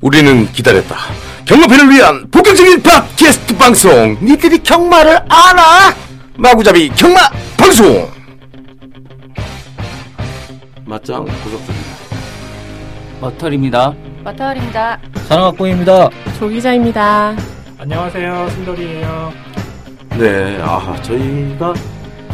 우리는 기다렸다. 경마팬을 위한 본격적인 팟캐스트 방송. 니들이 경마를 알아? 마구잡이 경마 방송. 맞짱 고속입니다 머털입니다. 마타월입니다. 산업학부입니다. 조기자입니다. 안녕하세요, 순돌이에요. 네, 아 저희가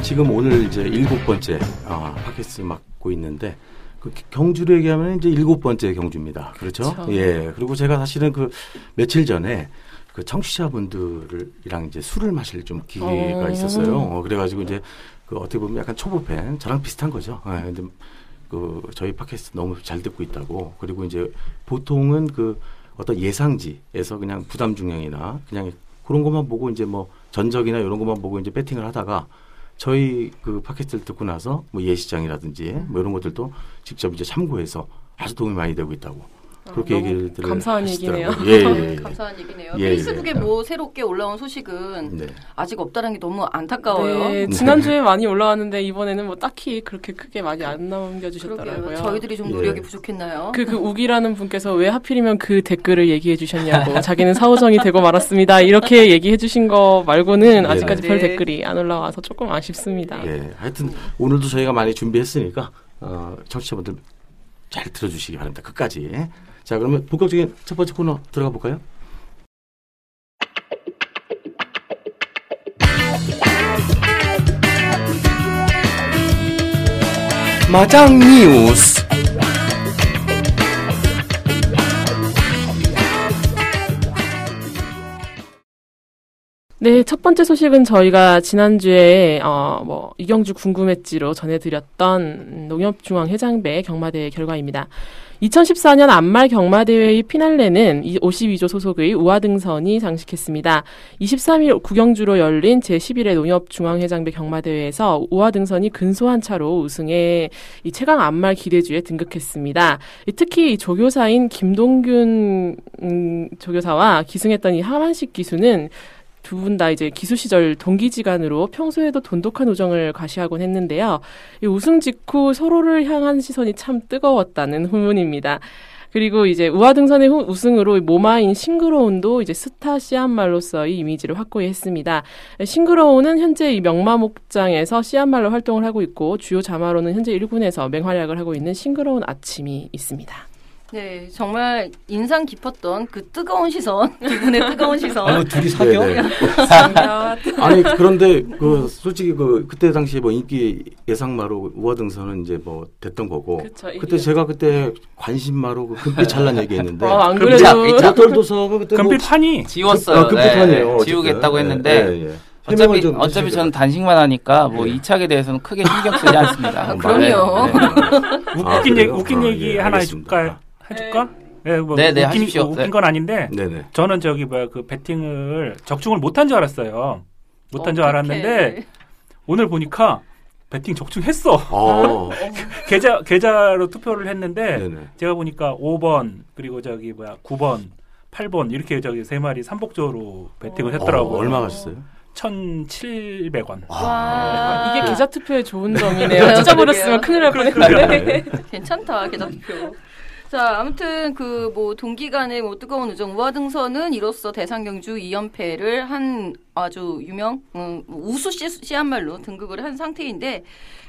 지금 오늘 이제 일곱 번째 아, 팟캐스트 맡고 있는데 그 경주로 얘기하면 이제 일곱 번째 경주입니다. 그렇죠? 그렇죠. 예. 그리고 제가 사실은 그 며칠 전에 그 청취자분들이랑 이제 술을 마실 좀 기회가 어. 있었어요. 어, 그래가지고 이제 그 어떻게 보면 약간 초보 팬, 저랑 비슷한 거죠. 예, 근데 그 저희 팟캐스트 너무 잘 듣고 있다고. 그리고 이제 보통은 그 어떤 예상지에서 그냥 부담 중량이나 그냥 그런 것만 보고 이제 뭐 전적이나 이런 것만 보고 이제 배팅을 하다가 저희 그 팟캐스트를 듣고 나서 뭐 예시장이라든지 뭐 이런 것들도 직접 이제 참고해서 아주 도움이 많이 되고 있다고 그렇게 아, 너무 얘기를 감사한 하시더라고요. 얘기네요. 예, 예, 예. 감사한 얘기네요. 예, 페이스북에 예. 뭐 새롭게 올라온 소식은 네. 아직 없다는 게 너무 안타까워요. 네, 지난주에 많이 올라왔는데 이번에는 뭐 딱히 그렇게 크게 많이 안 남겨주셨더라고요. 그러게요. 저희들이 좀 예. 노력이 부족했나요? 그, 그 우기라는 분께서 왜 하필이면 그 댓글을 얘기해 주셨냐고 자기는 사오정이 되고 말았습니다. 이렇게 얘기해 주신 거 말고는 아직까지 네. 별 댓글이 안 올라와서 조금 아쉽습니다. 예. 하여튼 오늘도 저희가 많이 준비했으니까 어, 청취자분들 잘 들어주시기 바랍니다. 끝까지. 자, 그러면 본격적인 첫 번째 코너 들어가 볼까요? 마장 뉴스. 네, 첫 번째 소식은 저희가 지난주에 어, 뭐 이경주 궁금했지로 전해드렸던 농협중앙회장배 경마대회 결과입니다. 2014년 안말 경마대회의 피날레는 이 52조 소속의 우아등선이 장식했습니다. 23일 구경주로 열린 제11회 농협중앙회장배 경마대회에서 우아등선이 근소한 차로 우승해 이 최강 안말 기대주에 등극했습니다. 이 특히 이 조교사인 김동균 음, 조교사와 기승했던 이 하만식 기수는 두 분 다 이제 기수 시절 동기지간으로 평소에도 돈독한 우정을 과시하곤 했는데요. 이 우승 직후 서로를 향한 시선이 참 뜨거웠다는 후문입니다. 그리고 이제 우아등선의 후- 우승으로 모마인 싱그러운도 이제 스타 씨앗말로서의 이미지를 확고히 했습니다. 싱그러운은 현재 이 명마 목장에서 씨앗말로 활동을 하고 있고 주요 자마로는 현재 1군에서 맹활약을 하고 있는 싱그러운 아침이 있습니다. 네, 정말 인상 깊었던 그 뜨거운 시선, 기분의 뜨거운 시선. 아, 둘이 사겨? 네, 네. 아니 그런데 그 솔직히 그 그때 당시에 뭐 인기 예상마로 우아등선은 이제 뭐 됐던 거고 그쵸, 그때 제가 그때 관심마로 그 금빛 찬란 얘기했는데 어, 안 그래도. 모털도서가 그때 뭐 금빛판이 지웠어요. 아, 금빛 판이에요. 네, 지우겠다고 했는데 예, 예. 어차피 어차피. 저는 단식만 하니까 뭐 예. 이 착에 대해서는 크게 신경 쓰지 않습니다. 아, 그럼요. 네, 네. 웃긴 아, 얘기? 웃긴 아, 얘기 예, 하나 알겠습니다. 해줄까? 해줄까? 네, 뭐 네, 네, 웃긴, 하십시오. 웃긴 네. 건 아닌데 네네. 저는 저기 뭐야 그 배팅을 적중을 못한 줄 알았어요. 못한 줄. 알았는데 오늘 보니까 배팅 적중했어. 어, 계좌 계좌로 투표를 했는데 네네. 제가 보니까 5번 그리고 저기 뭐야 9번 8번 이렇게 저기 세 마리 삼복조로 배팅을 했더라고. 어, 얼마 가셨어요? 1,700원. 와, 이게 아. 계좌 투표의 좋은 점이네요. 찢어버렸으면 큰일 날 뻔했는데. 괜찮다 계좌 투표. 자 아무튼 그 뭐 동기간의 뭐 뜨거운 우정 우아등선은 이로써 대상경주 2연패를 한 아주 유명 음, 우수 씨, 씨앗말로 등극을 한 상태인데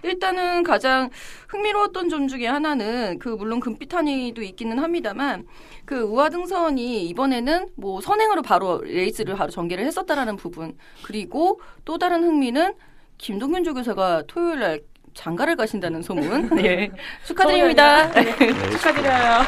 일단은 가장 흥미로웠던 점 중에 하나는 그 물론 금빛한이도 있기는 합니다만 그 우아등선이 이번에는 뭐 선행으로 바로 레이스를 바로 전개를 했었다라는 부분. 그리고 또 다른 흥미는 김동균 조교사가 토요일 날 장가를 가신다는 소문. 네. 축하드립니다. 축하드려요.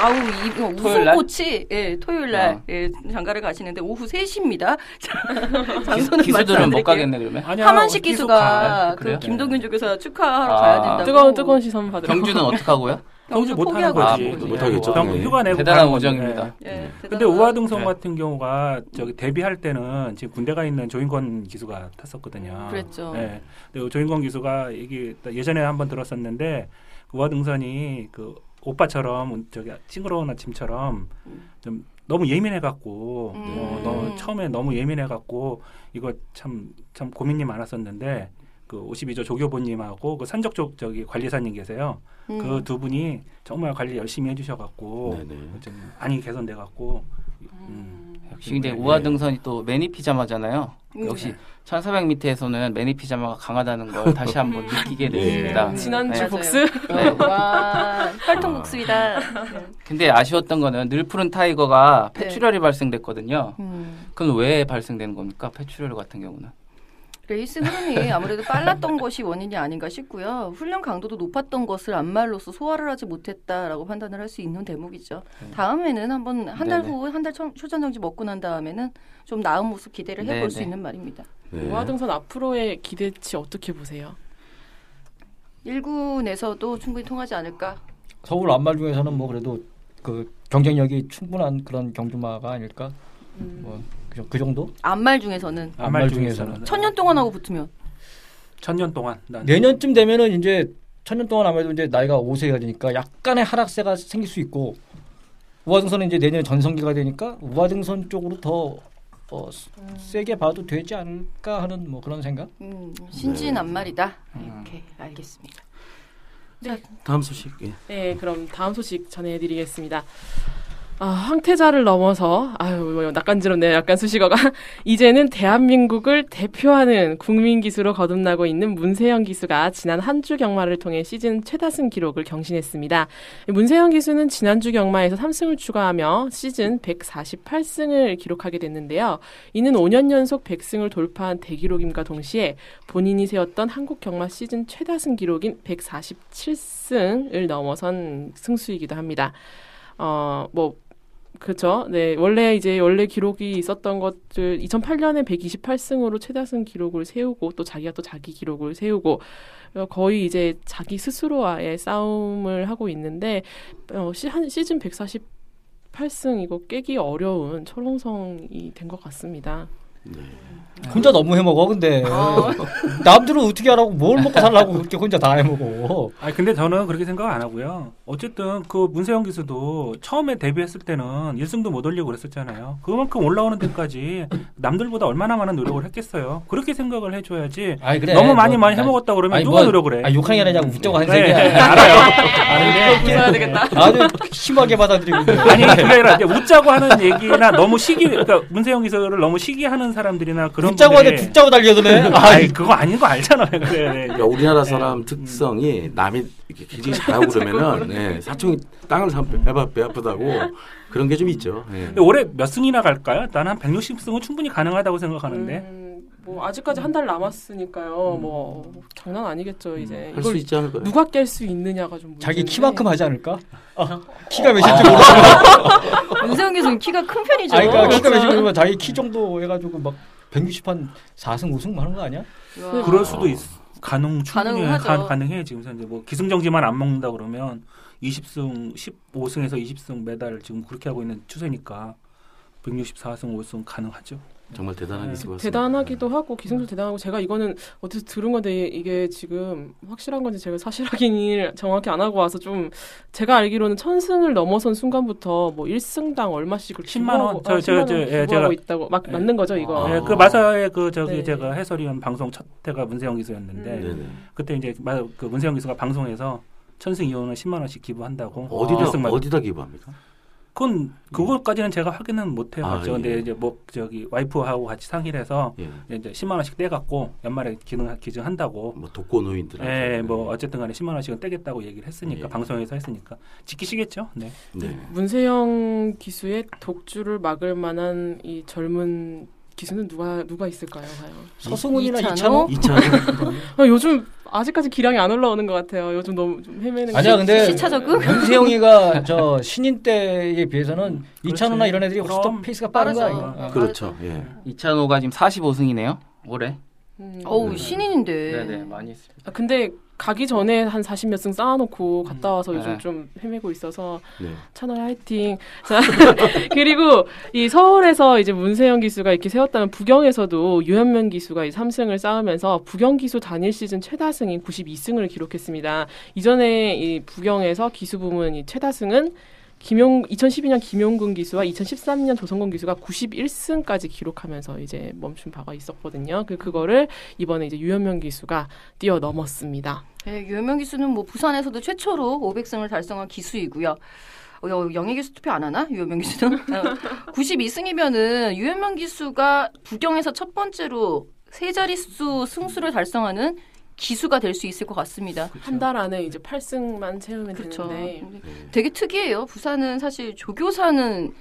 아우, 이? 코치, 예, 토요일 날, 어. 예, 장가를 가시는데 오후 3시입니다. 기수, 기수들은 못 가겠네 그러면. 아니야, 하만식 기수가 가. 그? 김동균 조교사 축하하러 아. 가야 된다고. 뜨거운 뜨거운 시선 받으러. 경주는 어떻게 하고요? 경주 못 하는 포기하고 거지. 아, 있는 못 거지. 하겠죠. 경- 네. 휴가 내고 대단한. 우정입니다. 예, 근데 대단하다. 우아등송 네. 같은 경우가 저기 데뷔할 때는 지금 군대가 있는 조인권 기수가 탔었거든요. 그랬죠. 네. 근데 조인권 기수가 이게 예전에 한번 들었었는데 그 우아등선이 그 오빠처럼 저기 싱그러운 아침처럼 좀 너무 예민해 갖고 음. 어, 너 음. 처음에 너무 예민해 갖고 이거 참 참 고민이 많았었는데 그 52조 조교보님하고 그 산적족 저기 관리사님 계세요. 음. 그두 분이 정말 관리 열심히 해주셔갖고 네네. 좀 많이 개선돼 갖고 음. 역시 근데 예. 우아등선이 또 메니피 자마잖아요. 음. 역시 1400m에서는 메니피 자마가 강하다는 걸 다시 한번 느끼게 됐습니다. 네. 지난주 네. 복수. 네. 와 활동복수이다. 근데 아쉬웠던 거는 늘 푸른 타이거가 네. 폐출혈이 발생됐거든요. 음. 그건 왜 발생되는 겁니까? 폐출혈 같은 경우는. 레이스 흐름이 아무래도 빨랐던 것이 원인이 아닌가 싶고요. 훈련 강도도 높았던 것을 암말로서 소화를 하지 못했다라고 판단을 할 수 있는 대목이죠. 다음에는 한번 한달 네. 후한달 휴전정지 먹고 난 다음에는 좀 나은 모습 기대를 해볼 수 네네. 있는 말입니다. 네. 우아등선 앞으로의 기대치 어떻게 보세요? 1군에서도 충분히 통하지 않을까. 서울 안말 중에서는 뭐 그래도 그 경쟁력이 충분한 그런 경주마가 아닐까? 뭐 그 정도? 안말 중에서는 안말 안말 중에서는 중에서는. 천년 동안 하고 붙으면 천년 동안 난 내년쯤 되면은 이제 천년 동안 아무래도 이제 나이가 5세가 되니까 약간의 하락세가 생길 수 있고 우아등선은 이제 내년에 전성기가 되니까 우아등선 쪽으로 더 어, 세게 봐도 되지 않을까 하는 뭐 그런 생각? 음, 신진 안말이다. 음. 이렇게 알겠습니다. 다음 소식. 예. 네, 그럼 다음 소식 전해드리겠습니다. 아, 황태자를 넘어서 아유 뭐 낯간지럽네요. 약간 수식어가 이제는 대한민국을 대표하는 국민 기수로 거듭나고 있는 문세영 기수가 지난 한 주 경마를 통해 시즌 최다승 기록을 경신했습니다. 문세영 기수는 지난주 경마에서 3승을 추가하며 시즌 148승을 기록하게 됐는데요. 이는 5년 연속 100승을 돌파한 대기록임과 동시에 본인이 세웠던 한국 경마 시즌 최다승 기록인 147승을 넘어선 승수이기도 합니다. 어, 뭐, 그죠. 네. 원래 이제, 원래 기록이 있었던 것들, 2008년에 128승으로 최다승 기록을 세우고, 또 자기가 또 자기 기록을 세우고, 어, 거의 이제 자기 스스로와의 싸움을 하고 있는데, 어, 시, 한 시즌 148승 이거 깨기 어려운 철옹성이 된 것 같습니다. 혼자 너무 해먹어 근데 남들은 어떻게 하라고 뭘 먹고 살라고 그렇게 혼자 다 해먹어 아니 근데 저는 그렇게 생각 안 하고요. 어쨌든 그 문세영 기수도 처음에 데뷔했을 때는 1승도 못 올리고 그랬었잖아요. 그만큼 올라오는 데까지 남들보다 얼마나 많은 노력을 했겠어요. 그렇게 생각을 해줘야지. 아니 그래 너무 많이 뭐, 많이 해먹었다 그러면 아니, 누가 뭐, 노력을 해? 아, 욕하는 게 아니라 웃자고 하는 네, 얘기야 알아요. 아는데 웃어야 되겠다. 아주 심하게 받아들이고 있는데. 아니 그게 아니라 이제 웃자고 하는 얘기나 너무 시기 그러니까 문세영 기수를 너무 시기하는 사람들이나 그런 분들이 죽자고 달려드네 아이 그거 아닌 거 알잖아요. 그래. 그러니까 우리나라 사람 특성이 남이 이렇게 굉장히 잘하고 그러면은 예, 사총이 땅을 삼 배바 배 아프다고 그런 게 좀 있죠. 예. 올해 몇 승이나 갈까요? 나는 한 160승은 충분히 가능하다고 생각하는데. 음, 뭐, 아직까지 한 달 남았으니까요. 뭐, 장난 아니겠죠, 이제. 할수 이걸 있지 않을까요? 누가 깰 수 있느냐가 좀. 자기 문제인데. 키만큼 하지 않을까? 아, 키가 몇인지 모르겠어 문세영 교수는 키가 큰 편이죠. 아니 그러니까 키가 그렇죠. 몇인지 모르면 자기 키 정도 해가지고 막 160한 4승 5승 하는 거 아니야? 와. 그럴 수도 있, 가능 충분히. 가, 가능해 지금 현재 뭐 기승정지만 안 먹는다 그러면 20승 15승에서 20승 매달 지금 그렇게 하고 있는 추세니까 164승 5승 가능하죠. 정말 대단한 네. 기수 같습니다. 대단하기도 하고 기승도 대단하고 제가 이거는 어디서 들은 건데 이게 지금 확실한 건지 제가 사실 확인을 정확히 안 하고 와서 좀 제가 알기로는 천승을 넘어선 순간부터 뭐 1승당 얼마씩을 10만 원. 저- 아, 저- 10만 원 저- 예, 기부하고 제가- 있다고 막 예. 맞는 거죠 이거. 아. 예, 그 마사의 그 저기 네. 제가 해설위원 방송 첫 회가 문세영 기수였는데 음. 그때 이제 마- 그 문세영 기수가 방송에서 천승 이호는 10만 원씩 기부한다고 어디다. 어디다 기부합니까? 그건 그것까지는 제가 확인은 못 아, 해봤죠. 근데 예. 이제 뭐 저기 와이프하고 같이 상의를 해서 예. 이제 10만 원씩 떼갖고 연말에 기능 기증한다고. 뭐 독거 노인들. 예, 뭐 어쨌든 간에 10만 원씩은 떼겠다고 얘기를 했으니까 예. 방송에서 했으니까 지키시겠죠. 네. 네. 문세영 기수의 독주를 막을 만한 이 젊은 기수는 누가 누가 있을까요, 과연? 서승훈이나 이찬호? 이찬호? 이찬 아, 요즘 아직까지 기량이 안 올라오는 것 같아요. 요즘 너무 좀 헤매는. 아니야 근데 시차 적응? 문세영이가 저 신인 때에 비해서는 이찬호나 이런 애들이 훨씬 페이스가 빠른 거. 아니야? 어. 그렇죠. 예. 이찬호가 지금 45승이네요. 올해. 음. 어우 네. 신인인데. 네네 많이 했습니다. 아, 근데 가기 전에 한 40몇 승 쌓아놓고 갔다 와서 요즘 네. 좀 헤매고 있어서 네. 차널 화이팅. 자, 그리고 이 서울에서 이제 문세영 기수가 이렇게 세웠다면 부경에서도 유현명 기수가 이 3승을 쌓으면서 부경 기수 단일 시즌 최다승인 92승을 기록했습니다. 이전에 이 부경에서 기수 부문 이 최다승은 김용 2012년 김용근 기수와 2013년 조성근 기수가 91승까지 기록하면서 이제 멈춘 바가 있었거든요. 그 그거를 이번에 이제 유현명 기수가 뛰어넘었습니다. 네, 유현명 기수는 뭐 부산에서도 최초로 500승을 달성한 기수이고요. 어, 여- 영예 기수 투표 안 하나? 유현명 기수는? 어, 92승이면은 유현명 기수가 부경에서 첫 번째로 세 자릿수 승수를 달성하는 기수가 될 수 있을 것 같습니다. 한 달 안에 이제 8승만 채우면 그렇죠. 되는데 되게 특이해요. 부산은 사실 조교사는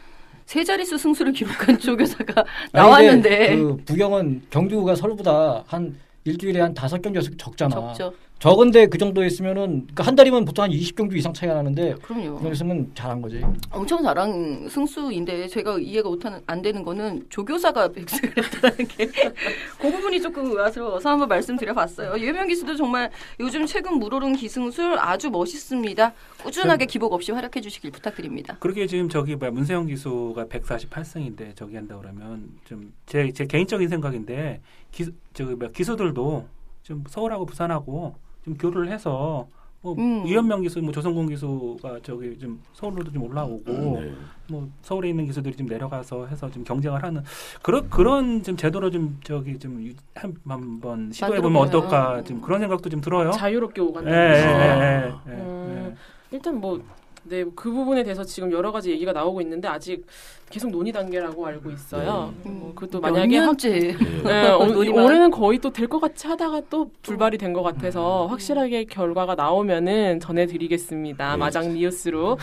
세 자릿수 승수를 기록한 조교사가 아니, 나왔는데 그 부경은 경주가 서울보다 한 일주일에 한 다섯 경기씩 적잖아. 적죠. 적은데 그 정도 있으면은 그한 달이면 보통 한 20경주 이상 차이가 나는데 그럼요. 그 정도 있으면 잘한 거지. 엄청 잘한 승수인데 제가 이해가 못하는 안 되는 거는 조교사가 백승을 했다는 게 그 부분이 조금 의아스러워서 한번 말씀드려봤어요. 유명 기수도 정말 요즘 최근 물오른 기승술 아주 멋있습니다. 꾸준하게 기복 없이 활약해 주시길 부탁드립니다. 그렇게 지금 저기 뭐야 문세영 기수가 148승인데 저기 한다 그러면 좀 제 제 개인적인 생각인데 기 저기 뭐야 기수들도 좀 서울하고 부산하고 좀 교류를 해서 뭐 음. 유현명 기수, 뭐 조성공 기수가 저기 좀 서울로도 좀 올라오고 네. 뭐 서울에 있는 기수들이 좀 내려가서 해서 좀 경쟁을 하는 그런 그런 좀 제도로 좀 저기 좀 유- 한- 한번 시도해 보면. 어떨까 좀 그런 생각도 좀 들어요. 자유롭게 예, 오간다. 예, 예, 예, 예, 음. 예. 일단 뭐 네, 그 부분에 대해서 지금 여러 가지 얘기가 나오고 있는데 아직 계속 논의 단계라고 알고 있어요. 네. 뭐 그것도 몇 만약에 한- 년째 네. 네. 올해는 거의 또 될 것 같이 하다가 또 불발이 된 것 같아서 음. 확실하게 결과가 나오면은 전해드리겠습니다. 네. 마장 뉴스로.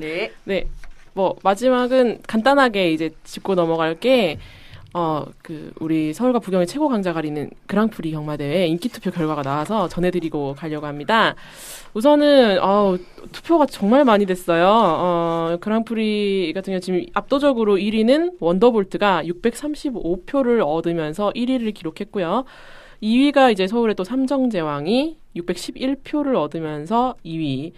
네. 네, 뭐 마지막은 간단하게 이제 짚고 넘어갈 게. 어, 그, 우리 서울과 부경의 최고 강자 가리는 그랑프리 경마대회 인기 투표 결과가 나와서 전해드리고 가려고 합니다. 우선은, 어 투표가 정말 많이 됐어요. 어, 그랑프리 같은 경우 지금 압도적으로 1위는 원더볼트가 635표를 얻으면서 1위를 기록했고요. 2위가 이제 서울의 또 삼정제왕이 611표를 얻으면서 2위.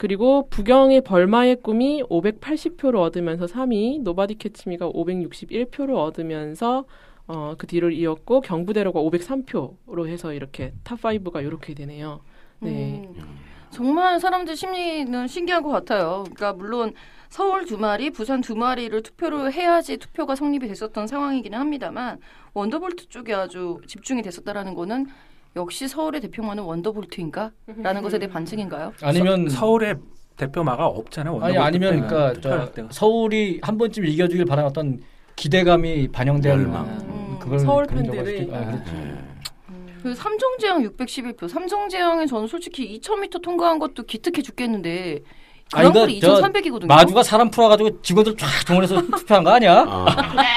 그리고 부경의 벌마의 꿈이 580표를 얻으면서 3위, 노바디 캐치미가 561표를 얻으면서 어, 그 뒤를 이었고 경부대로가 503표로 해서 이렇게 top 5가 이렇게 되네요. 네. 음, 정말 사람들 심리는 신기한 것 같아요. 그러니까 물론 서울 두 마리, 부산 두 마리를 투표를 해야지 투표가 성립이 됐었던 상황이기는 합니다만 원더볼트 쪽에 아주 집중이 됐었다라는 거는 역시 서울의 대표만은 원더볼트인가? 라는 것에 대해 반증인가요? 아니면 서, 서울에 대표마가 없잖아요. 아니 아니면 그러니까 저. 서울이 한 번쯤 이겨주길 바라는 어떤 기대감이 반영된 열망. 음, 그걸 서울 있겠- 아, 그렇지. 네. 그 삼성제왕 611표. 삼성제왕에 저는 솔직히 2000m 통과한 것도 기특해 죽겠는데 그러니까 저 2300이거든요. 마주가 사람 풀어가지고 직원들 쫙 동원해서 투표한 거 아니야? 아,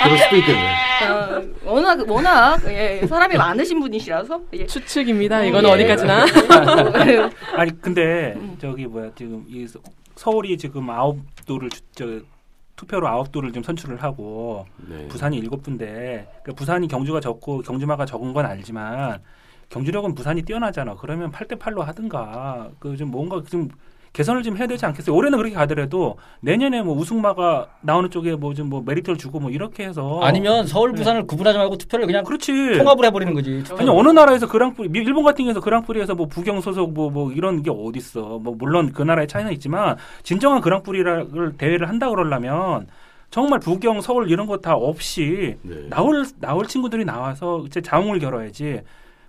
그럴 수도 있겠네. 아, 워낙 워낙 예, 사람이 많으신 분이시라서 예. 추측입니다. 이거는 예. 어디까지나. 아니 근데 음. 저기 뭐야 지금 이 서- 서울이 지금 아홉 도를 주- 저 투표로 아홉 도를 좀 선출을 하고 네. 부산이 일곱 분데 그러니까 부산이 경주가 적고 경주마가 적은 건 알지만 경주력은 부산이 뛰어나잖아. 그러면 8대 8로 하든가 그 좀 뭔가 좀 개선을 좀 해야 되지 않겠어요? 올해는 그렇게 가더라도 내년에 뭐 우승마가 나오는 쪽에 뭐 좀뭐 메리트를 주고 뭐 이렇게 해서 아니면 서울 부산을 구분하지 말고 투표를 그냥 그렇지. 통합을 해버리는 거지. 아니 어느 나라에서 그랑프리 미- 일본 같은 경우에서 그랑프리에서 뭐 부경 소속 뭐뭐 이런 게 어딨어 뭐 물론 그 나라의 차이는 있지만 진정한 그랑프리를 대회를 한다 그러려면 정말 부경 서울 이런 거 다 없이 네. 나올 나올 친구들이 나와서 이제 자웅을 겨뤄야지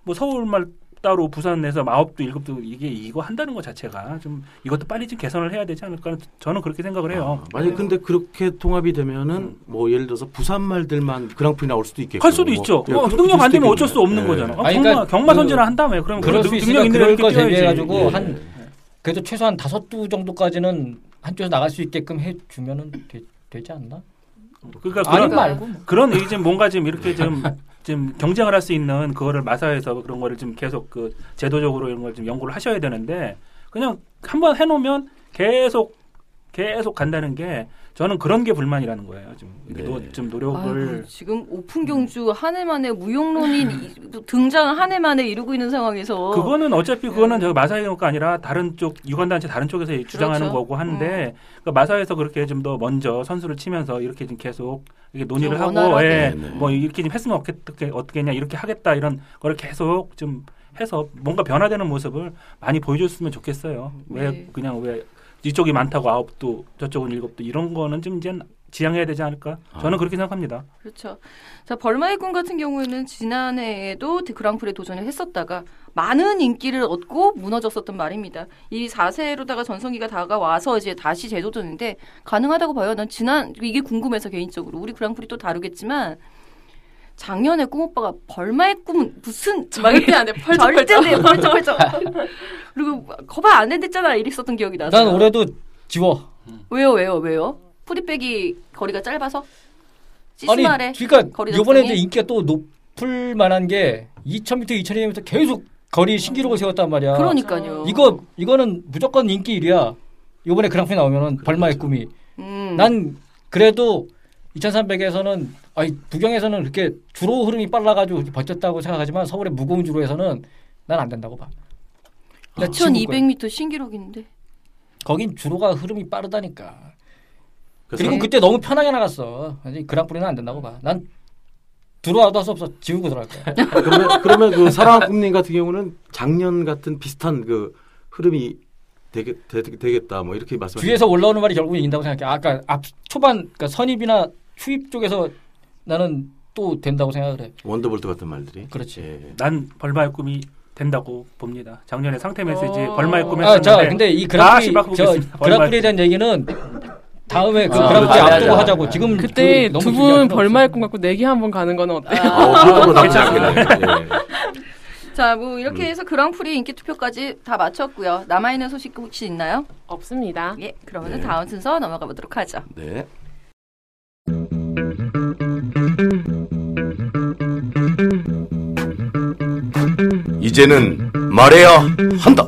뭐 서울말 따로 부산에서 아홉도 일곱도 이게 이거 한다는 것 자체가 좀 이것도 빨리 좀 개선을 해야 되지 않을까 저는 그렇게 생각을 해요. 아, 만약 근데 그렇게 통합이 되면은 뭐 예를 들어서 부산 말들만 그랑프리 나올 수도 있겠고 할 수도 뭐, 있죠. 예, 뭐 그렇게 능력 안 되면 어쩔 수 없는 있겠네. 거잖아. 아, 아니, 경마 그러니까 경마 그- 선전을 한다며 그러면 그럴 능- 수 능력 있는 애들 뛰어야지. 대비해 가지고 예. 한 그래도 최소한 다섯 두 정도까지는 한쪽에서 나갈 수 있게끔 해 주면은 되, 되지 않나? 그러니까 그런 말고 뭐. 그런 이제 뭔가 좀 이렇게 좀, 좀 경쟁을 할 수 있는 그거를 마사에서 그런 거를 좀 계속 그 제도적으로 이런 걸 좀 연구를 하셔야 되는데 그냥 한번 해놓으면 계속 계속 간다는 게 저는 그런 게 불만이라는 거예요. 좀, 네. 노- 좀 노력을 아이고, 지금 오픈 경주 한 해 만에 무용론이 이- 등장 한 해 만에 이루고 있는 상황에서 그거는 어차피 네. 그거는 저 마사회가 아니라 다른 쪽 유관단체 다른 쪽에서 주장하는 그렇죠. 거고 하는데 그 마사회에서 그렇게 좀 더 먼저 선수를 치면서 이렇게 좀 계속 이렇게 논의를 좀 하고 원활하게. 예. 뭐 이렇게 좀 했으면 어떻게 어떻게냐 이렇게 하겠다 이런 거를 계속 좀 해서 뭔가 변화되는 모습을 많이 보여줬으면 좋겠어요. 왜 네. 그냥 왜 이쪽이 많다고 아홉도 저쪽은 일곱도 이런 거는 좀 이제 지양해야 되지 않을까? 저는 아. 그렇게 생각합니다. 그렇죠. 자, 벌마의 꿈 같은 경우에는 지난해에도 그랑프리에 도전을 했었다가 많은 인기를 얻고 무너졌었던 말입니다. 이 4세로다가 전성기가 다가와서 이제 다시 재도전인데 가능하다고 봐요. 난 지난 이게 궁금해서 개인적으로 우리 그랑프리 또 다루겠지만 작년에 꿈오빠가 벌마의 꿈은 무슨 절대 안 돼. 펄쩍펄쩍. 절대. 펄쩍펄쩍. 그리고 거봐 안 된댔잖아. 이랬었던 기억이 나서. 난 올해도 지워. 왜요 왜요 왜요? 프리백이 거리가 짧아서? 아니, 시스말에 그러니까 적성이? 이제 인기가 또 높을 만한 게 2,000m, 2,200m 계속 거리 신기록을 세웠단 말이야. 그러니까요. 이거 이거는 무조건 인기 1위야. 이번에 그랑프리 나오면은 벌마의 꿈이. 음. 난 그래도 2,300에서는 아니 부경에서는 그렇게 주로 흐름이 빨라가지고 버텼다고 생각하지만 서울의 무거운 주로에서는 난 안 된다고 봐. 나 지울 거야. 2200m 신기록인데. 거긴 주로가 흐름이 빠르다니까. 그래서 그리고 그때 너무 편하게 나갔어. 그랑프리는 안 된다고 봐. 난 들어와도 할 수 없어. 지우고 들어갈 거야. 그러면, 그러면 그 사랑한 꿈님 같은 경우는 작년 같은 비슷한 그 흐름이 되게, 되, 되겠 다 뭐 이렇게 말씀하셨죠. 뒤에서 올라오는 말이 결국은 이긴다고 생각해. 아까 앞 초반 그러니까 선입이나 추입 쪽에서 나는 또 된다고 생각을 해. 원더볼트 같은 말들이. 그렇지. 예. 난 벌마의 꿈이 된다고 봅니다. 작년에 상태 메시지 어. 벌마의 꿈 아, 했었는데 자, 근데 이 그랑프리 바꾸고 저. 그랑프리에 대한 얘기는 다음에 그 아, 그랑프리 맞아, 앞두고 맞아. 하자고. 지금 그때 그 너무 두 중요할 분 필요는 벌마의. 꿈 갖고 내기 한번 가는 건 어때요? 어, 나쁘지 괜찮아요. 않겠네. 예. 자, 뭐 이렇게 음. 해서 그랑프리 인기 투표까지 다 마쳤고요. 남아 있는 소식 혹시 있나요? 없습니다. 예, 그러면 네. 다음 순서 넘어가 보도록 하죠. 네. 이제는 말해야 한다.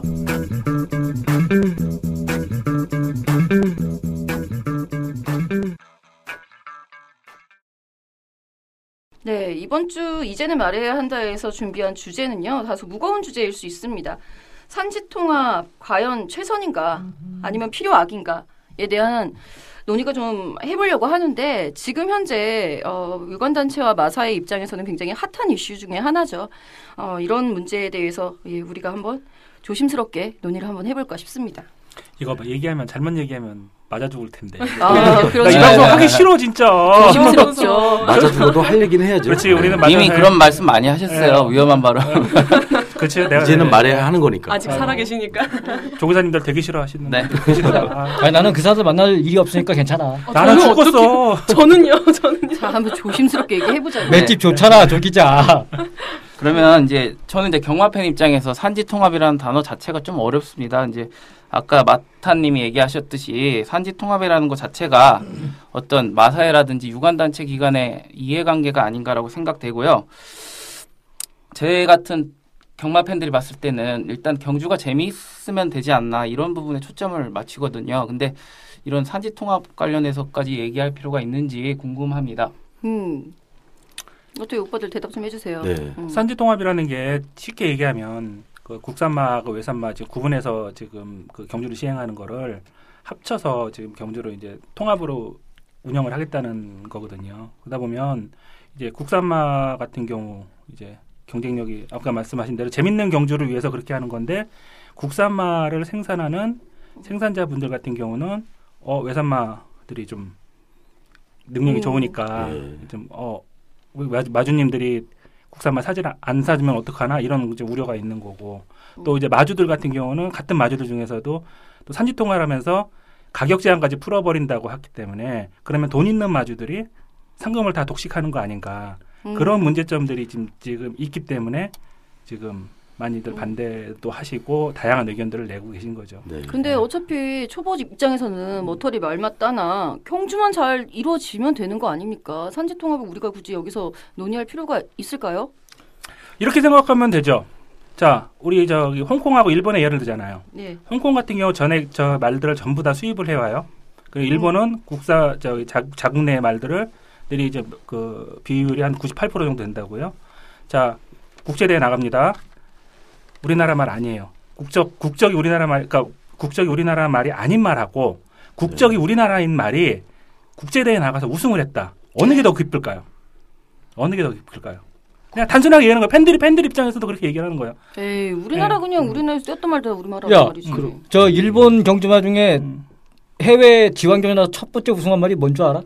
네, 이번 주 이제는 말해야 한다에서 준비한 주제는요. 다소 무거운 주제일 수 있습니다. 산지 통합 과연 최선인가 아니면 필요악인가에 대한 논의가 좀 해보려고 하는데 지금 현재 어, 유관 단체와 마사의 입장에서는 굉장히 핫한 이슈 중에 하나죠. 어, 이런 문제에 대해서 예, 우리가 한번 조심스럽게 논의를 한번 해볼까 싶습니다. 이거 봐, 얘기하면 잘못 얘기하면 맞아 죽을 텐데. 아, 나이 그렇죠. 방송 하기 싫어 진짜. 조심스럽죠. 맞아 죽어도 할 얘기는 해야죠. 그렇지 우리는. 이미 그런 말씀 많이 하셨어요. 네. 위험한 발언. 그렇지 내가 이제는 말해야 하는 거니까. 아직 살아계시니까. 조교사님들 되게 싫어하시는데. 네. 아, 아니 나는 그 사람들 만날 일이 없으니까 괜찮아. 나는 저는 죽었어. 저는요, 저는요. 자, 한번 조심스럽게 얘기해보자고요. 네. 맷집 좋잖아, 조 기자. 그러면 이제 저는 이제 경마팬 입장에서 산지 통합이라는 단어 자체가 좀 어렵습니다. 이제 아까 마타님이 얘기하셨듯이 산지 통합이라는 것 자체가 어떤 마사회라든지 유관단체 기관의 이해관계가 아닌가라고 생각되고요. 제 같은 경마 팬들이 봤을 때는 일단 경주가 재미있으면 되지 않나 이런 부분에 초점을 맞추거든요. 근데 이런 산지 통합 관련해서까지 얘기할 필요가 있는지 궁금합니다. 음. 어떻게 오빠들 대답 좀 해주세요. 네. 음. 산지 통합이라는 게 쉽게 얘기하면 그 국산마하고 외산마 지금 구분해서 지금 그 경주를 시행하는 거를 합쳐서 지금 경주를 이제 통합으로 운영을 하겠다는 거거든요. 그러다 보면 이제 국산마 같은 경우 이제 경쟁력이 아까 말씀하신 대로 재밌는 경주를 위해서 그렇게 하는 건데 국산마를 생산하는 생산자분들 같은 경우는 어 외산마들이 좀 능력이 음. 좋으니까 네. 좀어 마주, 마주님들이 국산마 사질 안 사주면 어떡하나 이런 이제 우려가 있는 거고 또 이제 마주들 같은 경우는 같은 마주들 중에서도 또 산지 통화를 하면서 가격 제한까지 풀어버린다고 했기 때문에 그러면 돈 있는 마주들이 상금을 다 독식하는 거 아닌가 음. 그런 문제점들이 지금 지금 있기 때문에 지금 많이들 음. 반대도 하시고 다양한 의견들을 내고 계신 거죠. 네. 근데 어차피 초보 입장에서는 머털이 말 맞다나 경주만 잘 이루어지면 되는 거 아닙니까? 산지 통합을 우리가 굳이 여기서 논의할 필요가 있을까요? 이렇게 생각하면 되죠. 자, 우리 저기 홍콩하고 일본의 예를 들잖아요. 예. 홍콩 같은 경우 전에 저 말들을 전부 다 수입을 해와요. 그리고 일본은 국사 저 자, 자국 내 말들을 들이 이제 그 비율이 한 98% 정도 된다고요. 자, 국제대회 나갑니다. 우리나라 말 아니에요. 국적 국적이 우리나라 말, 그러니까 국적이 우리나라 말이 아닌 말하고 국적이 우리나라인 말이 국제대회 나가서 우승을 했다. 어느 게 더 기쁠까요? 어느 게 더 기쁠까요? 그냥 단순하게 얘기하는 거야. 팬들이 팬들 입장에서도 그렇게 얘기하는 거예요. 에이 우리나라 네. 그냥 우리나라에서 뛰었던 말도 우리말하고 야, 말이지. 저 일본 경주마 중에 음. 해외 지wan 경주나 첫 번째 우승한 말이 뭔 줄 알아?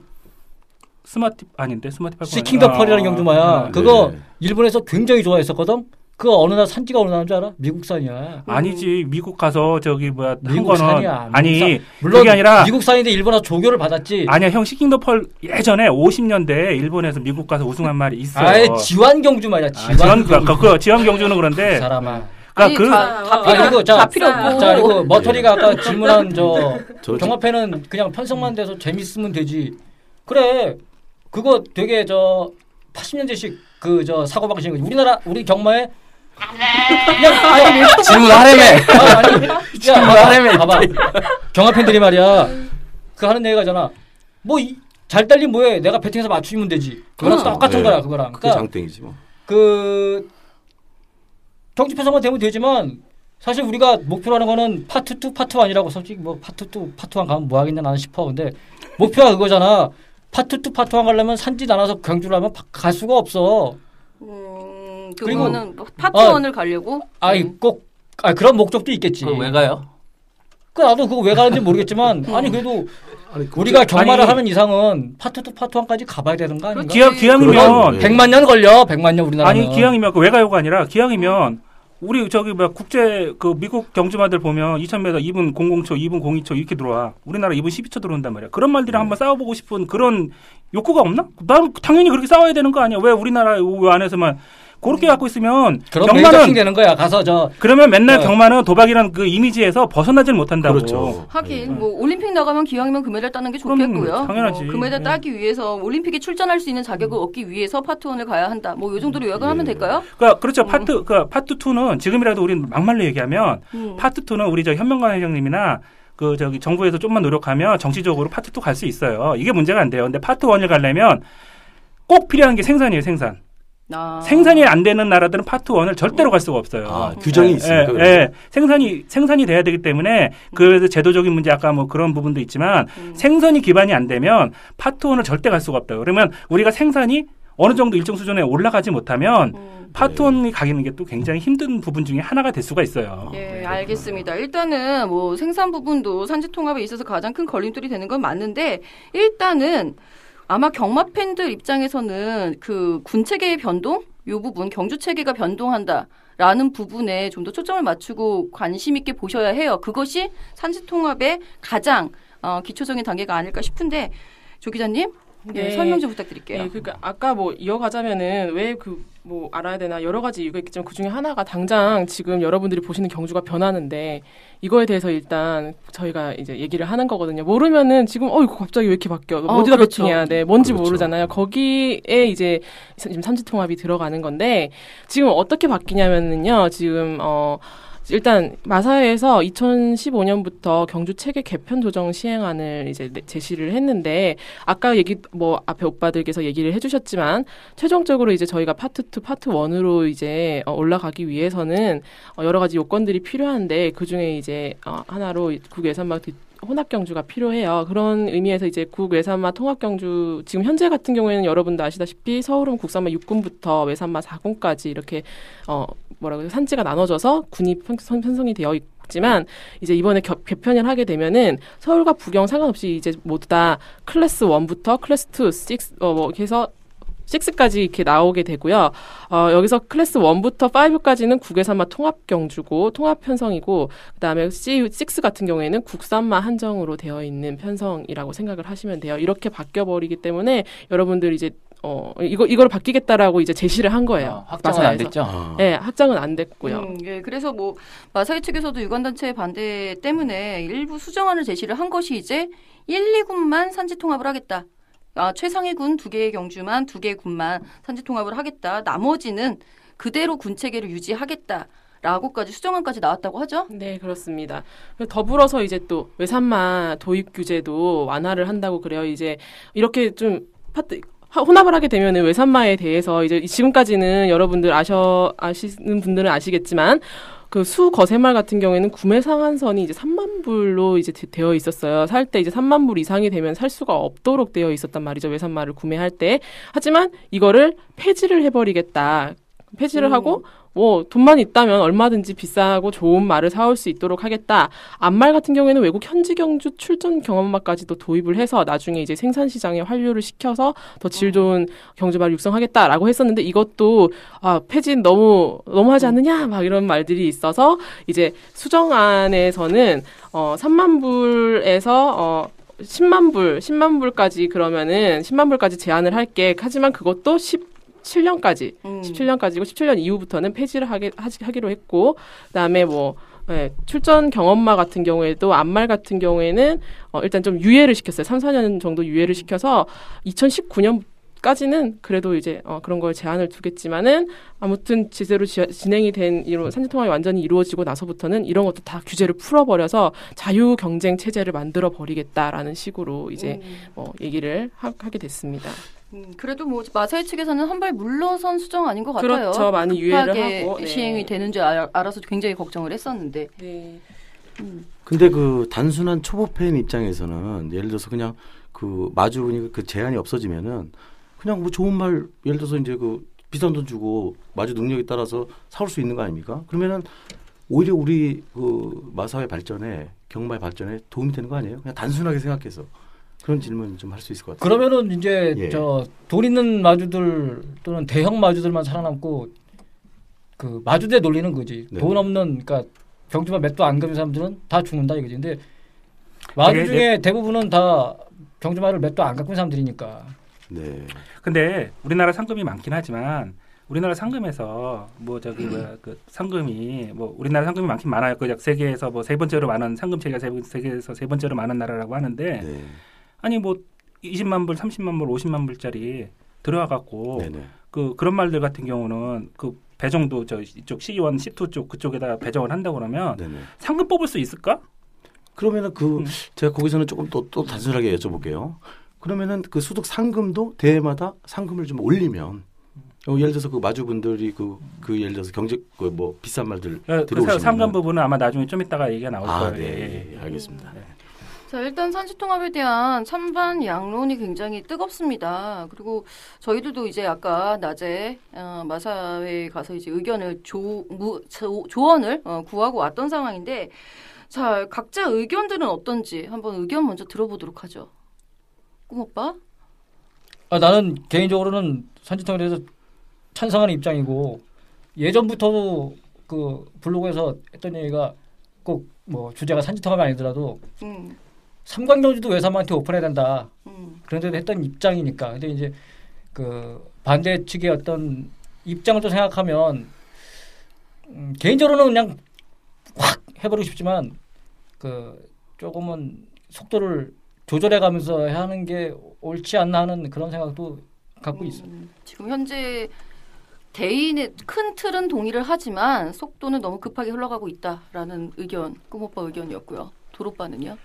스마트 아닌데 스마트 팔 시킹 더 펄이라는 경주마야. 아, 그거 네. 일본에서 굉장히 좋아했었거든. 그 어느 날 산지가 어느 나라인 줄 알아? 미국산이야. 아니지 미국 가서 저기 뭐야 한 미국 거는 산이야, 아니 미국 산. 물론 그게 아니라 미국산인데 일본에서 조교를 받았지. 아니야 형 시킹 더펄 예전에 50년대 일본에서 미국 가서 우승한 말이 있어. 아예 지wan 경주 말이야. 지wan, 지원 경주. 그, 그 지원 경주는 그 그런데 사람아. 아니, 그러니까 그 다, 다 아, 필요, 그리고 자, 다 필요 없고. 자, 그리고 머터리가 아까 질문한 저 저 경합회는 그냥 편성만 돼서 재밌으면 되지. 그래. 그거 되게 저 80년대식 그 저 사고 방식. 우리나라 우리 경마에 그냥 아니 질문 하래매. 아니, 야, 질문 하래매. 봐봐. 경합 팬들이 말이야. 그 하는 얘기가잖아. 뭐잘 달린 뭐해? 내가 배팅해서 맞추면 되지. 그거랑 응. 똑같은 네. 거야, 그거랑. 그게 그러니까 장땡이지 뭐. 그 경기 편성만 되면 되지만 사실 우리가 목표로 하는 거는 파트 2, 파트 1이라고 솔직히 뭐 파트 2, 파트 1 가면 뭐 하겠냐 나는 싶어. 근데 목표가 그거잖아. 파트 2, 파트 1 가려면 산지 나눠서 경주를 하면 바- 갈 수가 없어. 음, 그리고- 그거는 파트 어. 원을 가려고. 아이 음. 꼭 아, 그런 목적도 있겠지. 그거 왜 가요? 그 나도 그거 왜 가는지 모르겠지만 음. 아니 그래도 아니, 그- 우리가 경마를 아니- 하는 이상은 파트 2, 파트 1까지 가봐야 되는 거 아닌가? 기왕 기왕이면 그건- 네. 100만 년 걸려. 100만 년 우리나라는. 아니 기왕이면 그 외가요가 아니라 기왕이면 우리 저기 뭐 국제 그 미국 경주마들 보면 2000m 2분 00초, 2분 02초 이렇게 들어와. 우리나라 2분 12초 들어온단 말이야. 그런 말들이랑 한번 싸워보고 싶은 그런 욕구가 없나? 난 당연히 그렇게 싸워야 되는 거 아니야? 왜 우리나라 요 안에서만 그렇게 갖고 있으면 경마는 되는 거야. 가서 저 그러면 맨날 어. 경마는 도박이라는 그 이미지에서 벗어나질 못한다고. 그렇죠. 하긴 네. 뭐 올림픽 나가면 기왕이면 금메달 따는 게 좋겠고요. 당연하지. 뭐 금메달 네. 따기 위해서 올림픽에 출전할 수 있는 자격을 얻기 위해서 파트 원을 가야 한다. 뭐이 정도로 요약을 하면 네. 될까요? 그러니까 그렇죠. 파트 그 파트 2는 지금이라도 우리는 막말로 얘기하면 음. 파트 2는 우리 저 현명관 회장님이나 그 저기 정부에서 좀만 노력하면 정치적으로 파트 2 갈 수 있어요. 이게 문제가 안 돼요. 근데 파트 1을 가려면 꼭 필요한 게 생산이에요, 생산. 아. 생산이 안 되는 나라들은 파트 1을 절대로 갈 수가 없어요. 아, 규정이 예, 있습니까? 예, 그래서? 예. 생산이 생산이 돼야 되기 때문에 그 제도적인 문제 아까 뭐 그런 부분도 있지만 음. 생산이 기반이 안 되면 파트 1을 절대 갈 수가 없다. 그러면 우리가 생산이 어느 정도 일정 수준에 올라가지 못하면 음. 파트 1이 가기는 게 또 굉장히 힘든 부분 중에 하나가 될 수가 있어요. 예, 알겠습니다. 일단은 뭐 생산 부분도 산지 통합에 있어서 가장 큰 걸림돌이 되는 건 맞는데 일단은 아마 경마 팬들 입장에서는 그 군 체계의 변동 요 부분 경주 체계가 변동한다. 라는 부분에 좀 더 초점을 맞추고 관심 있게 보셔야 해요. 그것이 산지 통합의 가장 어, 기초적인 단계가 아닐까 싶은데 조 기자님 예, 네. 설명 좀 부탁드릴게요. 예, 그러니까 아까 뭐 이어가자면은 왜 그 뭐 알아야 되나 여러 가지 이유가 있겠지만 그 중에 하나가 당장 지금 여러분들이 보시는 경주가 변하는데 이거에 대해서 일단 저희가 이제 얘기를 하는 거거든요. 모르면은 지금 어 이거 갑자기 왜 이렇게 바뀌어? 어, 어디다 그렇죠. 배팅해야 돼? 뭔지 그렇죠. 모르잖아요. 거기에 이제 지금 삼지통합이 들어가는 건데 지금 어떻게 바뀌냐면은요. 지금 어 일단 마사회에서 2015년부터 경주 체계 개편 조정 시행안을 이제 내- 제시를 했는데 아까 얘기 뭐 앞에 오빠들께서 얘기를 해주셨지만 최종적으로 이제 저희가 파트 2, 파트 1으로 이제 어, 올라가기 위해서는 어, 여러 가지 요건들이 필요한데 그 중에 이제 어, 하나로 국외산막 혼합 경주가 필요해요. 그런 의미에서 이제 국외산마 통합 경주 지금 현재 같은 경우에는 여러분도 아시다시피 서울은 국산마 6군부터 외산마 4군까지 이렇게 어 뭐라고 산지가 나눠져서 군이 편- 편성이 되어 있지만 이제 이번에 겨- 개편을 하게 되면은 서울과 부경 상관없이 이제 모두 다 클래스 1부터 클래스 2, 6, 어뭐 해서 6까지 이렇게 나오게 되고요. 어, 여기서 클래스 1부터 5까지는 국외산마 통합 경주고 통합 편성이고 그다음에 C, 6 같은 경우에는 국산마 한정으로 되어 있는 편성이라고 생각을 하시면 돼요. 이렇게 바뀌어 버리기 때문에 여러분들 이제 어 이거 이걸 바뀌겠다라고 이제 제시를 한 거예요. 어, 확정은 안. 됐죠. 아. 네, 확정은 안 됐고요. 음, 예, 그래서 뭐 마사회 측에서도 유관 단체 반대 때문에 일부 수정안을 제시를 한 것이 이제 1, 2군만 산지 통합을 하겠다. 아, 최상위 군 두 개의 경주만 두 개의 군만 산지 통합을 하겠다. 나머지는 그대로 군 체계를 유지하겠다. 라고까지 수정안까지 나왔다고 하죠. 네, 그렇습니다. 더불어서 이제 또 외산마 도입 규제도 완화를 한다고 그래요. 이제 이렇게 좀 파트 하- 혼합을 하게 되면은 외산마에 대해서 이제 지금까지는 여러분들 아셔 아시는 분들은 아시겠지만 그 수 거세말 같은 경우에는 구매 상한선이 이제 3만 불로 이제 되- 되어 있었어요. 살 때 이제 3만 불 이상이 되면 살 수가 없도록 되어 있었단 말이죠. 외산마를 구매할 때. 하지만 이거를 폐지를 해버리겠다. 폐지를 음. 하고 뭐 돈만 있다면 얼마든지 비싸고 좋은 말을 사올 수 있도록 하겠다. 암말 같은 경우에는 외국 현지 경주 출전 경험마까지도 도입을 해서 나중에 이제 생산 시장에 환류를 시켜서 더 질 좋은 경주말을 육성하겠다라고 했었는데 이것도 아 폐지 너무 너무하지 않느냐 막 이런 말들이 있어서 이제 수정안에서는 어 3만 불에서 어 10만 불, 10만 불까지 그러면은 10만 불까지 제한을 할게. 하지만 그것도 17년까지, 음. 17년까지고 17년 이후부터는 폐지를 하게, 하기로 했고, 그다음에 뭐 예, 출전 경험마 같은 경우에도 암말 같은 경우에는 어, 일단 좀 유예를 시켰어요. 3, 4년 정도 유예를 시켜서 2019년 까지는 그래도 이제 어, 그런 걸 제한을 두겠지만은 아무튼 제대로 지, 진행이 된 이런 산지 통합이 완전히 이루어지고 나서부터는 이런 것도 다 규제를 풀어버려서 자유 경쟁 체제를 만들어 버리겠다라는 식으로 이제 음. 뭐 얘기를 하, 게 됐습니다. 음, 그래도 뭐 마사회 측에서는 한 발 물러선 수정 아닌 것 같아요. 그렇죠. 많이 유예를 하고 네. 시행이 되는 줄 알, 알아서 굉장히 걱정을 했었는데. 네. 음. 근데 그 단순한 초보 팬 입장에서는 예를 들어서 그냥 그 마주 보니까 그 제한이 없어지면은 그냥 뭐 좋은 말 예를 들어서 이제 그 비싼 돈 주고 마주 능력에 따라서 사올 수 있는 거 아닙니까? 그러면은 오히려 우리 그 마사회 발전에 경마의 발전에 도움이 되는 거 아니에요? 그냥 단순하게 생각해서 그런 질문 좀 할 수 있을 것 같아요. 그러면은 이제 예. 저돈 있는 마주들 또는 대형 마주들만 살아남고 그 마주대 놀리는 거지. 네. 돈 없는 그러니까 경주만 몇 도 안 가는 사람들은 다 죽는다 이거지. 근데 마주 그게 중에 대부분은 다 경주마를 몇 도안 갖고 있는 사람들이니까. 네. 근데 우리나라 상금이 많긴 하지만 우리나라 상금에서 뭐 저기 뭐야 그 상금이 뭐 우리나라 상금이 많긴 많아요. 그 세계에서 뭐 세 번째로 많은 상금 체계가 세- 세계에서 세 번째로 많은 나라라고 하는데 네. 아니 뭐 20만 불, 30만 불, 50만 불짜리 들어와 갖고 네. 네. 그 그런 말들 같은 경우는 그 배정도 저 이쪽 C1, C2 쪽 그쪽에다 배정을 한다 그러면 네. 네. 상금 뽑을 수 있을까? 그러면은 그 음. 제가 거기서는 조금 또, 또 단순하게 여쭤볼게요. 그러면은 그 소득 상금도 대회마다 상금을 좀 올리면 어, 예를 들어서 그 마주분들이 그, 그 예를 들어서 경제 그 뭐 비싼 말들 그 들어오시면 상금 부분은 아마 나중에 좀 이따가 얘기가 나올 아, 거예요. 네, 예, 예. 예, 알겠습니다. 네. 자, 일단 산지통합에 대한 찬반 양론이 굉장히 뜨겁습니다. 그리고 저희들도 이제 아까 낮에 어, 마사회에 가서 이제 의견을 조, 무, 조, 조언을 어, 구하고 왔던 상황인데 자, 각자 의견들은 어떤지 한번 의견 먼저 들어보도록 하죠. 꿈오빠? 아, 나는 개인적으로는 산지통에 대해서 찬성하는 입장이고 예전부터도 그 블로그에서 했던 얘기가 꼭 뭐 주제가 산지통합이 아니더라도 음, 삼광경주도 외삼한테 오픈해야 된다. 음, 그런 데도 했던 입장이니까. 근데 이제 그 반대 측의 어떤 입장을 또 생각하면 음, 개인적으로는 그냥 확 해버리고 싶지만 그 조금은 속도를 조절해가면서 하는 게 옳지 않나 하는 그런 생각도 갖고 있어요. 음, 지금 현재 대인의 큰 틀은 동의를 하지만 속도는 너무 급하게 흘러가고 있다라는 의견, 꿈오빠 의견이었고요. 도로빠는요?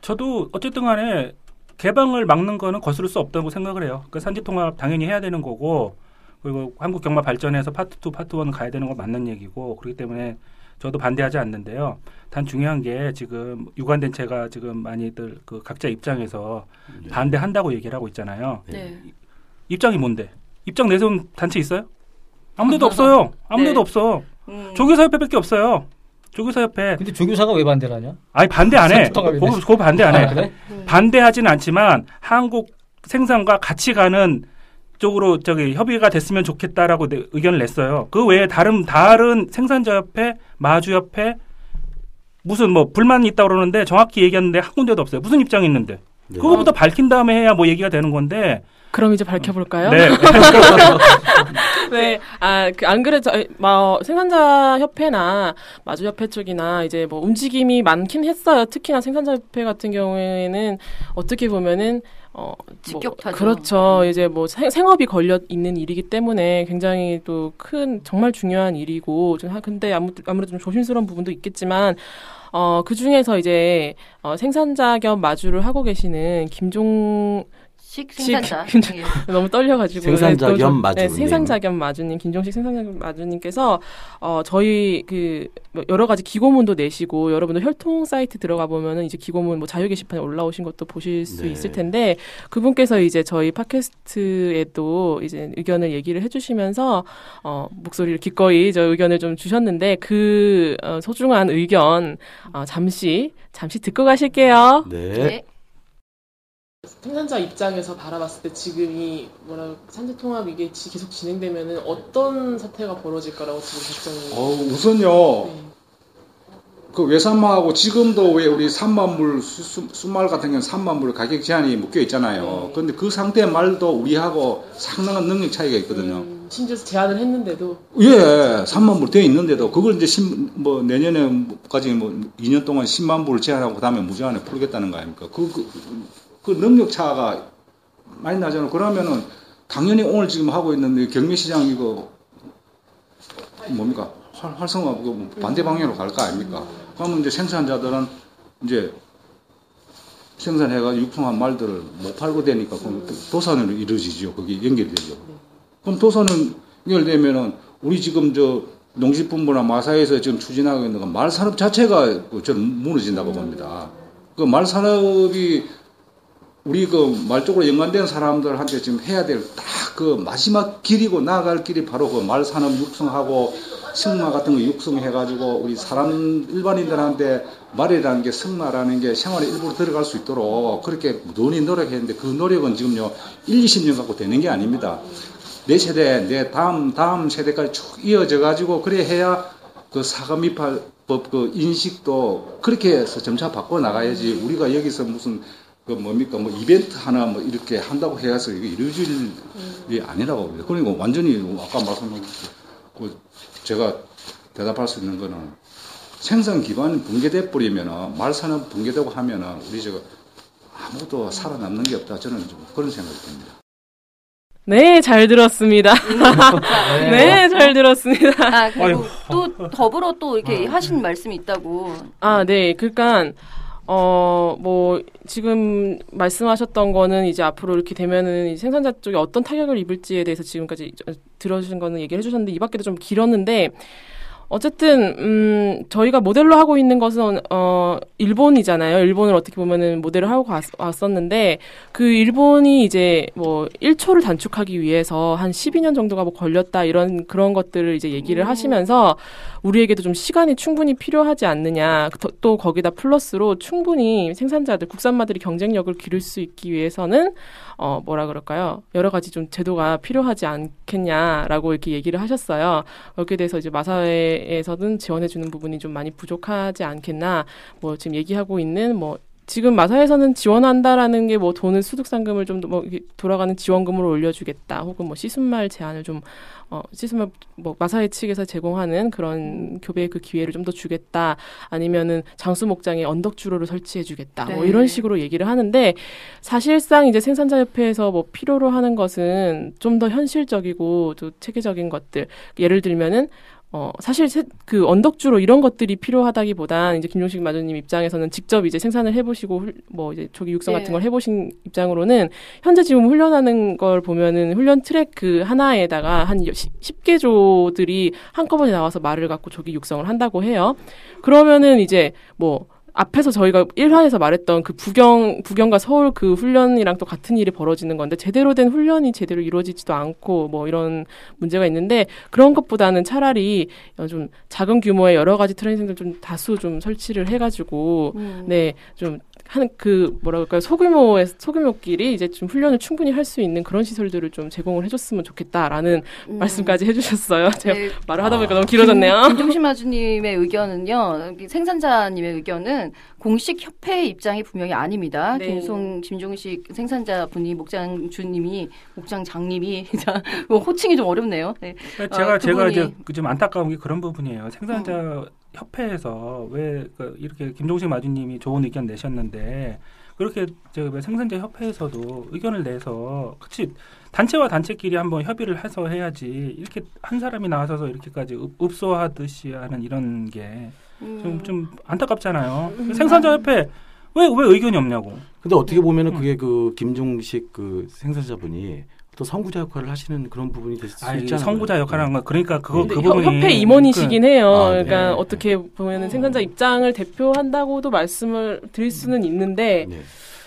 저도 어쨌든 간에 개방을 막는 거는 거스를 수 없다고 생각을 해요. 그 산지 통합 당연히 해야 되는 거고 그리고 한국 경마 발전에서 파트 2, 파트 1은 가야 되는 건 맞는 얘기고 그렇기 때문에 저도 반대하지 않는데요. 단 중요한 게 지금 유관 단체가 지금 많이들 그 각자 입장에서 네. 반대한다고 얘기를 하고 있잖아요. 네. 입장이 뭔데? 입장 내세운 단체 있어요? 아무데도 없어요. 아무데도 네. 없어. 음, 조교사협회밖에 없어요. 조교사 협회. 근데 조교사가 왜 반대를 하냐? 아니 반대 안 해. 그거, 반대 안 해. 아, 그래? 음. 반대하지는 않지만 한국 생산과 같이 가는 쪽으로 저기 협의가 됐으면 좋겠다라고 내- 의견을 냈어요. 그 외에 다른 다른 생산자 협회, 마주 협회 무슨 뭐 불만이 있다 고 그러는데 정확히 얘기했는데 한 군데도 없어요. 무슨 입장이 있는데 네. 그거부터 밝힌 다음에 해야 뭐 얘기가 되는 건데. 그럼 이제 밝혀볼까요? 네. 네, 아, 그, 안 그래도, 뭐, 생산자 협회나 마주협회 쪽이나 이제 뭐 움직임이 많긴 했어요. 특히나 생산자 협회 같은 경우에는 어떻게 보면은, 어, 뭐, 직격타죠. 그렇죠. 이제 뭐 생, 생업이 걸려 있는 일이기 때문에 굉장히 또 큰, 정말 중요한 일이고, 좀 하- 근데 아무, 아무래도 좀 조심스러운 부분도 있겠지만, 어, 그 중에서 이제, 어, 생산자 겸 마주를 하고 계시는 김종, 식 생산자. 식. 예. 너무 떨려가지고 생산자 네, 겸 마주님. 네, 생산자 겸 마주님 김종식 생산자 겸 마주님께서 어 저희 그뭐 여러 가지 기고문도 내시고 여러분들 혈통 사이트 들어가 보면은 이제 기고문 뭐 자유 게시판에 올라오신 것도 보실 수 네. 있을 텐데 그분께서 이제 저희 팟캐스트에도 이제 의견을 얘기를 해주시면서 어 목소리를 기꺼이 저 의견을 좀 주셨는데 그 어, 소중한 의견 어, 잠시 잠시 듣고 가실게요. 네. 네. 생산자 입장에서 바라봤을 때 지금 이 뭐라 산재 통합 이게 지- 계속 진행되면은 어떤 사태가 벌어질 거라고 지금 걱정이. 어, 우선요, 네. 그 외산마하고 지금도 왜 우리 산만물, 수, 수, 순말 같은 경우는 산만물 가격 제한이 묶여 있잖아요. 네. 그런데 그 상태의 말도 우리하고 상당한 능력 차이가 있거든요. 음, 심지어 제안을 했는데도 예, 3만 불 되어 있는데도 그걸 이제 신, 뭐 내년에까지 뭐 2년 동안 10만 불을 제한하고 그다음에 무제한에 풀겠다는 거 아닙니까? 그, 그, 그 능력 차가 많이 나잖아요. 그러면은 당연히 오늘 지금 하고 있는 이 경매시장 이거 뭡니까? 활, 그거 뭐 반대 방향으로 갈 거 아닙니까? 그러면 이제 생산자들은 이제 생산해가 유통한 말들을 못 팔고 되니까 그럼 도산으로 이루어지죠. 거기 연결이 되죠. 그럼 도산은 연결되면은 우리 지금 저 농식품부나 마사에서 지금 추진하고 있는 건 말산업 자체가 그 저는 무너진다고 봅니다. 그 말산업이 우리 그 말 쪽으로 연관된 사람들한테 지금 해야 될 딱 그 마지막 길이고 나아갈 길이 바로 그 말 산업 육성하고 승마 같은 거 육성해가지고 우리 사람 일반인들한테 말이라는 게 승마라는 게 생활의 일부로 들어갈 수 있도록 그렇게 논의 노력했는데 그 노력은 지금요 1, 20년 갖고 되는 게 아닙니다. 내 세대, 내 다음 다음 세대까지 쭉 이어져 가지고 그래 해야 그 사과 미팔 법 그 인식도 그렇게 해서 점차 바꿔 나가야지 우리가 여기서 무슨 그 뭡니까 뭐 이벤트 하나 뭐 이렇게 한다고 해서 이게 이루어질 일이 아니라고 봅니다. 그러니까 완전히 아까 말씀한 그 제가 대답할 수 있는 거는 생산 기반이 붕괴돼 버리면은 말산업 붕괴되고 하면은 우리 저거 아무것도 살아남는 게 없다 저는 좀 그런 생각이 듭니다. 네, 잘 들었습니다. 네, 잘 들었습니다. 아 그리고 또 더불어 또 이렇게 하신 말씀이 있다고. 아, 네. 그러니까 어, 뭐 지금 말씀하셨던 거는 이제 앞으로 이렇게 되면은 이 생산자 쪽에 어떤 타격을 입을지에 대해서 지금까지 저- 들어주신 거는 얘기를 해주셨는데 이 밖에도 좀 길었는데 어쨌든 음 저희가 모델로 하고 있는 것은 어 일본이잖아요. 일본을 어떻게 보면은 모델을 하고 갔, 왔었는데 그 일본이 이제 뭐 1초를 단축하기 위해서 한 12년 정도가 뭐 걸렸다 이런 그런 것들을 이제 얘기를 하시면서 우리에게도 좀 시간이 충분히 필요하지 않느냐. 또- 또 거기다 플러스로 충분히 생산자들 국산마들이 경쟁력을 기를 수 있기 위해서는 어 뭐라 그럴까요? 여러 가지 좀 제도가 필요하지 않겠냐라고 이렇게 얘기를 하셨어요. 여기에 대해서 이제 마사회에서는 지원해주는 부분이 좀 많이 부족하지 않겠나. 뭐 지금 얘기하고 있는 뭐 지금 마사에서는 지원한다라는 게 뭐 돈을 수득상금을 좀 뭐 돌아가는 지원금으로 올려주겠다 혹은 뭐 시순말 제한을 좀 어, 시스템 뭐 마사회 측에서 제공하는 그런 교배 그 기회를 좀 더 주겠다 아니면은 장수 목장에 언덕 주로를 설치해 주겠다 뭐 네. 이런 식으로 얘기를 하는데 사실상 이제 생산자 협회에서 뭐 필요로 하는 것은 좀 더 현실적이고 또 체계적인 것들 예를 들면은 어, 사실 세- 그 언덕주로 이런 것들이 필요하다기보단 이제 김종식 마주님 입장에서는 직접 이제 생산을 해보시고 훌- 뭐 이제 조기 육성 같은 네. 걸 해보신 입장으로는 현재 지금 훈련하는 걸 보면은 훈련 트랙 그 하나에다가 한 10개조들이 한꺼번에 나와서 말을 갖고 조기 육성을 한다고 해요. 그러면은 이제 뭐 앞에서 저희가 1화에서 말했던 그 부경, 부경과 서울 그 훈련이랑 또 같은 일이 벌어지는 건데 제대로 된 훈련이 제대로 이루어지지도 않고 뭐 이런 문제가 있는데 그런 것보다는 차라리 어, 좀 작은 규모의 여러 가지 트레이닝들 좀 다수 좀 설치를 해가지고 음. 네, 좀 하는 그 뭐라 그럴까요 소규모의 소규모끼리 이제 좀 훈련을 충분히 할 수 있는 그런 시설들을 좀 제공을 해줬으면 좋겠다라는 음. 말씀까지 해주셨어요. 제가 네, 말을 하다 보니까 너무 길어졌네요. 김, 김종신 마주님의 의견은요, 생산자님의 의견은 공식 협회의 입장이 분명히 아닙니다. 네. 김송, 김종식 생산자 분이 목장 주님이, 목장 장님이, 자, 뭐 호칭이 좀 어렵네요. 네. 그러니까 제가 어, 두 제가 분이- 이제 그좀 안타까운 게 그런 부분이에요. 생산자 협회에서 왜그 이렇게 김종식 마주님이 좋은 의견 내셨는데 그렇게 생산자 협회에서도 의견을 내서 같이 단체와 단체끼리 한번 협의를 해서 해야지 이렇게 한 사람이 나서서 이렇게까지 읍- 읍소하듯이 하는 이런 게 좀좀 음. 안타깝잖아요. 생산자 협회 왜 왜 의견이 없냐고. 근데 어떻게 보면은 음. 그게 그 김종식 그 생산자분이 또 선구자 역할을 하시는 그런 부분이 될수 않아요? 선구자 역할을 하는 거 그러니까 그거 근데 그 협- 부분이 협회 임원이시긴 해요. 아, 네. 그러니까 어떻게 보면은 생산자 입장을 대표한다고도 말씀을 드릴 수는 있는데 네.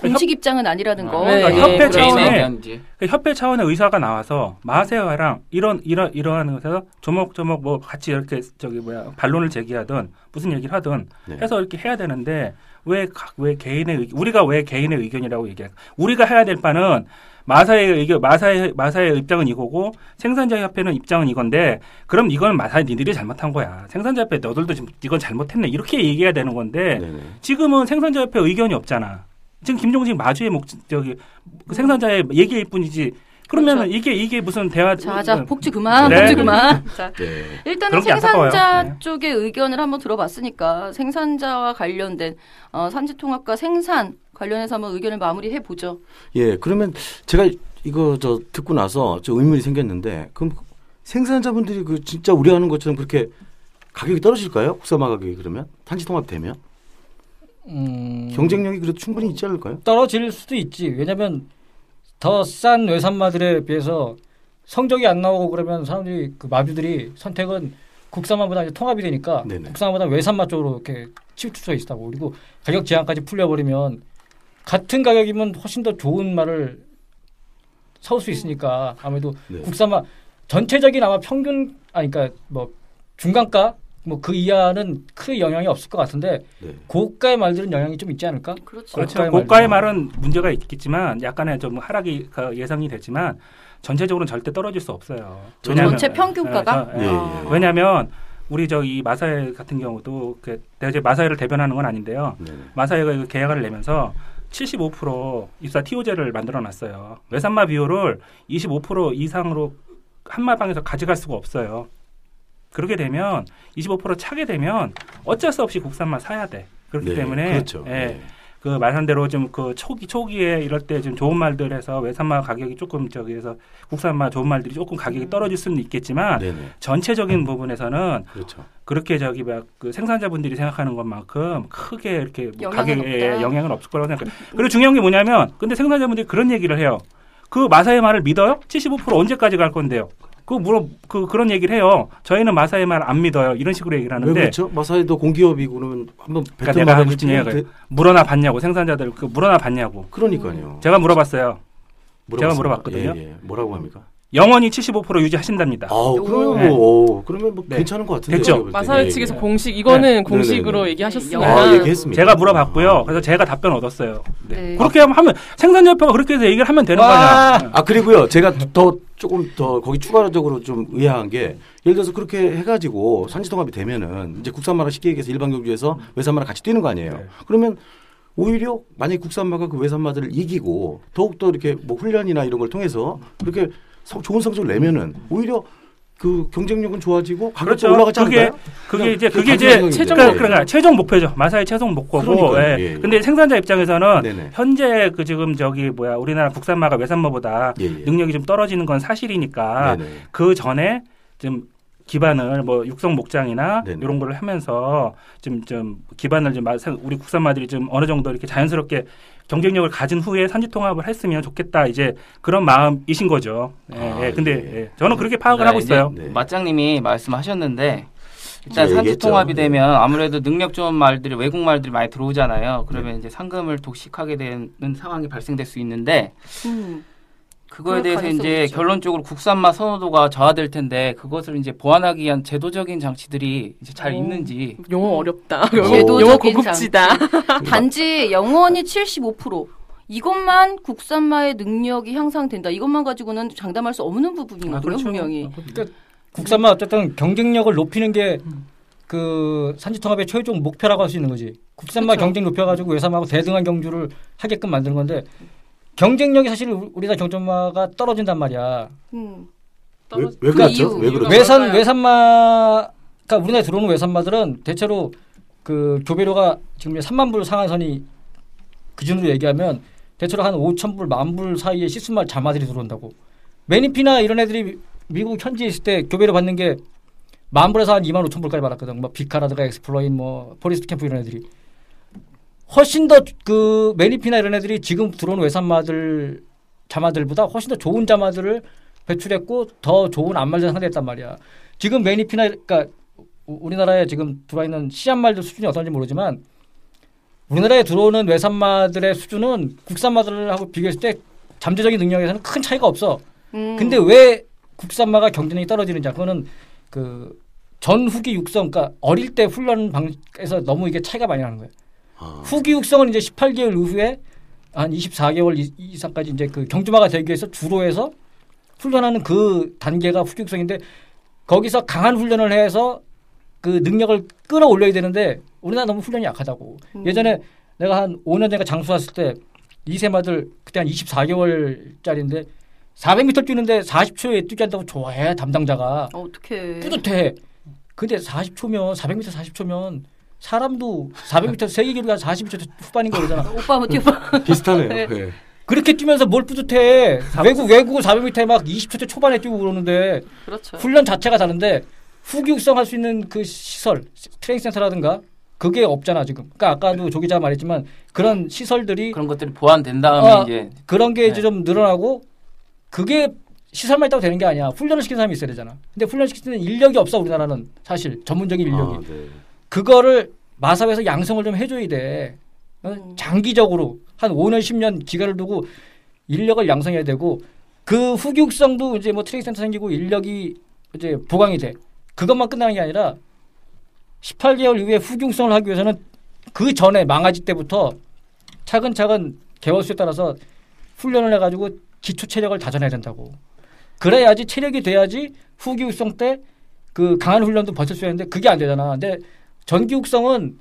공식 입장은 아니라는 거. 네, 그러니까 네, 협회 그렇죠. 차원의 의견이지. 그 협회 차원의 의사가 나와서 마세화랑 이런 이런 이러한 것에서 조목조목 뭐 같이 이렇게 저기 뭐야 반론을 제기하든 무슨 얘기를 하든 네. 해서 이렇게 해야 되는데 왜각왜 개인의 의, 우리가 왜 개인의 의견이라고 얘기해? 우리가 해야 될 바는 마사의 의견 마사의 마사의 입장은 이거고 생산자 협회는 입장은 이건데 그럼 이건 마사의 니들이 잘못한 거야. 생산자 협회 너들도 지금 이건 잘못했네 이렇게 얘기해야 되는 건데 네네. 지금은 생산자 협회 의견이 없잖아. 지금 김종식 마주의 목 저기 그 생산자의 얘기일 뿐이지. 그러면은 그렇죠. 이게 이게 무슨 대화 자, 자, 복지 그만, 네. 복지 그만. 자, 네. 일단은. 생산자 네. 쪽의 의견을 한번 들어봤으니까 생산자와 관련된 어, 산지통합과 생산 관련해서 한번 의견을 마무리해 보죠. 예, 그러면 제가 이거 저 듣고 나서 저 의문이 생겼는데 그럼 생산자분들이 그 진짜 우려하는 것처럼 그렇게 가격이 떨어질까요? 국산화 가격이 그러면 탄지 통합 되면 음, 경쟁력이 그래도 충분히 있지 않을까요? 떨어질 수도 있지. 왜냐하면 더 싼 외산마들에 비해서 성적이 안 나오고 그러면 사람들이 그 마주들이 선택은 국산마보다 이제 통합이 되니까 네네. 국산마보다 외산마 쪽으로 이렇게 치우쳐 있다고 그리고 가격 제한까지 풀려버리면 같은 가격이면 훨씬 더 좋은 말을 사올 수 있으니까 아무래도 네. 국산마 전체적인 아마 평균 아니 그러니까 뭐 중간가 뭐 그 이하는 크게 영향이 없을 것 같은데 네. 고가의 말들은 영향이 좀 있지 않을까? 그렇죠. 그렇죠. 고가의 고가의 말도. 말은 문제가 있겠지만 약간의 좀 하락이 그 예상이 되지만 전체적으로는 절대 떨어질 수 없어요. 왜냐하면- 전체 평균가가? 예, 아. 예. 왜냐하면 우리 저이 마사회 같은 경우도 그 내가 이제 마사회를 대변하는 건 아닌데요. 네. 마사회가 그 계약을 내면서 75% 입사 TO제를 만들어 놨어요. 외산마 비율을 25% 이상으로 한마방에서 가져갈 수가 없어요. 그렇게 되면 25% 차게 되면 어쩔 수 없이 국산만 사야 돼. 그렇기 네, 때문에 그렇죠. 예, 네. 그 말한 대로 좀 그 초기 초기에 이럴 때 좀 좋은 말들에서 외산마 가격이 조금 저기에서 국산마 좋은 말들이 조금 가격이 떨어질 수는 있겠지만 네네. 전체적인 부분에서는 그렇죠. 그렇게 저기 막 그 생산자분들이 생각하는 것만큼 크게 이렇게 뭐 영향은 가격에 없다. 영향은 없을 거라고 생각해요. 그리고 중요한 게 뭐냐면 근데 생산자분들이 그런 얘기를 해요. 그 마사의 말을 믿어요? 75% 언제까지 갈 건데요? 그 물어 그 그런 얘기를 해요. 저희는 마사의 말 안 믿어요. 이런 식으로 얘기를 왜 하는데 그렇죠? 마사이도 공기업이고 그러면 한번 그러니까 내가 하고 싶은 얘기가 돼- 물어나 봤냐고 생산자들 그 물어나 봤냐고. 그러니까요. 제가 물어봤어요. 물어봤습니다. 물어봤거든요. 예, 예. 뭐라고 합니까? 영원히 75% 유지하신답니다. 아우, 그러면 네. 뭐, 오, 그러면 뭐 네. 괜찮은 것 같은데. 됐죠? 마사회 예, 측에서 예. 공식 이거는 네, 공식으로 네, 네. 얘기하셨으니까 아, 얘기했습니다. 제가 물어봤고요. 아. 그래서 제가 답변 얻었어요. 네. 네. 그렇게 하면 생산자협회가 그렇게 해서 얘기를 하면 되는 와. 거냐. 아 그리고요 제가 더 조금 더 거기 추가적으로 좀 의아한 게 예를 들어서 그렇게 해가지고 산지 통합이 되면은 이제 국산마랑 쉽게 얘기해서 일반 경주에서 외산마랑 같이 뛰는 거 아니에요. 네. 그러면 오히려 만약 에 국산마가 그 외산마들을 이기고 더욱 더 이렇게 뭐 훈련이나 이런 걸 통해서 그렇게 성- 좋은 성적을 내면은 오히려 그 경쟁력은 좋아지고 가격도 그렇죠. 올라가지 그게 않을까요? 그게 이제 그게 이제 최종 네. 그러니까 최종 목표죠. 마사의 최종 목표고. 예. 예, 예. 근데 생산자 입장에서는 네네. 현재 그 지금 저기 뭐야 우리나라 국산마가 외산마보다 예, 예. 능력이 좀 떨어지는 건 사실이니까 네네. 그 전에 좀 기반을 뭐 육성 목장이나 네네. 이런 거를 하면서 좀좀 기반을 좀 마- 우리 국산마들이 좀 어느 정도 이렇게 자연스럽게 경쟁력을 가진 후에 산지 통합을 했으면 좋겠다 이제 그런 마음이신 거죠. 예, 아, 예. 근데 예. 예. 저는 그렇게 파악을 네, 하고 있어요. 네. 맞장님이 말씀하셨는데 일단 네, 산지. 통합이 네. 되면 아무래도 능력 좋은 말들이 외국 말들이 많이 들어오잖아요. 그러면 이제 상금을 독식하게 되는 상황이 발생될 수 있는데 음. 그거에 대해서 이제 있죠. 결론적으로 국산마 선호도가 저하될 텐데 그것을 이제 보완하기 위한 제도적인 장치들이 이제 잘 오. 있는지 용어 어렵다. 오. 용어 제도적인 고급지다. 단지 영원히 75% 이것만 국산마의 능력이 향상된다. 이것만 가지고는 장담할 수 없는 부분이거든요, 아, 그렇죠. 분명히. 국산마 어쨌든 경쟁력을 높이는 게 그 산지통합의 최종 목표라고 할 수 있는 거지. 국산마 그쵸. 경쟁 높여가지고 외산마하고 대등한 경주를 하게끔 만드는 건데 경쟁력이 사실 우- 우리나라 경전마가 떨어진단 말이야. 음. 왜, 왜그 그렇죠? 이유, 왜 그렇죠? 외산 맞아요. 외산마가 우리나라에 들어오는 외산마들은 대체로 그 교배료가 지금 3만 불 상한선이 기준으로 얘기하면 대체로 한 5천 불, 만 불 사이에 씨수말 자마들이 들어온다고. 매니피나 이런 애들이 미국 현지에 있을 때 교배료 받는 게 만 불에서 한 2만 5천 불까지 받았거든. 뭐 비카라드가 엑스플로잇, 뭐 포리스트 캠프 이런 애들이. 훨씬 더그 메니피나 이런 애들이 지금 들어온 외산마들 자마들보다 훨씬 더 좋은 자마들을 배출했고 더 좋은 안말들 상대했단 말이야. 지금 메니피나 그러니까 우- 우리나라에 지금 들어와 있는 시안말들 수준이 어떤지 모르지만 우리나라에 들어오는 외산마들의 수준은 국산마들하고 비교했을 때 잠재적인 능력에서는 큰 차이가 없어. 음. 근데 왜 국산마가 경쟁력이 떨어지는지 그거는 그 전후기 육성 그러니까 어릴 때 훈련 방에서 너무 이게 차이가 많이 나는 거예요. 아, 후기 육성은 이제 18개월 이후에 한 24개월 이- 이상까지 이제 그 경주마가 되기 위해서 주로 해서 훈련하는 그 단계가 후기 육성인데 거기서 강한 훈련을 해서 그 능력을 끌어올려야 되는데 우리나라 너무 훈련이 약하다고. 음. 예전에 내가 한 5년 전에 장수 왔을 때 이세마들 그때 한 24개월짜리인데 400m 뛰는데 40초에 뛰게 한다고 좋아해 담당자가 어, 어떡해. 뿌듯해. 근데 40초면 400m 40초면 사람도 400m 세계 기록이 한 40m 후반인 거잖아. 오빠 한번 뛰어봐. 비슷하네요. 네. 예. 그렇게 뛰면서 뭘 뿌듯해? 외국 외국은 400m에 막 20초째 초반에 뛰고 그러는데 그렇죠. 훈련 자체가 다른데 후기 육성할 수 있는 그 시설 트레이닝 센터라든가 그게 없잖아 지금. 그러니까 아까도 조 기자 말했지만 그런 시설들이 그런 것들이 보완된 다음에 어, 이제 그런 게 이제 네. 좀 늘어나고 그게 시설만 있다고 되는 게 아니야. 훈련을 시키는 사람이 있어야 되잖아. 근데 훈련 시키는 인력이 없어 우리나라는 사실 전문적인 인력이. 아, 네. 그거를 마사회에서 양성을 좀 해줘야 돼. 어? 음. 장기적으로 한 5년 10년 기간을 두고 인력을 양성해야 되고 그 후기육성도 이제 뭐 트레이닝 센터 생기고 인력이 이제 보강이 돼. 그것만 끝나는 게 아니라 18개월 이후에 후기육성을 하기 위해서는 그 전에 망아지 때부터 차근차근 개월 수에 따라서 훈련을 해가지고 기초 체력을 다져내야 된다고. 그래야지 체력이 돼야지 후기육성 때 그 강한 훈련도 버틸 수 있는데 그게 안 되잖아. 근데 전기육성은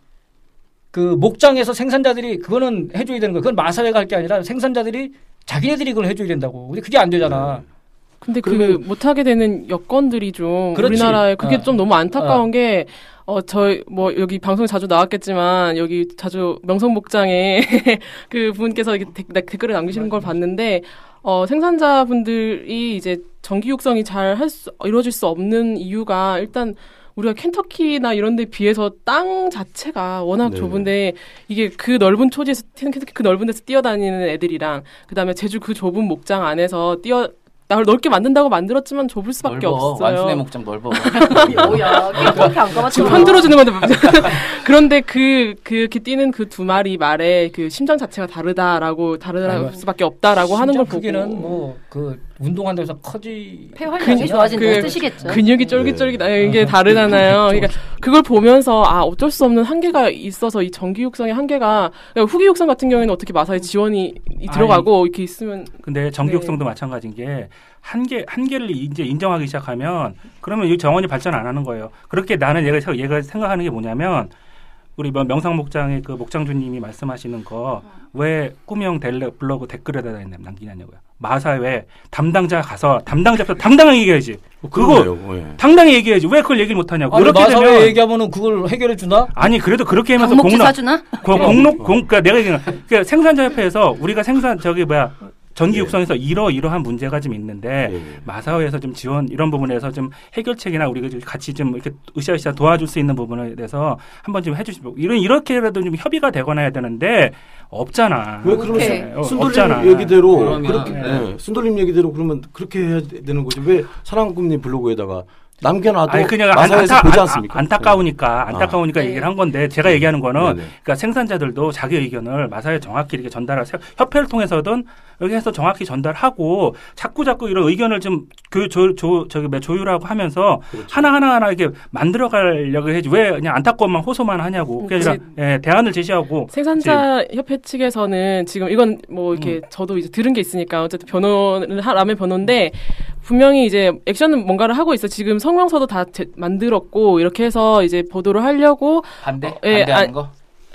그 목장에서 생산자들이 그거는 해줘야 되는 거야. 그건 마사회가 할 게 아니라 생산자들이 자기네들이 그걸 해줘야 된다고. 근데 그게 안 되잖아. 근데 그 못하게 되는 여건들이 좀 그렇지. 우리나라에 그게 어. 좀 너무 안타까운 게 어, 저희, 뭐, 여기 방송에 자주 나왔겠지만, 여기 자주 명성목장에 그 분께서 이렇게 댓- 댓글을 남기시는 걸 봤는데, 어, 생산자분들이 이제 전기 육성이 잘 할 수, 이루어질 수 없는 이유가 일단 우리가 켄터키나 이런 데 비해서 땅 자체가 워낙 네. 좁은데 이게 그 넓은 초지에서 켄터키 그 넓은 데서 뛰어다니는 애들이랑 그다음에 제주 그 좁은 목장 안에서 뛰어 나를 넓게 만든다고 만들었지만 좁을 수밖에 넓어 없어요. 완순의 목장 넓어 뭐야, 그렇게 안 가봤죠. 지금 편 들어주는 건데 그런데 그 그렇게 뛰는 그 두 마리 말의 그 심장 자체가 다르다라고 아이고, 수밖에 없다라고 하는 걸 보고 크기는 뭐그 운동한다고 해서 커지 폐 활량이 좋아진다는 그- 뜻이겠죠. 근육이 쫄깃쫄깃 아, 이게 다르잖아요. 그러니까 그걸 보면서 아 어쩔 수 없는 한계가 있어서 이 전기 육성의 한계가 그러니까 후기 육성 같은 경우에는 어떻게 마사에 지원이 이- 들어가고 이렇게 있으면 근데 전기육성도 마찬가지인 게 한계 한계를 이제 인정하기 시작하면 그러면 이 정원이 발전 안 하는 거예요. 그렇게 나는 얘가 생- 얘가 생각하는 게 뭐냐면 우리 뭐 명상 목장의 그 목장주님이 말씀하시는 거 왜 꾸명 델레 블로그 댓글에다 남기냐고요. 마사회 담당자 가서 담당자 앞에서 당당하게 얘기해야지. 그거 그러네요. 예. 당당히 얘기해야지. 왜 그걸 얘기를 못 하냐고. 아니, 그렇게 마사회 되면 얘기하면은 그걸 해결해 주나? 아니 그래도 그렇게 하면서 공론 사주나? 그 공록 공 그러니까 내가 얘기하는 그러니까 생산자 협회에서 우리가 생산 저기 뭐야 전기 예. 육성에서 이러 이러한 문제가 좀 있는데 예, 예. 마사회에서 좀 지원 이런 부분에서 좀 해결책이나 우리가 좀 같이 좀 이렇게 으쌰으쌰 도와줄 수 있는 부분에 대해서 한번 좀 해주시고 이런 이렇게라도 좀 협의가 되거나 해야 되는데 없잖아. 왜 그러면. 순- 어, 순돌림 없잖아. 얘기대로 그러면, 그렇게 네. 예, 순돌림 얘기대로 그러면 그렇게 해야 되는 거지 왜 사랑꾼님 블로그에다가 남겨놔도 아니 그냥 마사에서 안타, 보지 안- 않습니까? 안 타까우니까 안타까우니까 네. 얘기를 한 건데 제가 얘기하는 거는 네네. 그러니까 생산자들도 자기 의견을 마사에 정확히 이렇게 전달할 세- 협회를 통해서든 여기 해서 정확히 전달하고 자꾸 자꾸 이런 의견을 좀그 저기 뭐 조율하고 하면서 그렇죠. 하나 하나 하나 이렇게 만들어 가려고 해야지 왜 그냥 안타까움만 호소만 하냐고 그게 아니라 예, 대안을 제시하고 생산자 협회 측에서는 지금 이건 뭐 이렇게 저도 이제 들은 게 있으니까 어쨌든 변호를 하라면 변호인데 분명히 이제 액션은 뭔가를 하고 있어. 지금 성명서도 다 제- 만들었고 이렇게 해서 이제 보도를 하려고 반대 어, 예, 반대하는 아, 거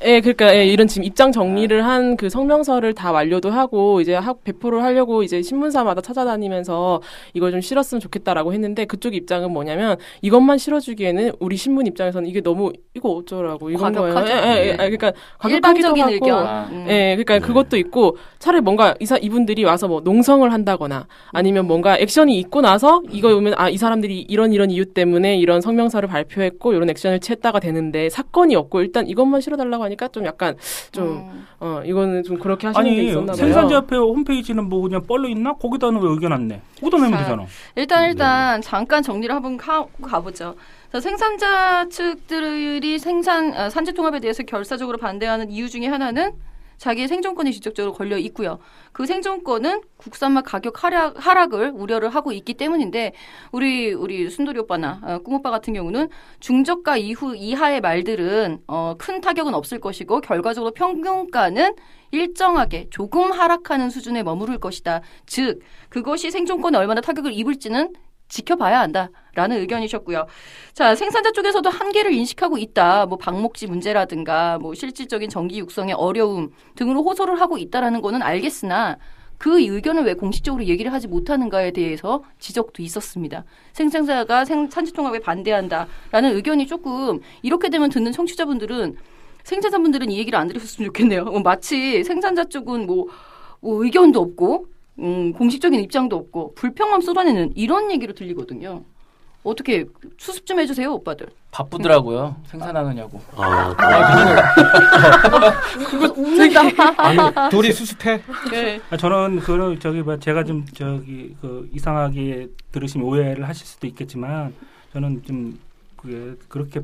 예, 그러니까 예, 이런 지금 입장 정리를 한 그 성명서를 다 완료도 하고 이제 하, 배포를 하려고 이제 신문사마다 찾아다니면서 이걸 좀 실었으면 좋겠다라고 했는데 그쪽 입장은 뭐냐면 이것만 실어주기에는 우리 신문 입장에서는 이게 너무 이거 어쩌라고 이건 거예요. 과격하죠. 예, 예, 예, 그러니까 과격하기도 하고 의견. 아, 음. 예, 그러니까 네. 그것도 있고 차라리 뭔가 이사 이분들이 와서 뭐 농성을 한다거나 아니면 뭔가 액션이 있고 나서 이거 보면 아 이 사람들이 이런 이런 이유 때문에 이런 성명서를 발표했고 이런 액션을 취했다가 되는데 사건이 없고 일단 이것만 실어달라고 하니까 좀 약간 좀 음. 어 이거는 좀 그렇게 하시는 게 아니 있었나 봐요. 생산자협회 홈페이지는 뭐 그냥 뻘로 있나? 거기다는 왜 의견 안 내? 거기다 내면 자, 되잖아. 일단 네. 일단 잠깐 정리를 한번 가, 가보죠. 자, 생산자 측들이 생산 아, 산지 통합에 대해서 결사적으로 반대하는 이유 중에 하나는 자기의 생존권이 직접적으로 걸려 있고요. 그 생존권은 국산맛 가격 하락, 하락을 우려를 하고 있기 때문인데 우리 우리 순돌이 오빠나 어, 꿈 오빠 같은 경우는 중저가 이후 이하의 말들은 어, 큰 타격은 없을 것이고 결과적으로 평균가는 일정하게 조금 하락하는 수준에 머무를 것이다. 즉 그것이 생존권에 얼마나 타격을 입을지는 지켜봐야 한다 라는 의견이셨고요. 자 생산자 쪽에서도 한계를 인식하고 있다. 뭐 방목지 문제라든가 뭐 실질적인 전기 육성의 어려움 등으로 호소를 하고 있다라는 거는 알겠으나 그 의견을 왜 공식적으로 얘기를 하지 못하는가에 대해서 지적도 있었습니다. 생산자가 생, 산지통합에 반대한다라는 의견이 조금 이렇게 되면 듣는 청취자분들은 생산자분들은 이 얘기를 안 들으셨으면 좋겠네요. 어, 마치 생산자 쪽은 뭐, 뭐 의견도 없고 음, 공식적인 입장도 없고 불평만 쏟아내는 이런 얘기로 들리거든요. 어떻게 수습 좀 해주세요, 오빠들. 바쁘더라고요. 생산하느냐고. 아, 그거 웃는다. 아니, 둘이 수습해. 네. 아, 저는 그 저기 뭐 제가 좀 저기 그 이상하게 들으시면 오해를 하실 수도 있겠지만 저는 좀 그게 그렇게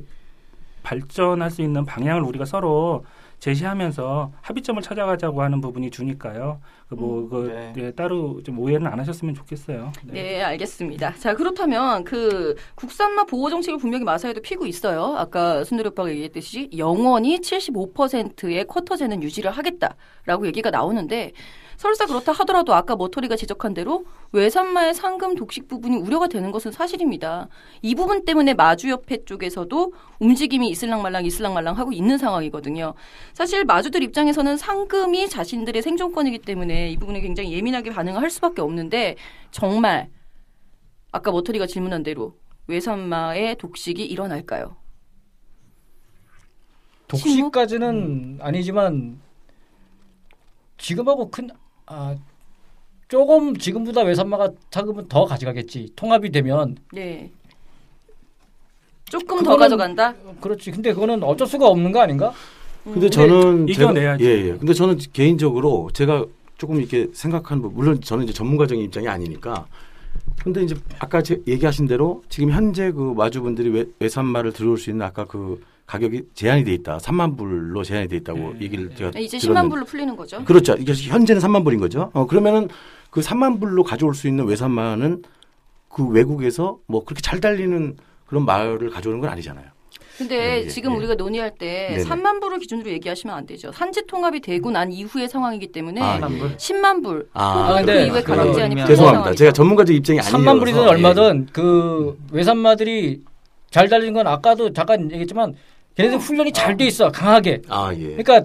발전할 수 있는 방향을 우리가 서로 제시하면서 합의점을 찾아가자고 하는 부분이 주니까요. 그뭐그 네. 예, 따로 좀 오해는 안 하셨으면 좋겠어요. 네, 알겠습니다. 자, 그렇다면 그 국산맛 보호 정책을 분명히 마사에도 피고 있어요. 아까 순돌이 오빠가 얘기했듯이 영원히 75%의 쿼터제는 유지를 하겠다라고 얘기가 나오는데 설사 그렇다 하더라도 아까 머터리가 지적한 대로 외산마의 상금 독식 부분이 우려가 되는 것은 사실입니다. 이 부분 때문에 마주협회 쪽에서도 움직임이 있을랑말랑 있을랑말랑 하고 있는 상황이거든요. 사실 마주들 입장에서는 상금이 자신들의 생존권이기 때문에 이 부분에 굉장히 예민하게 반응을 할 수밖에 없는데 정말 아까 머터리가 질문한 대로 외산마의 독식이 일어날까요? 독식까지는 아니지만 지금하고 큰 아, 조금 지금보다 외산마가 자금은 더 가져가겠지. 통합이 되면 네. 조금 더 그거는- 가져간다. 그렇지. 근데 그거는 어쩔 수가 없는 거 아닌가? 근데 저는 제가- 이겨내야지. 예, 예. 근데 저는 개인적으로 제가 조금 이렇게 생각하는 부분, 물론 저는 이제 전문가적인 입장이 아니니까. 근데 이제 아까 제 얘기하신 대로 지금 현재 그 마주분들이 외, 외산마를 들어올 수 있는 아까 그 가격이 제한이 돼 있다. 3만 불로 제한이 돼 있다고 네. 얘기를 제가 이제 들었는데. 10만 불로 풀리는 거죠. 그렇죠. 이게 현재는 3만 불인 거죠. 어, 그러면은 그 3만 불로 가져올 수 있는 외산마는 그 외국에서 뭐 그렇게 잘 달리는 그런 말을 가져오는 건 아니잖아요. 근데 예, 예, 지금 예. 우리가 논의할 때 네네. 3만 불을 기준으로 얘기하시면 안 되죠. 산지 통합이 되고 난 이후의 상황이기 때문에 아, 만 예. 불. 10만 불 아, 혹은 그 근데 이후에 그- 가격 제한이. 풀리는 죄송합니다. 상황이죠. 제가 전문가적 입장이 아니에요. 3만 불이든 얼마든 그 외산마들이 잘 달리는 건 아까도 잠깐 얘기했지만 걔네들 훈련이 잘 돼 있어. 강하게. 아, 예. 그러니까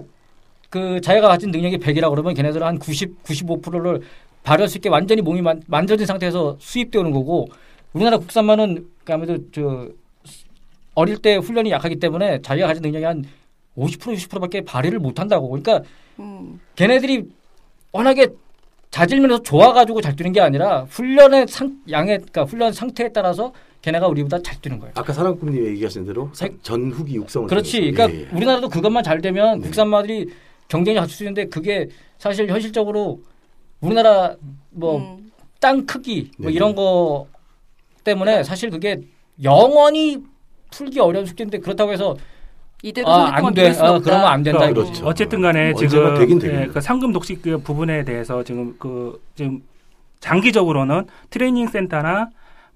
그 자기가 가진 능력이 100이라고 그러면 걔네들은 한 90, 95%를 발휘할 수 있게 완전히 몸이 만, 만져진 상태에서 수입되어 오는 거고 우리나라 국산만은 그 아무래도 저 어릴 때 훈련이 약하기 때문에 자기가 가진 능력이 한 50% 60%밖에 발휘를 못 한다고. 그러니까 음. 걔네들이 워낙에 자질면에서 좋아가지고 잘 뛰는 게 아니라 훈련의 상, 양에 그러니까 훈련 상태에 따라서 걔네가 우리보다 잘 뛰는 거예요. 아까 사랑꾼님이 얘기하신 대로 사- 전후기 육성을 그렇지. 그러니까 예, 예. 우리나라도 그것만 잘 되면 네. 국산마들이 경쟁이 갖출 수 있는데 그게 사실 현실적으로 우리나라 뭐 음. 땅 크기 뭐 네. 이런 거 때문에 사실 그게 영원히 풀기 어려운 숙제인데 그렇다고 해서 이대로 아, 안 돼. 아. 그러면 안 된다. 이거. 그렇죠. 어쨌든 간에 뭐 지금 되긴 되겠네요. 예, 그 상금 독식 그 부분에 대해서 지금 그 지금 장기적으로는 트레이닝 센터나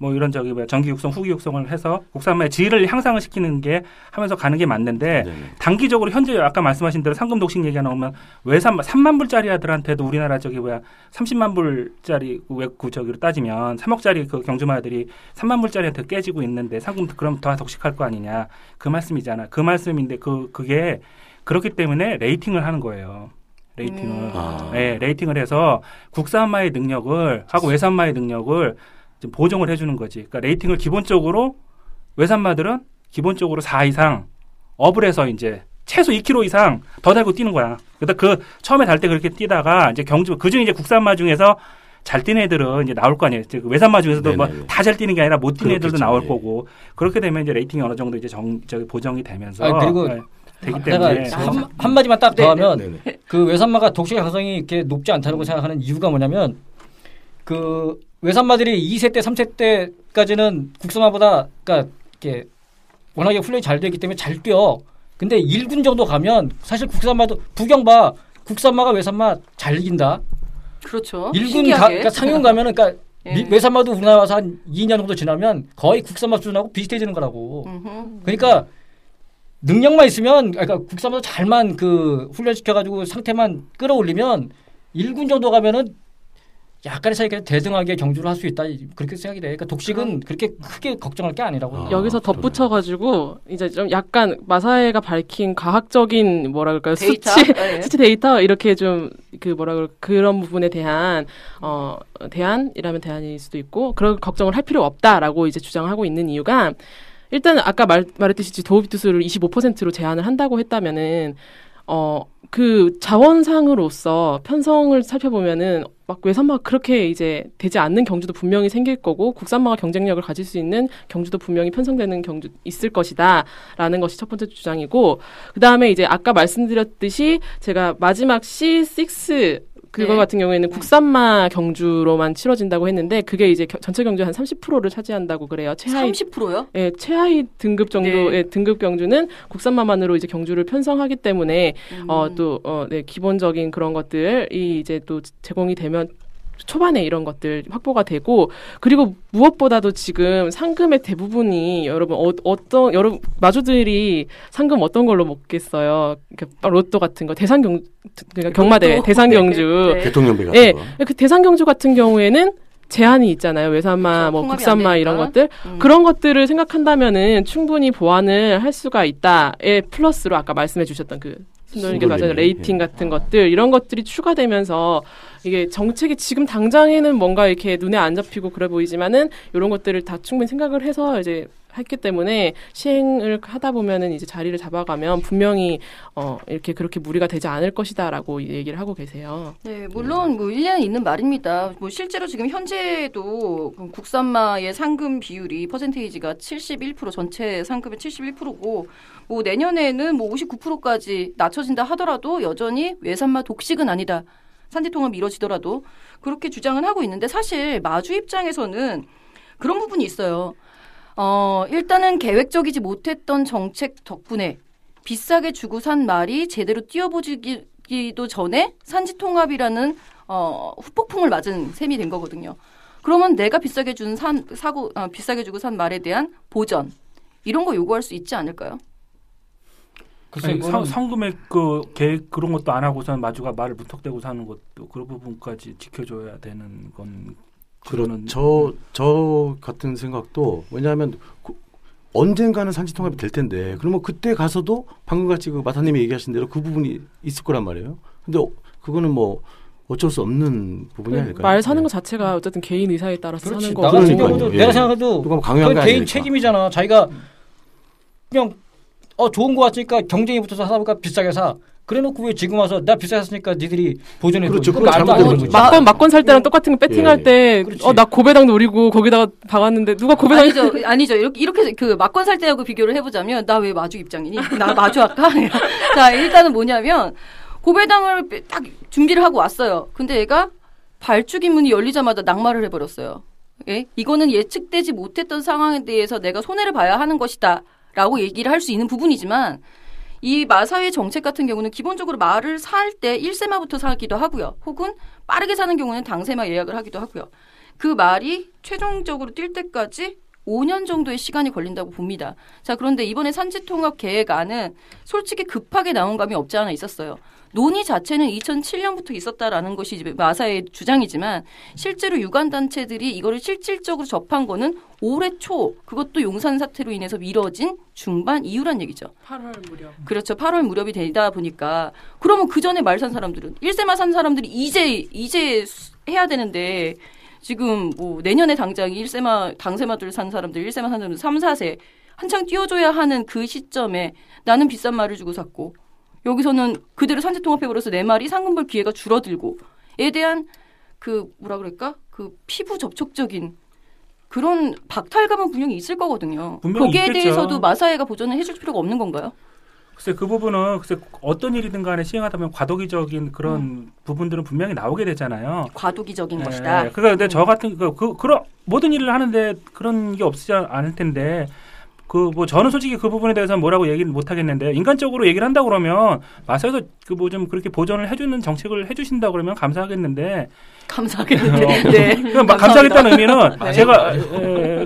뭐 이런 저기 뭐야 전기 육성, 후기 육성을 해서 국산마의 질을 향상을 시키는 게 하면서 가는 게 맞는데 네네. 단기적으로 현재 아까 말씀하신 대로 상금 독식 얘기가 나오면 외산 3만 불짜리 애들한테도 우리나라 저기 뭐야 30만 불짜리 외국 저기로 따지면 3억짜리 그 경주마들이 3만 불짜리한테 깨지고 있는데 상금 그럼 더 독식할 거 아니냐 그 말씀이잖아 그 말씀인데 그 그게 그렇기 때문에 rating을 하는 거예요 rating을 음. 아. 네, rating을 해서 국산마의 능력을 하고 외산마의 능력을 좀 보정을 해주는 거지. 그러니까 rating을 기본적으로 외산마들은 기본적으로 4 이상 up을 해서 이제 최소 2kg 이상 더 달고 뛰는 거야. 그러다 그 처음에 달 때 그렇게 뛰다가 이제 경주 그중에 이제 국산마 중에서 잘 뛰는 애들은 이제 나올 거 아니에요. 그 외산마 중에서도 뭐. 다 잘 뛰는 게 아니라 못 뛰는 애들도 그렇겠죠. 나올 예. 거고 그렇게 되면 이제 rating이 어느 정도 이제 정 저기 보정이 되면서 아, 그리고 네. 되기 내가 때문에 한, 한 마디만 딱 더 하면 네네. 그 외산마가 독식 가능성이 이렇게 높지 않다고 생각하는 이유가 뭐냐면 그 외산마들이 2세 때, 3세 때까지는 국산마보다 그러니까 이렇게 워낙에 훈련이 잘 되기 때문에 잘 뛰어. 근데 1군 정도 가면 사실 국산마도 부경 봐. 국산마가 외산마 잘 이긴다. 그렇죠. 1군 가. 그러니까 상용 가면은 그러니까 예. 미- 외산마도 우리나라 와서 한 2년 정도 지나면 거의 국산마 수준하고 비슷해지는 거라고. 음흠. 그러니까 능력만 있으면 그러니까 국산마도 잘만 그 훈련시켜 가지고 상태만 끌어올리면 1군 정도 가면은 약간의 차이가 대등하게 경주를 할 수 있다 그렇게 생각이 돼. 그러니까 독식은 그렇게 크게 걱정할 게 아니라고. 아. 여기서 그러네. 덧붙여 가지고 이제 좀 약간 마사회가 밝힌 과학적인 뭐라 그럴까요 데이터. 수치 예. 수치 데이터 이렇게 좀 그 뭐라 그럴 그런 부분에 대한 어 대안이라면 대안일 수도 있고 그런 걱정을 할 필요 없다라고 이제 주장하고 있는 이유가 일단 아까 말, 말했듯이 도입 두수를 25%로 제한을 한다고 했다면은 어 그 자원상으로서 편성을 살펴보면은 막 외산마가 그렇게 이제 되지 않는 경주도 분명히 생길 거고 국산마가 경쟁력을 가질 수 있는 경주도 분명히 편성되는 경주 있을 것이다라는 것이 첫 번째 주장이고 그 다음에 이제 아까 말씀드렸듯이 제가 마지막 C6 그거 네. 같은 경우에는 국산마 경주로만 치러진다고 했는데 그게 이제 겨- 전체 경주 한 30%를 차지한다고 그래요. 최하위 30%요? 예, 최하위 등급 정도의 네. 등급 경주는 국산마만으로 이제 경주를 편성하기 때문에 음. 어또어 네 기본적인 그런 것들이 이제 또 제공이 되면 초반에 이런 것들 확보가 되고 그리고 무엇보다도 지금 상금의 대부분이 여러분 어, 어떤 여러분 마주들이 상금 어떤 걸로 먹겠어요? 그러니까 로또 같은 거 대상 경 그러니까 경마대 로또. 대상 네. 경주 네. 대통령배 같은 예, 거. 그 대상 경주 같은 경우에는 제한이 있잖아요. 외산마, 그렇죠. 뭐 국산마 안 이런. 것들 음. 그런 것들을 생각한다면은 충분히 보완을 할 수가 있다에 플러스로 아까 말씀해 주셨던 그 순돌이게 맞아요 순돌이네. rating 예. 같은 것들 이런 것들이 추가되면서 이게 정책이 지금 당장에는 뭔가 이렇게 눈에 안 잡히고 그래 보이지만은 이런 것들을 다 충분히 생각을 해서 이제 했기 때문에 시행을 하다 보면은 이제 자리를 잡아가면 분명히 어 이렇게 그렇게 무리가 되지 않을 것이다라고 얘기를 하고 계세요. 네, 물론 뭐 일리는 있는 말입니다. 뭐 실제로 지금 현재도 그 국산마의 상금 비율이 percentage가 71% 전체 상금의 71%고 뭐 내년에는 뭐 59%까지 낮춰진다 하더라도 여전히 외산마 독식은 아니다. 산지 통합이 이뤄지더라도 그렇게 주장은 하고 있는데 사실 마주 입장에서는 그런 부분이 있어요. 어, 일단은 계획적이지 못했던 정책 덕분에 비싸게 주고 산 말이 제대로 뛰어보지기도 전에 산지 통합이라는 어, 후폭풍을 맞은 셈이 된 거거든요. 그러면 내가 비싸게 준 산, 사고, 어, 비싸게 주고 산 말에 대한 보전, 이런 거 요구할 수 있지 않을까요? 글쎄 아니, 이거는 상, 상금의 그 계획 그런 것도 안 하고선 마주가 말을 무턱대고 사는 것도 그런 부분까지 지켜줘야 되는 건 그거는 그렇죠. 저 같은 생각도 왜냐하면 그- 언젠가는 산지 통합이 될 텐데 그러면 그때 가서도 방금 같이 그 마타님이 얘기하신 대로 그 부분이 있을 거란 말이에요. 근데 어, 그거는 뭐 어쩔 수 없는 부분이 아닐까요? 말 사는 네. 것 자체가 어쨌든 개인 의사에 따라서 그렇지. 사는 나 거고 같은. 경우도 예. 내가 생각해도 그건 게 개인 아니니까. 책임이잖아. 자기가 그냥 어 좋은 거 같으니까 경쟁이 붙어서 하다 보니까 비싸게 사. 그래놓고 왜 지금 와서 나 비싸게 샀으니까 니들이 보존해 줘. 그렇죠. 그건 말도 안 되는 거지. 막건 막건 살 때랑 똑같은 거 배팅할 예. 때 그렇지. 어나 고배당 노리고 거기다가 박았는데 누가 고배당 아니죠, 아니죠. 이렇게, 이렇게 그 막건 살 때하고 비교를 해보자면 나 왜 마주 입장이니? 나 마주 할까? 자, 일단은 뭐냐면 고배당을 딱 준비를 하고 왔어요. 근데 얘가 발주기 문이 열리자마자 낙마를 해버렸어요. 예? 이거는 예측되지 못했던 상황에 대해서 내가 손해를 봐야 하는 것이다. 라고 얘기를 할 수 있는 부분이지만 이 마사의 정책 같은 경우는 기본적으로 말을 살 때 1세마부터 사기도 하고요. 혹은 빠르게 사는 경우는 당세마 예약을 하기도 하고요. 그 말이 최종적으로 뛸 때까지 5년 정도의 시간이 걸린다고 봅니다. 자, 그런데 이번에 산지통합 계획안은 솔직히 급하게 나온 감이 없지 않아 있었어요. 논의 자체는 2007년부터 있었다라는 것이 이제 마사의 주장이지만 실제로 유관 단체들이 이거를 실질적으로 접한 거는 올해 초 그것도 용산 사태로 인해서 미뤄진 중반 이후란 얘기죠. 8월 무렵. 그렇죠. 8월 무렵이 되다 보니까 그러면 그 전에 말 산 사람들은 1세마 산 사람들이 이제 이제 수- 해야 되는데 지금 뭐 내년에 당장 1세마 당세마들 산 사람들 1세마 산 사람들 3, 4세 한창 뛰어줘야 하는 그 시점에 나는 비싼 말을 주고 샀고 여기서는 그대로 산재 통합해 버려서 내 말이 상금 벌 기회가 줄어들고에 대한 그 뭐라 그럴까? 그 피부 접촉적인 그런 박탈감은 분명히 있을 거거든요. 분명히 거기에 있겠죠. 대해서도 마사회가 보전을 해줄 필요가 없는 건가요? 글쎄 그 부분은 글쎄 어떤 일이든 간에 시행하다 보면 과도기적인 그런 부분들은 분명히 나오게 되잖아요. 과도기적인 예, 것이다. 그러니까 근데 저 같은 그, 그 그런 모든 일을 하는데 그런 게 없지 않을 텐데 그 뭐 저는 솔직히 그 부분에 대해서 뭐라고 얘기를 못 하겠는데 인간적으로 얘기를 한다 그러면 마사에서 그 뭐 좀 그렇게 보전을 해주는 정책을 해주신다 그러면 감사하겠는데 감사하겠는데. 어. 네. 그냥 막. 감사하겠다는 의미는 네. 제가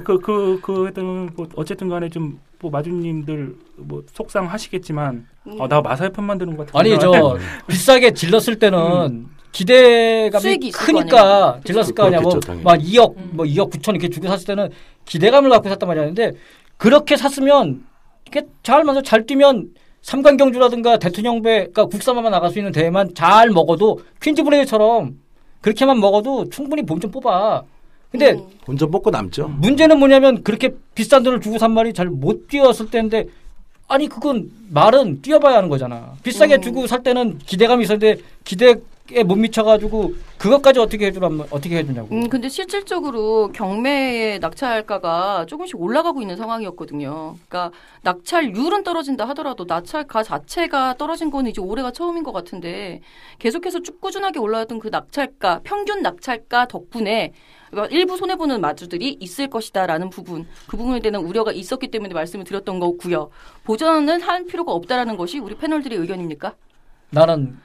그 그 그 하여튼 뭐 어쨌든 간에 좀 뭐 마주님들 뭐 속상하시겠지만 음. 어, 나 마사회 편 만 드는 것 같은 아니 저 비싸게 질렀을 때는 기대감이 있을 거 크니까. 질렀을 거 아니야. 당연히. 뭐막 2억 뭐 2억 9천 이렇게 주고 샀을 때는 기대감을 갖고 샀단 말이야. 근데 그렇게 샀으면 이게 잘 맞아 잘 뛰면 삼관경주라든가 대통령배 그러니까 국산만 나갈 수 있는 대회만 잘 먹어도 퀸즈 브레이처럼 그렇게만 먹어도 충분히 본좀 뽑아. 근데 음. 본전 뽑고 남죠. 문제는 뭐냐면 그렇게 비싼 돈을 주고 산 말이 잘 못 뛰었을 때인데 아니 그건 말은 뛰어봐야 하는 거잖아. 비싸게 음. 주고 살 때는 기대감이 있었는데 기대에 못 미쳐가지고 그것까지 어떻게 해주라면 어떻게 해주냐고. 음, 근데 실질적으로 경매의 낙찰가가 조금씩 올라가고 있는 상황이었거든요. 그러니까 낙찰률은 떨어진다 하더라도 낙찰가 자체가 떨어진 거는 이제 올해가 처음인 것 같은데 계속해서 쭉 꾸준하게 올라왔던 그 낙찰가, 평균 낙찰가 덕분에 그러니까 일부 손해보는 마주들이 있을 것이다라는 부분, 그 부분에 대한 우려가 있었기 때문에 말씀을 드렸던 거고요. 보전은 할 필요가 없다라는 것이 우리 패널들의 의견입니까? 나는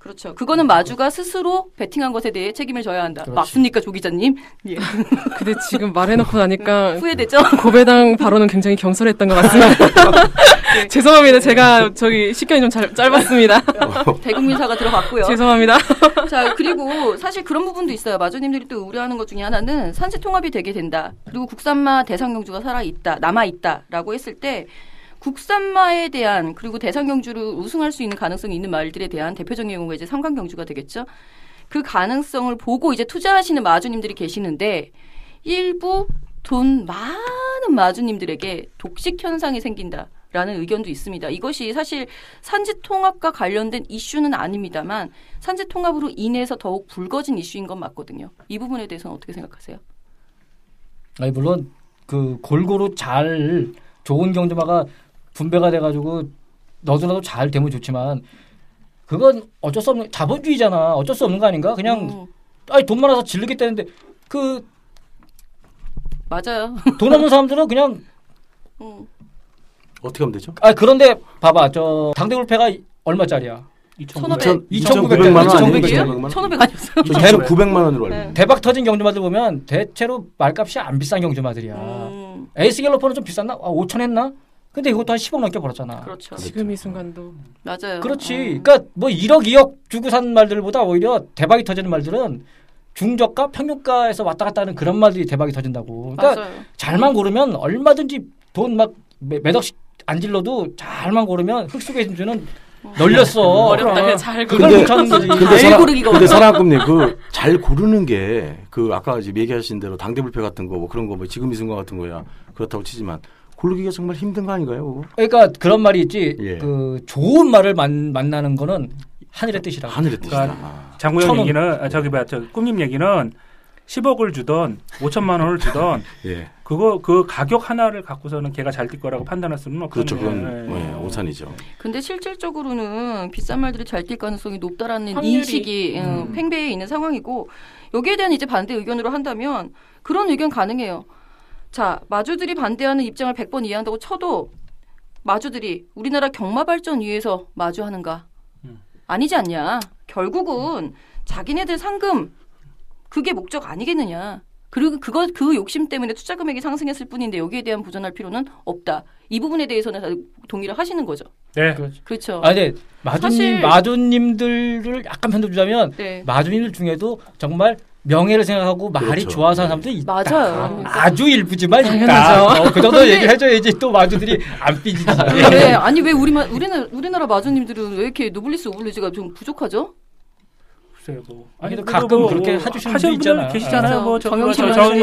그렇죠. 그거는 마주가 스스로 베팅한 것에 대해 책임을 져야 한다. 그렇지. 맞습니까, 조 기자님? 예. 근데 지금 말해놓고 나니까 후회되죠? 고배당 발언은 굉장히 경솔했던 것 같습니다. 죄송합니다. 제가 저기 식견이 좀 잘, 짧았습니다. 대국민 사가 들어갔고요. 죄송합니다. 자, 그리고 사실 그런 부분도 있어요. 마주님들이 또 우려하는 것 중에 하나는 산지 통합이 되게 된다. 그리고 국산마 대상경주가 살아 있다, 남아 있다라고 했을 때 국산마에 대한 그리고 대상 경주를 우승할 수 있는 가능성이 있는 말들에 대한 대표적인 경우가 이제 삼강 경주가 되겠죠. 그 가능성을 보고 이제 투자하시는 마주님들이 계시는데 일부 돈 많은 마주님들에게 독식 현상이 생긴다 라는 의견도 있습니다. 이것이 사실 산지 통합과 관련된 이슈는 아닙니다만 산지 통합으로 인해서 더욱 불거진 이슈인 건 맞거든요. 이 부분에 대해서는 어떻게 생각하세요? 아니 물론 그 골고루 잘 좋은 경주마가 분배가 돼가지고 너도나도 잘 되면 좋지만 그건 어쩔 수 없는 자본주의잖아. 어쩔 수 없는 거 아닌가? 그냥 음, 아니 돈 많아서 질르겠다는데 그돈 맞아요. 없는 사람들은 그냥 음, 어떻게 하면 되죠? 아 그런데 봐봐 저 당대불패가 얼마짜리야? 1500. 2,900만 원, 아니에요? 2,900이에요? 1,500 아니었어요? 저는 900만 원으로 알고 네. 대박 터진 경주마들 보면 대체로 말값이 안 비싼 경주마들이야. 음, 에이스 갤러퍼는 좀 비쌌나? 아, 5천 했나? 근데 이것도 한 10억 넘게 벌었잖아. 그렇죠. 지금 이 순간도 맞아요. 그렇지. 음. 그러니까 뭐 1억, 2억 주고 산 말들보다 오히려 대박이 터지는 말들은 중저가, 평균가에서 왔다 갔다 하는 그런 말들이 대박이 터진다고. 그러니까 맞아요. 잘만 고르면 얼마든지 돈 막 몇 억씩 안 질러도 잘만 고르면 흙 속에 있는 줄은 널렸어. 어렵다. 그냥 잘 찾는 거지. 근데 잘 고르기가 근데. 사랑꾼님 그 잘 고르는 게 그 아까 지금 얘기하신 대로 당대불패 같은 거 뭐 그런 거 뭐 지금 이 순간 같은 거야 그렇다고 치지만 고르기가 정말 힘든 거 아닌가요? 그거? 그러니까 그런 말이 있지. 예. 그 좋은 말을 만, 만나는 거는 하늘의 뜻이라고. 하늘의 뜻이다. 그러니까 아. 장구영 천 원. 얘기는 아, 저기 뭐야 저 꿈님 얘기는 10억을 주던 5천만 원을 주던 예, 그거 그 가격 하나를 갖고서는 걔가 잘 뛸 거라고 판단할 수는 없거든요. 그렇죠. 그건 예. 예, 오산이죠. 근데 실질적으로는 비싼 말들이 잘 뛸 가능성이 높다라는 확률이. 인식이 음, 팽배해 있는 상황이고 여기에 대한 이제 반대 의견으로 한다면 그런 의견 가능해요. 자, 마주들이 반대하는 입장을 100번 이해한다고 쳐도 마주들이 우리나라 경마 발전 위해서 마주하는가? 음. 아니지 않냐. 결국은 자기네들 상금 그게 목적 아니겠느냐. 그리고 그거 그 욕심 때문에 투자 금액이 상승했을 뿐인데 여기에 대한 보전할 필요는 없다. 이 부분에 대해서는 다 동의를 하시는 거죠. 네. 그렇죠. 그렇죠. 아, 근데 마주님, 사실- 마주님들을 약간 편들어 주자면 네. 마주님들 중에도 정말 명예를 생각하고 말이 그렇죠. 좋아서 하는 사람들이 있다. 맞아요. 아주 일부지만. 당연하죠. 어, 그 정도 얘기해줘야지 또 마주들이 안 삐지지. 왜 아니 왜 우리 마, 우리나라 우리나라 마주님들은 왜 이렇게 노블리스 오블리즈가 좀 부족하죠? 글쎄요, 뭐. 아니, 그래도 가끔 뭐 그렇게 뭐 해주시는 하시는 분들 있잖아. 분들 계시잖아요. 아. 뭐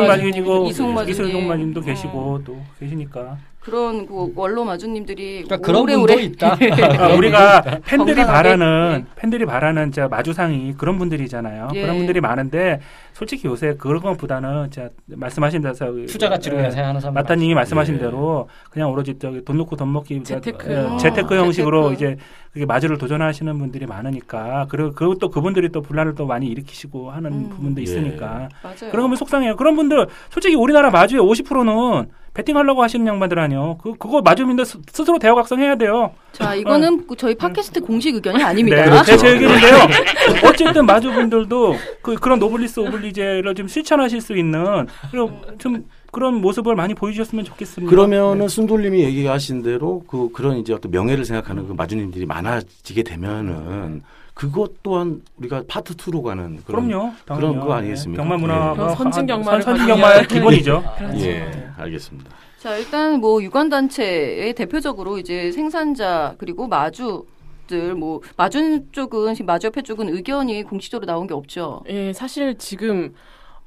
마주님이고 이승욱 마주님. 이승욱 마주님도 음. 계시고 또 계시니까. 그런 그 원로 마주님들이 그러니까 그런 분도 오래오래 있다. 아, 우리가 팬들이 건강하게, 바라는 네. 팬들이 바라는 자 마주상이 그런 분들이잖아요. 예. 그런 분들이 많은데 솔직히 요새 그런 것보다는 자 말씀하신 대로 투자 가치로 예, 그냥 생각하는 사람. 마타님이 말씀하신 예. 대로 그냥 오로지 저기 돈 놓고 돈 먹기 재테크. 예, 음. 재테크 아, 형식으로 재테크. 이제 그게 마주를 도전하시는 분들이 많으니까 그리고 그것도 그분들이 또 분란을 또 많이 일으키시고 하는 음. 부분도 예. 있으니까 맞아요. 그런 거면 속상해요. 그런 분들 솔직히 우리나라 마주의 50%는 베팅하려고 하시는 양반들 아니요. 그 그거 스- 스스로 대오각성해야 돼요. 자, 이거는 그 저희 팟캐스트 공식 의견이 아닙니다. 네, 제, 제 의견인데요. 어쨌든 마주분들도 그, 그런 노블리스 오블리제를 좀 실천하실 수 있는 그런 좀 그런 모습을 많이 보여주셨으면 좋겠습니다. 그러면은 순돌님이 얘기하신 대로 그 그런 이제 어떤 명예를 생각하는 그 마주님들이 많아지게 되면은 그것 또한 우리가 파트 2로 가는 그런 그럼요. 그런 당연히요. 거 아니겠습니까? 경마 문화 그런 선진 경마를 선진 경마의 위한- 기본이죠. 예, 알겠습니다. 자, 일단 뭐 유관 단체의 대표적으로 이제 생산자 그리고 마주 들 뭐 마주 쪽은 지금 마주협회 쪽은 의견이 공식적으로 나온 게 없죠. 예, 사실 지금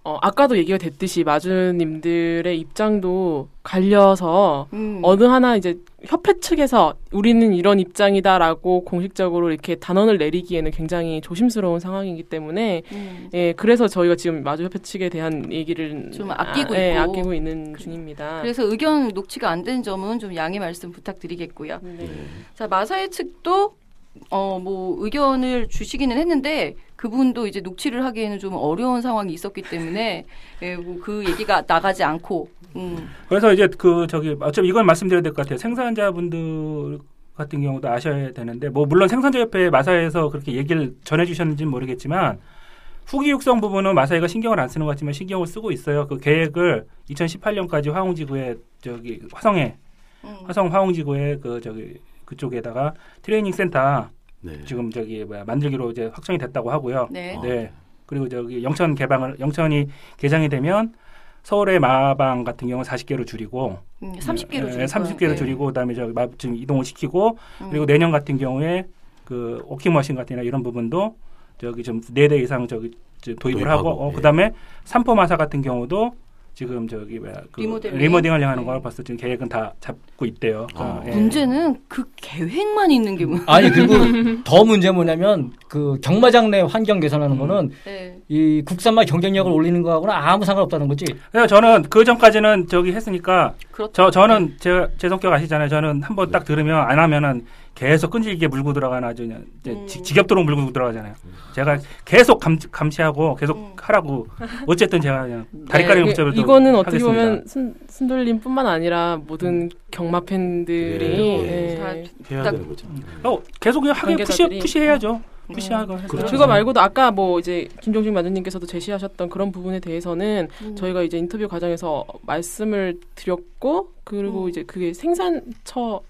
어, 아까도 얘기가 됐듯이 마주님들의 입장도 갈려서 음. 어느 하나 이제 협회 측에서 우리는 이런 입장이다라고 공식적으로 이렇게 단언을 내리기에는 굉장히 조심스러운 상황이기 때문에 음. 예, 그래서 저희가 지금 마주 협회 측에 대한 얘기를 좀 아끼고 예, 있고. 아끼고 있는 중입니다. 그래서 의견 녹취가 안 된 점은 좀 양해 말씀 부탁드리겠고요. 네. 자, 마사회 측도 어, 뭐 의견을 주시기는 했는데 그분도 이제 녹취를 하기에는 좀 어려운 상황이 있었기 때문에 예, 뭐그 얘기가 나가지 않고 음. 그래서 이제 그 저기 어차피 이건 말씀드려야 될 것 같아요. 생산자분들 같은 경우도 아셔야 되는데 뭐 물론 생산자협회 마사에서 그렇게 얘기를 전해주셨는지는 모르겠지만 후기 육성 부분은 마사이가 신경을 안 쓰는 것 같지만 신경을 쓰고 있어요. 그 계획을 2018년까지 화웅지구에 저기 화성에 음. 화성 화웅지구에 그 저기 그쪽에다가 트레이닝 센터 네. 지금 저기 뭐야 만들기로 이제 확정이 됐다고 하고요. 네. 네. 그리고 저기 영천 개방을 영천이 개장이 되면 서울의 마방 같은 경우는 40개로 줄이고 음, 30개로 네, 줄일 30개로 거예요. 줄이고 그다음에 저기 마- 지금 이동을 시키고 음. 그리고 내년 같은 경우에 그 워킹머신 같은 이런 부분도 저기 좀 네 대 이상 저기 저 도입을 도입하고, 하고 어, 예. 그다음에 삼포마사 같은 경우도 지금 저기 뭐야 그 리모델링. 리모델링 하는 네. 걸 벌써 지금 계획은 다 잡고 있대요. 아. 어, 예. 문제는 그 계획만 있는 게 문. 아니 그리고 더 문제 뭐냐면 그 경마장 내 환경 개선하는 음. 거는 네. 이 국산마 경쟁력을 올리는 거하고는 아무 상관없다는 거지. 그래서 저는 그 전까지는 저기 했으니까 그렇죠. 저 저는 제, 제 성격 아시잖아요. 저는 한번 딱 들으면 안 하면은 계속 끈질기게 물고 들어가는 아주 그냥 이제 음. 지, 지겹도록 물고 들어가잖아요. 제가 계속 감, 감시하고 계속 음. 하라고 어쨌든 제가 그냥 다리까리 네, 붙잡을 이거는 어떻게 하겠습니다. 보면 순, 순돌림뿐만 아니라 모든 경마 팬들이 네. 예. 다 해야 딱- 되는 거죠. 어, 계속 그냥 하게 푸시 푸시해야죠. 푸시하고 해서. 그렇죠. 그거 말고도 아까 뭐 이제 김종식 마주님께서도 제시하셨던 그런 부분에 대해서는 음. 저희가 이제 인터뷰 과정에서 말씀을 드렸고 그리고 음. 이제 그게 생산처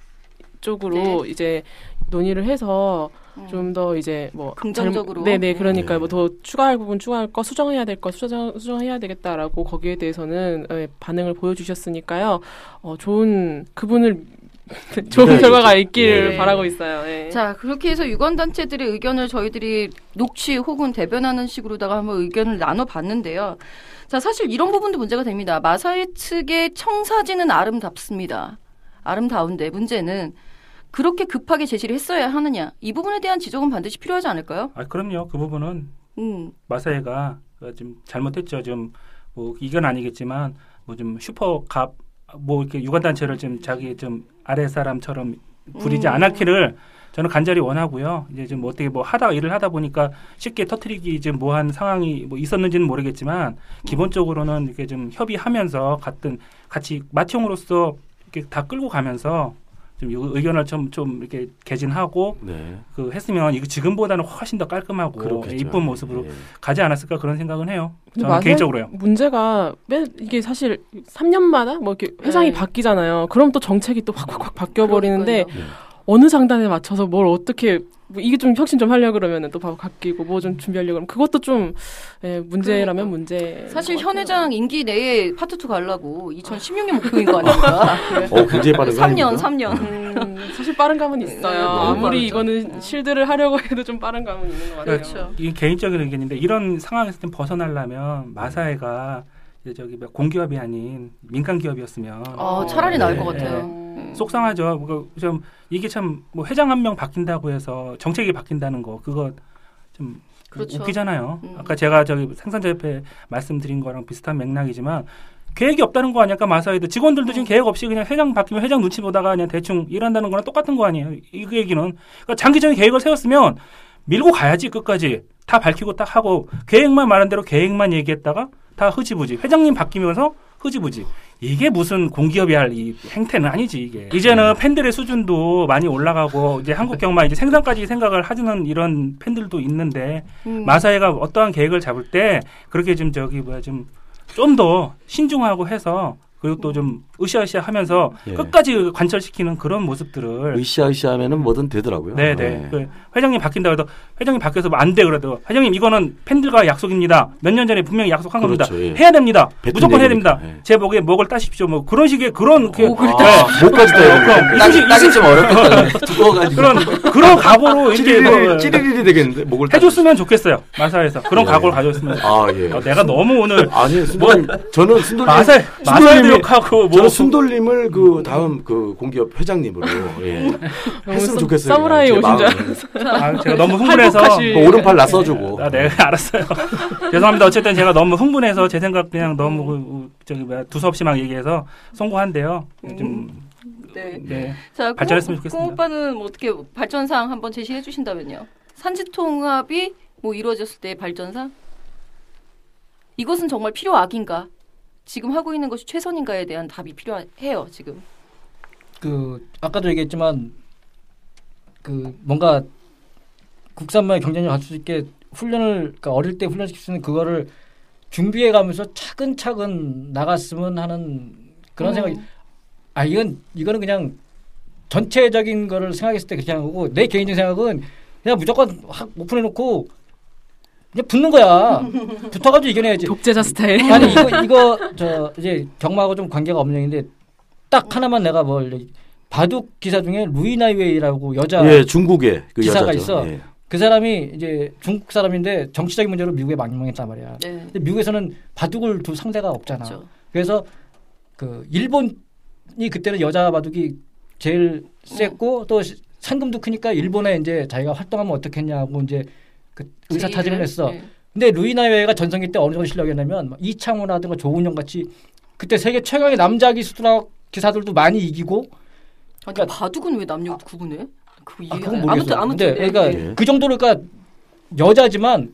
쪽으로 이제 논의를 해서 음. 좀더 이제 뭐 긍정적으로. 네네 그러니까 네. 뭐더 추가할 부분 추가할 거 수정해야 될 거 수정 수정해야 되겠다라고 거기에 대해서는 예, 반응을 보여주셨으니까요 어 좋은 그분을 좋은 네, 결과가 네. 있기를 네. 바라고 있어요. 예. 자 그렇게 해서 유관단체들의 의견을 저희들이 녹취 혹은 대변하는 식으로다가 한번 의견을 나눠봤는데요. 자 사실 이런 부분도 문제가 됩니다. 마사회 측의 청사진은 아름답습니다. 아름다운데 문제는 그렇게 급하게 제시를 했어야 하느냐 이 부분에 대한 지적은 반드시 필요하지 않을까요? 아 그럼요. 그 부분은 음, 마사회가 좀 잘못했죠. 좀뭐 이건 아니겠지만 뭐 좀 슈퍼 갑 뭐 이렇게 유관 단체를 좀 자기 좀 아래 사람처럼 부리지 음. 않았기를 저는 간절히 원하고요. 이제 좀 어떻게 뭐 하다 일을 하다 보니까 쉽게 터트리기 좀 뭐한 상황이 뭐 있었는지는 모르겠지만 기본적으로는 이렇게 좀 협의하면서 같은 같이 맏형으로서 이렇게 다 끌고 가면서 좀 요- 의견을 좀 좀 이렇게 개진하고 네. 그 했으면 이거 지금보다는 훨씬 더 깔끔하고 그렇겠죠. 이쁜 모습으로 예. 가지 않았을까 그런 생각은 해요. 저는 개인적으로요. 문제가 매 이게 사실 3년마다 뭐 이렇게 회장이 네. 바뀌잖아요. 그럼 또 정책이 또 확확확 바뀌어 버리는데. 어느 장단에 맞춰서 뭘 어떻게 뭐 이게 좀 혁신 좀 하려 그러면은 또 바로 바뀌고 뭐 좀 준비하려 그러면 그것도 좀 예, 문제라면 그러니까. 문제. 사실 현 회장 임기 내에 파트 2 가려고 2016년 목표인 거 아닙니까? 어, 굉장히 빠른 거 3년, 아닙니까? 3년. 음, 사실 빠른 감은 있어요. 네, 아무리 빠르죠. 이거는 네. 실드를 하려고 해도 좀 빠른 감은 있는 것 같아요. 그렇죠. 이게 개인적인 의견인데 이런 상황에서 좀 벗어나려면 마사회가 이제 저기 뭐 공기업이 아닌 민간 기업이었으면 어, 차라리 나을 것 네. 같아요. 음, 음. 속상하죠. 뭐, 좀 이게 참 뭐 회장 한 명 바뀐다고 해서 정책이 바뀐다는 거 그거 좀 그렇죠. 웃기잖아요. 음. 아까 제가 저기 생산자 협회 말씀드린 거랑 비슷한 맥락이지만 계획이 없다는 거 아니까 마사회도 직원들도 음. 지금 계획 없이 그냥 회장 바뀌면 회장 눈치 보다가 그냥 대충 일한다는 거랑 똑같은 거 아니에요. 이 그 얘기는 그러니까 장기적인 계획을 세웠으면 밀고 가야지 끝까지 다 밝히고 딱 하고 계획만 말한 대로 계획만 얘기했다가 다 흐지부지. 회장님 바뀌면서 흐지부지. 이게 무슨 공기업이 할 이 행태는 아니지 이게. 이제는 팬들의 수준도 많이 올라가고 이제 한국 경마 이제 생산까지 생각을 하는 이런 팬들도 있는데 음. 마사회가 어떠한 계획을 잡을 때 그렇게 좀 저기 뭐야 좀 좀 더 신중하고 해서 그리고 또 좀 으쌰으쌰 하면서 예. 끝까지 관철시키는 그런 모습들을 으쌰으쌰 하면은 뭐든 되더라고요. 네네. 네. 그 회장님 바뀐다 그래도 회장님 바뀌어서 안돼 그래도 회장님 이거는 팬들과 약속입니다. 몇 년 전에 분명히 약속한 그렇죠, 겁니다. 예. 해야 됩니다. 무조건 해야 됩니다. 예. 제 목에 목을 따십시오. 뭐 그런 식의 그런 그 오, 그래. 아, 목까지 따야 이순신- 따기 좀 어렵겠다. 두꺼워가지고. 그런 그런 각오로 이렇게 뭐 찌리리리 되겠는데 목을 따- 해줬으면 좋겠어요. 마사에서 그런 예. 각오를 가졌으면. 아 예. 어, 내가 너무 오늘 아니 순돌 저는 순돌님 마사 마사 욕하고 뭐 저는 순돌님을 그 다음 그 공기업 회장님으로 예. 했으면 서- 좋겠어요. 사무라이 제 오신 줄 마음은. 아, 제가 너무 흥분해서 그 오른팔 나서주고. 아, 네, 알았어요. 죄송합니다. 어쨌든 제가 너무 흥분해서 제 생각 그냥 너무 그, 저기 뭐야 두서없이 막 얘기해서 송구한데요. 좀 네. 네. 자, 발전했으면 꽁- 좋겠습니다. 꽁 오빠는 뭐 어떻게 발전상 한번 제시해 주신다면요. 산지 통합이 뭐 이루어졌을 때 발전상 이것은 정말 필요악인가? 지금 하고 있는 것이 최선인가에 대한 답이 필요해요. 지금. 그 아까도 얘기했지만 그 뭔가 국산만의 경쟁력 갖출 수 있게 훈련을 그러니까 어릴 때 훈련시킬 수 있는 그거를 준비해 가면서 차근차근 나갔으면 하는 그런 음. 생각이 아 이건 이거는 그냥 전체적인 거를 생각했을 때 그렇게 하는 거고 내 개인적인 생각은 그냥 무조건 확 오픈해 놓고 그냥 붙는 거야 붙어가지고 이겨내야지 독재자 스타일. 아니 이거 이거 저 이제 경마하고 좀 관계가 없는 얘기인데 딱 하나만 내가 뭘 바둑 기사 중에 루이나이웨이라고 여자 예, 중국의 그 기사가 여자죠. 있어. 예. 그 사람이 이제 중국 사람인데 정치적인 문제로 미국에 망명했단 말이야. 네. 근데 미국에서는 바둑을 둘 상대가 없잖아. 그렇죠. 그래서 그 일본이 그때는 여자 바둑이 제일 셌고 또 시- 상금도 크니까 일본에 이제 자기가 활동하면 어떻겠냐고 이제 그 의사 타진을 했어. 네. 근데 루이나웨가 전성기 때 어느 정도 실력이었냐면 막 이창호라든가 조은영 같이 그때 세계 최강의 남자 기수라 기사들도 많이 이기고 아니 그러니까- 바둑은 왜 남녀 구분해? 그거 이해. 아, 그건. 모르겠어. 아무튼 아무튼 근데 네. 그러니까 네. 예. 그 정도로 그러니까 여자지만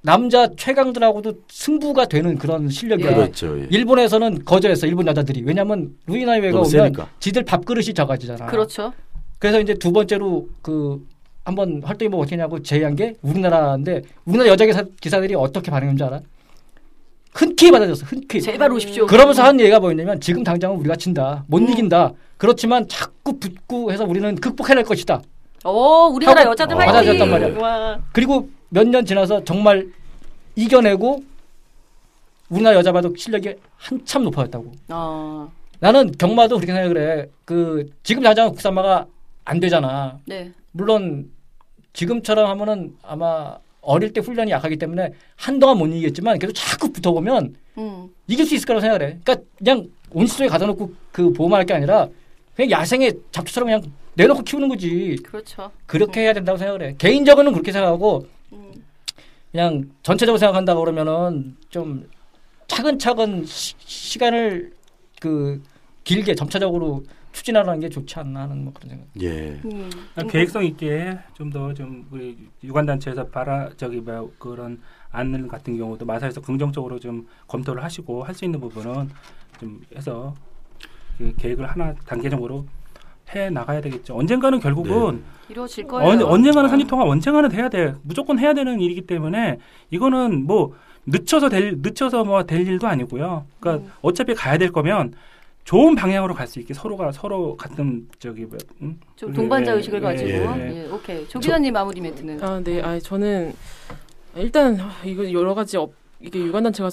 남자 최강들하고도 승부가 되는 그런 실력이야. 그렇죠. 예. 일본에서는 거절했어. 일본 여자들이. 왜냐면 루이나이웨가 오면 세니까. 지들 밥그릇이 져가지잖아. 그렇죠. 그래서 이제 두 번째로 그 한번 활동해 보고 어떻게 냐고 제의한 게 우리나라인데 우리나라 여자 기사, 기사들이 어떻게 반응했는지 알아? 흔쾌히 받아줬어. 흔쾌히. 제발 오십시오. 그러면서 한 얘기가 뭐였냐면 지금 당장은 우리가 진다. 못 음. 이긴다. 그렇지만 자꾸 붙고 해서 우리는 극복해낼 것이다. 어, 우리나라 여자들 어, 화이팅. 받아줬단 말이야. 와. 그리고 몇 년 지나서 정말 이겨내고 우리나라 여자 바둑 실력이 한참 높아졌다고. 어. 나는 경마도 그렇게 생각을 해. 그 지금 당장 국산마가 안 되잖아. 네. 물론 지금처럼 하면은 아마 어릴 때 훈련이 약하기 때문에 한동안 못 이기겠지만 계속 자꾸 붙어보면 음. 이길 수 있을 거라고 생각을 해. 그러니까 그냥 온실속에 가둬 놓고 그 보호만 할 게 아니라 그냥 야생에 잡초처럼 그냥 내놓고 키우는 거지. 그렇죠. 그렇게 해야 된다고 생각을 해. 개인적으로는 그렇게 생각하고 음. 그냥 전체적으로 생각한다 그러면은 좀 차근차근 시, 간을그 길게 점차적으로 추진하는 게 좋지 않나 하는 뭐 그런 생각. 예. 음. 계획성 있게 좀더좀 우리 유관 단체에서 바라 저기 뭐 그런 안을 같은 경우도 마사에서 긍정적으로 좀 검토를 하시고 할 수 있는 부분은 좀 해서 그 계획을 하나 단계적으로 해 나가야 되겠죠. 언젠가는 결국은 이루어질 거예요. 언, 언젠가는 산지 통합 언젠가는 돼야 돼. 무조건 해야 되는 일이기 때문에 이거는 뭐 늦춰서 될 늦춰서 뭐 될 일도 아니고요. 그러니까 음. 어차피 가야 될 거면 좋은 방향으로 갈 수 있게 서로가 서로 같은 저기 뭐 음? 좀 동반자 예, 의식을 예, 가지고. 예. 예, 오케이. 조 기자님 마무리 멘트는. 아, 네. 아, 저는 일단 아, 이거 여러 가지 업, 이게 유관단체가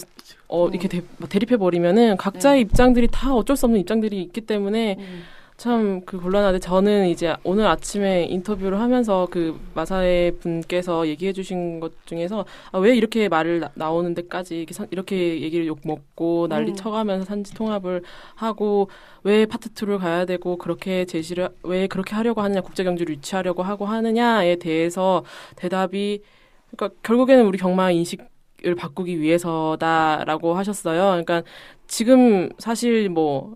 어, 음. 이렇게 대, 뭐 대립해 버리면은 각자의 네. 입장들이 다 어쩔 수 없는 입장들이 있기 때문에 음. 참 그 곤란한데 저는 이제 오늘 아침에 인터뷰를 하면서 그 마사회 분께서 얘기해 주신 것 중에서 아, 왜 이렇게 말을 나, 오는 데까지 이렇게, 선- 이렇게 얘기를 욕 먹고 난리 음. 쳐가면서 산지 통합을 하고 왜 파트 2를 가야 되고 그렇게 제시를 왜 그렇게 하려고 하느냐 국제 경주를 유치하려고 하고 하느냐에 대해서 대답이 그러니까 결국에는 우리 경마 인식을 바꾸기 위해서다라고 하셨어요. 그러니까 지금 사실 뭐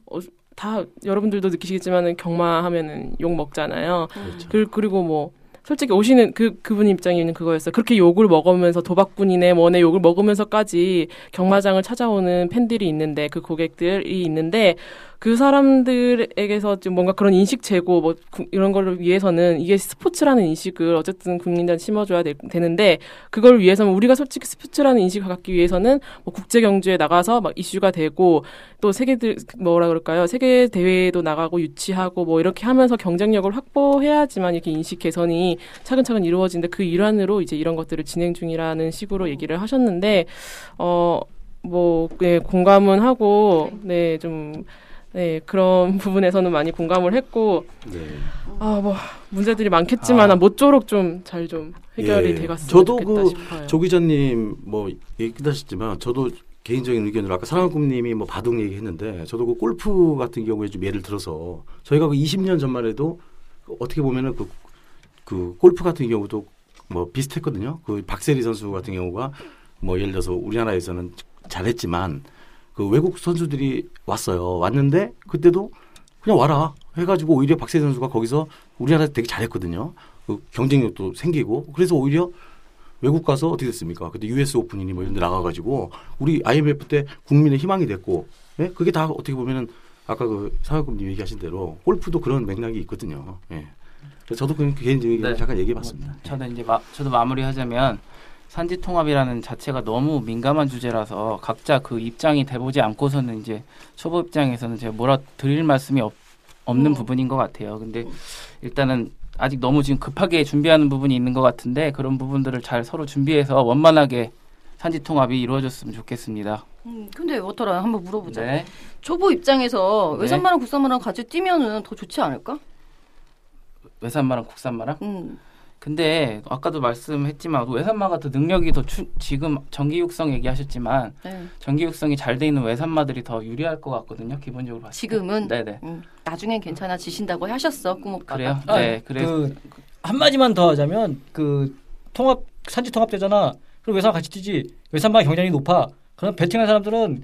다 여러분들도 느끼시겠지만은 경마하면은 욕 먹잖아요. 그렇죠. 그, 그리고 뭐 솔직히 오시는 그 그분 입장에는 그거였어요. 그렇게 욕을 먹으면서 도박꾼이네 뭐네 욕을 먹으면서까지 경마장을 찾아오는 팬들이 있는데 그 고객들이 있는데 그 사람들에게서 좀 뭔가 그런 인식 제고 뭐 구- 이런 거를 위해서는 이게 스포츠라는 인식을 어쨌든 국민들한테 심어줘야 되, 는데 그걸 위해서는 우리가 솔직히 스포츠라는 인식을 갖기 위해서는 뭐 국제 경주에 나가서 막 이슈가 되고 또 세계들 뭐라 그럴까요? 세계 대회에도 나가고 유치하고 뭐 이렇게 하면서 경쟁력을 확보해야지만 이렇게 인식 개선이 차근차근 이루어지는데 그 일환으로 이제 이런 것들을 진행 중이라는 식으로 얘기를 하셨는데 어뭐 네, 공감은 하고 네좀 네, 그런 부분에서는 많이 공감을 했고, 네. 아, 뭐, 문제들이 많겠지만, 아. 모쪼록 좀 잘좀 해결이 예. 돼갔으면 저도 좋겠다 그 싶어요. 조 기자님 뭐 얘기하셨지만 저도 개인적인 의견으로 아까 상한꿈님이 뭐 바둑 얘기했는데 저도 그 골프 같은 경우에 좀 예를 들어서 저희가 그 20년 전만 해도 어떻게 보면은 그, 그 골프 같은 경우도 뭐 비슷했거든요. 그 박세리 선수 같은 경우가 뭐 예를 들어서 우리나라에서는 잘했지만 그 외국 선수들이 왔어요. 왔는데 그때도 그냥 와라 해가지고 오히려 박세리 선수가 거기서 우리나라에서 되게 잘했거든요. 그 경쟁력도 생기고 그래서 오히려 외국 가서 어떻게 됐습니까? 그때 US 오픈이니 뭐 이런 데 나가가지고 우리 IMF 때 국민의 희망이 됐고 예? 그게 다 어떻게 보면은 아까 그 상학금님 얘기하신 대로 골프도 그런 맥락이 있거든요. 예. 저도 그냥 개인적인 네. 잠깐 얘기해 봤습니다. 저는 이제 마, 저도 마무리하자면 산지 통합이라는 자체가 너무 민감한 주제라서 각자 그 입장이 돼보지 않고서는 이제 초보 입장에서는 제가 뭐라 드릴 말씀이 없, 없는 음. 부분인 것 같아요. 근데 일단은 아직 너무 지금 급하게 준비하는 부분이 있는 것 같은데 그런 부분들을 잘 서로 준비해서 원만하게 산지 통합이 이루어졌으면 좋겠습니다. 음, 근데 어떠라 한번 물어보자. 네. 초보 입장에서 네. 외산마랑 국산마랑 같이 뛰면은 더 좋지 않을까? 외산마랑 국산마랑? 음. 근데 아까도 말씀했지만 외산마가 더 능력이 더 추, 지금 전기 육성 얘기하셨지만 네. 전기 육성이 잘 돼 있는 외산마들이 더 유리할 것 같거든요. 기본적으로 봤을 때. 지금은 네네. 음, 나중엔 괜찮아지신다고 하셨어 꿈오빠가. 그래요? 아, 네. 그래서 그 한마디만 더 하자면 그 통합 산지 통합되잖아. 그럼 외산 같이 뛰지. 외산만 경쟁이 높아. 그럼 배팅한 사람들은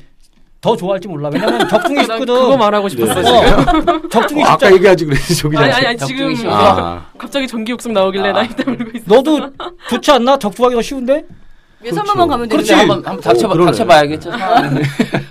더 좋아할지 몰라. 왜냐면 적중이 난 쉽거든. 그거 말하고 싶었어, 네. 어, 적중이 어. 아까 얘기하지 그랬지 조 기자님. 아니, 아니, 아니, 지금 쉬워서. 아, 갑자기 전기 욕심 나오길래 아. 나 이따 물고 있어. 너도 좋지 않나? 적중하기 더 쉬운데? 외산마만 그렇죠. 가면 그렇지. 되는데 한번 한번 닥쳐 어, 그러네. 닥쳐봐야겠죠.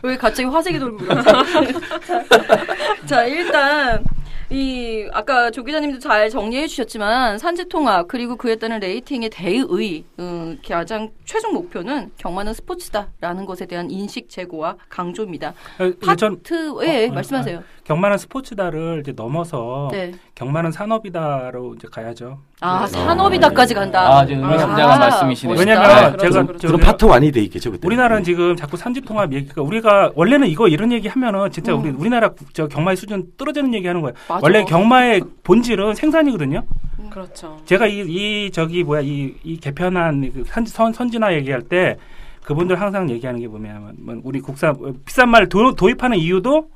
왜 갑자기 화색이 돌고? 자 일단 이 아까 조 기자님도 잘 정리해 주셨지만 산지통합 그리고 그에 따른 레이팅의 대의 음, 가장 최종 목표는 경마는 스포츠다라는 것에 대한 인식 제고와 강조입니다. 어, 전 파트에 어, 어, 말씀하세요. 경마는 스포츠다를 이제 넘어서 네. 경마는 산업이다로 이제 가야죠. 아 산업이다까지 간다. 아, 지금 의미심장한 말씀이시네요. 멋있다. 왜냐면 네, 제가 그렇죠, 저- 그럼 파트 1이 돼 있겠죠 그때. 우리나라는 지금 자꾸 산지통합 얘기가 우리가 원래는 이거 이런 얘기 하면은 진짜 음. 우리 우리나라 국- 저 경마의 수준 떨어지는 얘기 하는 거예요. 맞아. 원래 경마의 본질은 생산이거든요. 그렇죠. 제가 이, 이 저기 뭐야 이, 이 개편한 그 선, 선, 선진화 얘기할 때 그분들 항상 얘기하는 게 뭐냐면 뭐 우리 국산 어, 비싼 말 도, 도입하는 이유도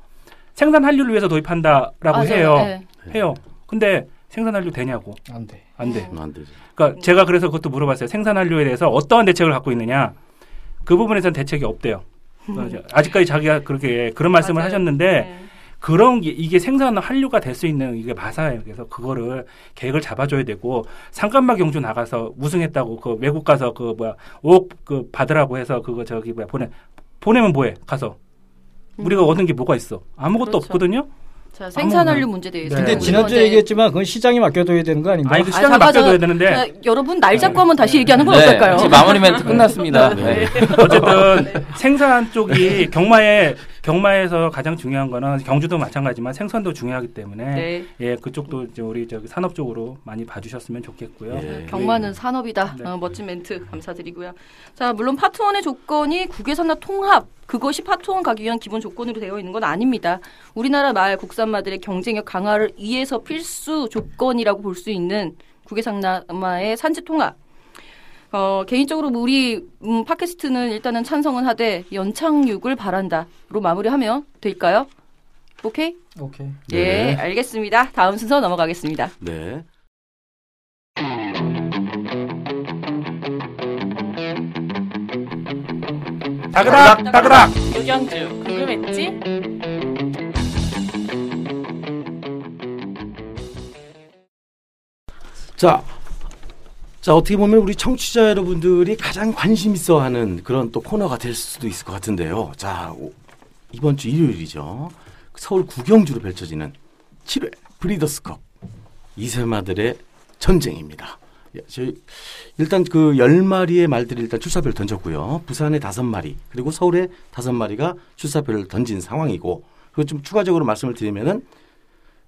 생산 한류를 위해서 도입한다라고 맞아요. 해요. 네. 해요. 근데 생산 한류 되냐고 안 돼. 안 돼. 음, 안 되죠. 그러니까 제가 그래서 그것도 물어봤어요. 생산 한류에 대해서 어떠한 대책을 갖고 있느냐. 그 부분에선 대책이 없대요. 그래서 아직까지 자기가 그렇게 그런 말씀을 맞아요. 하셨는데 네. 그런 게 이게 생산 한류가 될 수 있는 이게 마사예요. 그래서 그거를 계획을 잡아줘야 되고 상간마 경주 나가서 우승했다고 그 외국 가서 그 뭐야 5억 그 받으라고 해서 그거 저기 뭐야 보내 보내면 뭐해 가서 우리가 얻은 게 뭐가 있어 아무것도 그렇죠. 없거든요. 자 생산한류 문제 대해서. 네. 근데 지난주에 얘기했지만 그건 시장에 맡겨둬야 되는 거 아닌가? 아니 그 아, 시장에 잠깐, 맡겨둬야. 되는데 자, 여러분 날 잡고 한번 다시 얘기하는 건 네, 어떨까요? 지금 마무리 멘트 끝났습니다. 네. 네. 어쨌든 생산 쪽이 경마에 경마에서 가장 중요한 거는 경주도 마찬가지지만 생산도 중요하기 때문에 네. 예 그쪽도 이제 우리 저기 산업 쪽으로 많이 봐주셨으면 좋겠고요. 예. 경마는 산업이다. 네. 어, 멋진 멘트 감사드리고요. 자, 물론 파트 one의 조건이 국외산마 통합 그것이 파트 one 가기 위한 기본 조건으로 되어 있는 건 아닙니다. 우리나라 말 국산마들의 경쟁력 강화를 위해서 필수 조건이라고 볼 수 있는 국외산나마의 산지 통합. 어, 개인적으로 우리 음, 팟캐스트는 일단은 찬성은 하되 연착륙을 바란다로 마무리하면 될까요? 오케이? 오케이. 예, 네. 알겠습니다. 다음 순서 넘어가겠습니다. 네. 다그닥 다그닥. 유경주 궁금했지? 자, 자 어떻게 보면 우리 청취자 여러분들이 가장 관심 있어하는 그런 또 코너가 될 수도 있을 것 같은데요. 자, 오- 이번 주 일요일이죠. 서울 구경주로 펼쳐지는 7회 브리더스컵 이세마들의 전쟁입니다. 예, 일단 그 10마리의 말들이 일단 출사표를 던졌고요. 부산에 5마리, 그리고 서울에 5마리가 출사표를 던진 상황이고, 그리고 좀 추가적으로 말씀을 드리면은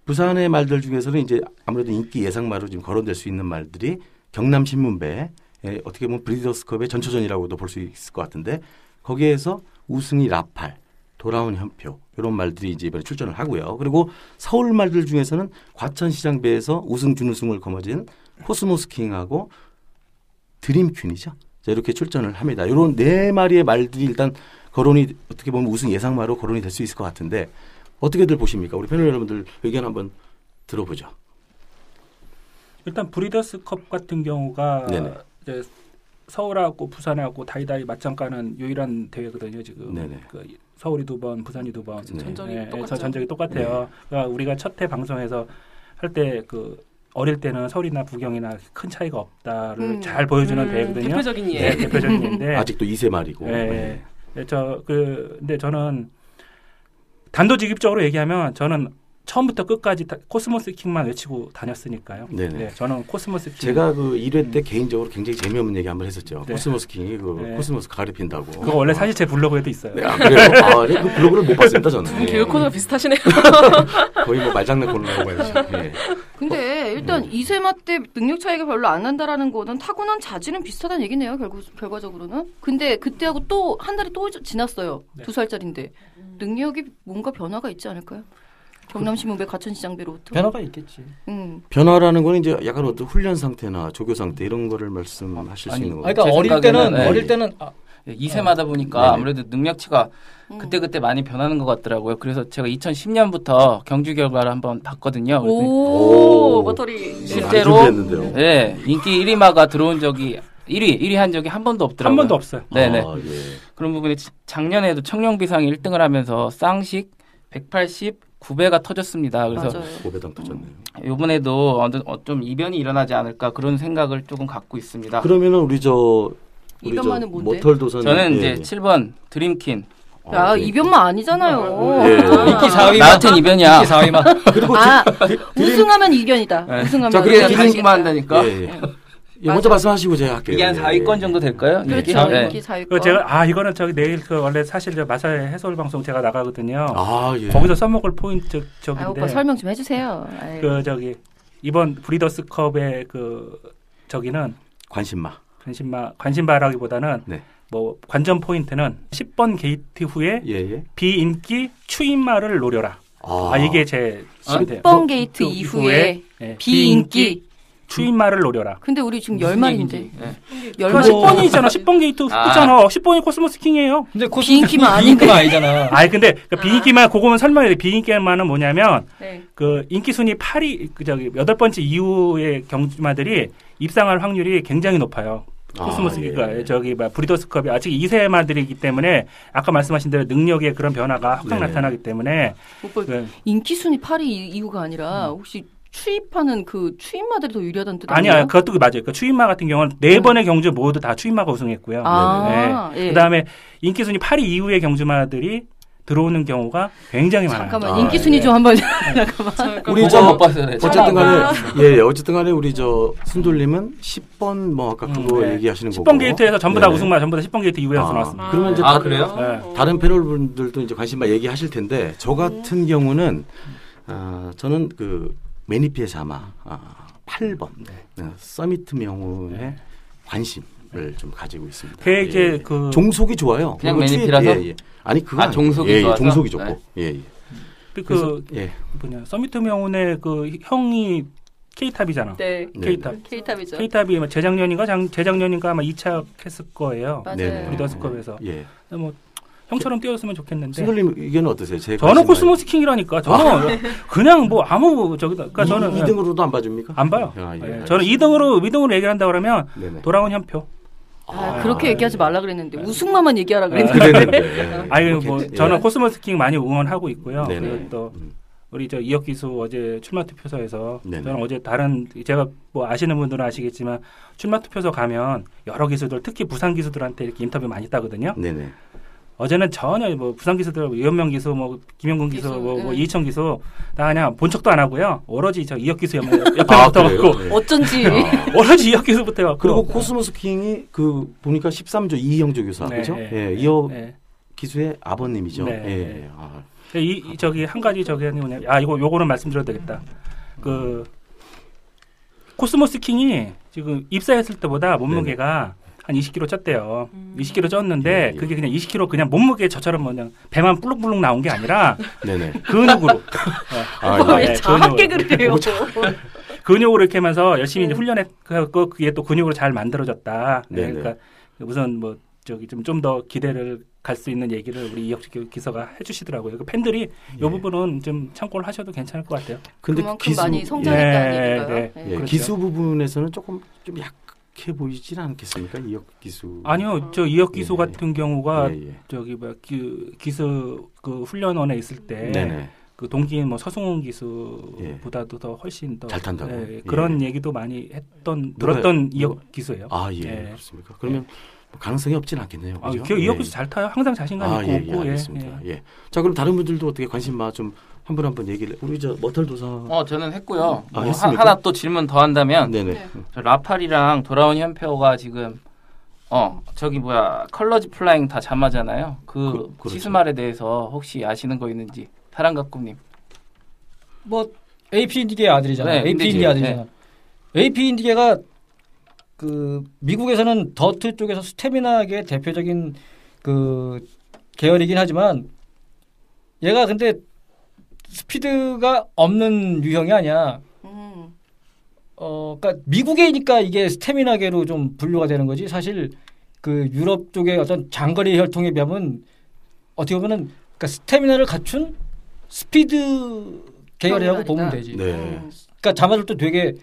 부산의 말들 중에서는 이제 아무래도 인기 예상마로 지금 거론될 수 있는 말들이 경남 신문배, 예, 어떻게 보면 브리더스컵의 전초전이라고도 볼 수 있을 것 같은데 거기에서 우승이 라팔, 돌아온 현표 이런 말들이 이제 이번에 출전을 하고요. 그리고 서울 말들 중에서는 과천시장 배에서 우승 준우승을 거머쥔 코스모스킹하고 드림퀸이죠. 자, 이렇게 출전을 합니다. 이런 네 마리의 말들이 일단 거론이 어떻게 보면 우승 예상마로 거론이 될 수 있을 것 같은데 어떻게들 보십니까? 우리 패널 여러분들 의견 한번 들어보죠. 일단 브리더스컵 같은 경우가 네네. 이제 서울하고 부산하고 다이다이 맞짱 까는 유일한 대회거든요 지금. 네네. 그 서울이 두 번, 부산이 두 번. 네. 전적이 예, 똑같죠. 저 전적이 똑같아요. 그러니까 우리가 첫해 방송에서 할 때 그 어릴 때는 서울이나 부경이나 큰 차이가 없다를 음. 잘 보여주는 음, 대회거든요. 대표적인 예. 네, 대표적인 예인데. 아직도 이세 말이고. 예. 네. 네, 저 그 근데 저는 단도직입적으로 얘기하면 저는 처음부터 끝까지 다- 코스모스 킹만 외치고 다녔으니까요. 네네. 네, 저는 코스모스 킹. 제가 그 1회 때 개인적으로 굉장히 재미없는 얘기 한 번 했었죠. 네. 코스모스 킹이 그 네. 코스모스 가을에 핀다고. 그거 원래 사실 제 블로그에도 있어요. 네, 아, 그래요? 아, 네, 그 블로그를 못 봤습니다, 저는. 예. 개그 코드가 비슷하시네요. 거의 뭐 말장난 코너라고 봐야죠. 예. 근데 일단 2세마 때 능력 차이가 별로 안 난다라는 거는 타고난 자질은 비슷하다는 얘기네요. 결국 결과적으로는. 근데 그때하고 또 한 달이 또 지났어요. 네. 두 살짜리인데 능력이 뭔가 변화가 있지 않을까요? 경남신문배 가천시장 배로부터. 변화가 있겠지. 음. 변화라는 건 이제 약간 어떤 훈련 상태나 조교 상태 이런 거를 말씀하실 수 아니, 있는 아, 거예요. 그러니까 제 어릴 때는 네. 어릴 때는 아, 예, 이세마다 보니까 네네. 아무래도 능력치가 음. 그때 그때 많이 변하는 것 같더라고요. 그래서 제가 2010년부터 경주 결과를 한번 봤거든요. 오, 오. 머터리. 실제로. 네, 인기 1위마가 들어온 적이 1위, 1위 한 적이 한 번도 없더라고요. 한 번도 없어요. 네네. 아, 예. 그런 부분에 지- 작년에도 청룡비상 1등을 하면서 쌍식 189배가 터졌습니다. 그래서. 고배당 터졌네요. 이번에도 어느- 어, 좀 이변이 일어나지 않을까 그런 생각을 조금 갖고 있습니다. 그러면은 우리 저 우리 저 이변만은 뭔데? 모털 도선 저는 예, 이제 예. 7번 드림킨. 야, 아, 예. 이변만 아니잖아요. 예. 인기 4위만 나한텐 이변이야. 인기 4위만 그리고 아, 드- 드림- 우승하면 이변이다. 네. 우승하면. 자, 그게. 드림킨만 한다니까. 예, 예. 예, 먼저 말씀하시고 제가 할게요. 이게 한 예, 4위권 예. 정도 될까요? 그렇죠. 인기? 네. 인기 4위권. 그 제가 아 이거는 저기 내일 그 원래 사실 저 마사회 해설 방송 제가 나가거든요. 아, 예. 거기서 써먹을 포인트 아, 저기인데 오빠 설명 좀 해주세요. 아유. 그 저기 이번 브리더스컵의 그 저기는 관심마. 관심마 관심마라기보다는 네. 뭐 관전 포인트는 10번 게이트 후에 예, 예. 비인기 추입마를 노려라. 아, 이게 제 시인데요. 10번 게이트 그 이후에 예, 비인기. 추입마를 노려라. 근데 우리 지금 무슨 열 마리인데. 얘기인지. 네. 열그 마리. 10번이잖아. 10번 게이트 아. 후잖아. 10번이 코스모스 킹이에요. 근데 코스 비인기마 아닌데. 비인기마 아니잖아. 아니 근데 그 비인기마 그거만 설명해야 돼. 비인기마는 뭐냐면 네. 그 인기 순위 8위 그 저기 여덟 번째 이후의 경주마들이 입상할 확률이 굉장히 높아요. 아, 코스모스가 예. 저기 뭐 브리더스컵이 아직 2세마들이기 때문에 아까 말씀하신 대로 능력의 그런 변화가 확 네네. 나타나기 때문에 오빠 그 인기 순위 8위 이후가 아니라 혹시 추입하는 그 추입마들이 더 유리하다는 뜻 아니야 아니에요? 그것도 맞아요. 그 추입마 같은 경우는 네 음. 번의 경주 모두 다 추입마가 우승했고요. 아, 예. 그다음에 인기 순위 8위 이후의 경주마들이 들어오는 경우가 굉장히 많아요. 잠깐만 아, 인기 순위 예. 좀 한번 잠깐만. 우리 그거 저못 봤어요. 네. 어쨌든 간에 예, 예, 어쨌든 간에 우리 저 순돌님은 10번 뭐 아까 그거 음, 네. 얘기하시는 거고 10번 게이트에서 전부 다 네네. 우승만 전부 다 10번 게이트 이후에서 아, 나왔습니다. 그러면 이제 아, 다- 그래요? 네. 다른 패널 분들도 이제 관심 많이 얘기하실 텐데 저 같은 경우는 아, 저는 그 메니피의 자마 아, 8번 어, 서미트 명운에 관심을 좀 가지고 있습니다. 그게 이제 예. 그 종속이 좋아요. 그냥 메니피라서? 예, 예. 아니 그거 아. 종속이 예, 예, 좋아서? 종속이 좋고 네. 예, 예. 그, 그래서 예. 뭐냐 서미트 명운의 그 형이 K탑이잖아. 네. 네. K탑. K탑이죠. K탑이 뭐 재작년인가 장, 재작년인가 아마 2착 했을 거예요. 맞아요. 네네. 브리더스컵에서. 예. 뭐 형처럼 뛰었으면 좋겠는데. 순돌님 의견은 어떠세요? 제 저는 관심 코스모스 킹이라니까. 저는 그냥 뭐 아무 저기다. 그러니까 저는 이, 그냥 2등으로도 안 봐줍니까? 안 봐요. 아, 예, 예, 저는 2등으로 2등으로 얘기한다 그러면 네네. 돌아온 현표. 아, 그렇게 얘기하지 말라 그랬는데 우승만만 얘기하라 아, 그랬는데. 예. 아유 뭐 저는 예. 코스모스 킹 많이 응원하고 있고요. 네네. 그리고 또 음. 우리 저 이혁 기수 어제 출마 투표소에서 네네. 저는 어제 다른 제가 뭐 아시는 분들은 아시겠지만 출마 투표소 가면 여러 기수들 특히 부산 기수들한테 이렇게 인터뷰 많이 따거든요. 네네. 어제는 전혀 뭐 부산 기수들 이현명 기수 뭐 김영근 기수 기수, 뭐, 뭐 네. 이희청 기수 다 그냥 본 척도 안 하고요. 오로지 저 이혁 기수 옆에, 아, 붙어갖고? 예. 어쩐지 오로지 이혁 기수부터 해갖고 그리고 코스모스 킹이 그 보니까 13조 이영조 조교사 네, 그죠? 네, 예, 네. 기수의 아버님이죠. 네, 예. 네. 아, 이, 이 저기 한 가지 저기 뭐냐 아 이거 요거는 말씀드려도 되겠다. 그 코스모스 킹이 지금 입사했을 때보다 몸무게가 한 20kg 쪘대요. 20kg 쪘는데 예, 예. 그게 그냥 20kg 그냥 몸무게 저처럼 뭐 그냥 배만 불룩불룩 나온 게 아니라 네네. 근육으로 아, 오빠 네, 왜 근육으로. 그래요? 근육으로 이렇게 하면서 열심히 네. 훈련했고 그게 또 근육으로 잘 만들어졌다. 네. 그러니까 우선 뭐 저기 좀 좀 더 기대를 갈 수 있는 얘기를 우리 이혁 기서가 해주시더라고요. 그 팬들이 이 예. 부분은 좀 참고를 하셔도 괜찮을 것 같아요. 근데 그만큼 기수 많이 예, 성장했다는 네, 얘기인가요? 네. 네. 예, 그렇죠. 기수 부분에서는 조금 좀 약 해 보이진 않겠습니까? 이역 기수. 아니요, 저 이혁 기수 예. 같은 경우가 예, 예. 저기 뭐 기, 기수 그 훈련원에 있을 때 네네. 그 동기인 뭐 서승훈 기수보다도 더 훨씬 더 잘 탄다고? 예, 예. 그런 얘기도 많이 했던 누가- 들었던 누가- 이혁 기수예요. 아, 예. 예. 그렇습니까? 그러면 뭐 가능성이 없진 않겠네요. 아, 그죠? 그 이혁 예. 기수 잘 타요. 항상 자신감 아, 있고 예, 예, 예, 알겠습니다. 예. 예. 자, 그럼 다른 분들도 어떻게 관심 마 좀 한 분 한 분 얘기를 우리 저 머털 도사 어, 저는 했고요. 아, 뭐 했습니까? 하, 하나 또 질문 더 한다면 네네. 네. 저 라팔이랑 돌아온 현표가 지금 어 저기 뭐야 컬러즈 플라잉 다 자마잖아요. 그, 그- 그렇죠. 씨수말에 대해서 혹시 아시는 거 있는지 사랑가꿈님. 뭐 AP 인디의 아들이잖아. 네, AP 인디게. 인디게 아들이잖아. AP 인디게가 그 미국에서는 더트 쪽에서 스태미나계 대표적인 그 계열이긴 하지만 얘가 근데 스피드가 없는 유형이 아니야. 음. 어, 그러니까 미국이니까 이게 스태미나계로 좀 분류가 되는 거지. 사실 그 유럽 쪽의 어떤 장거리 혈통에 비하면 어떻게 보면은 그러니까 스태미나를 갖춘 스피드 계열이라고 보면 되지. 네. 음. 그러니까 자마들도 되게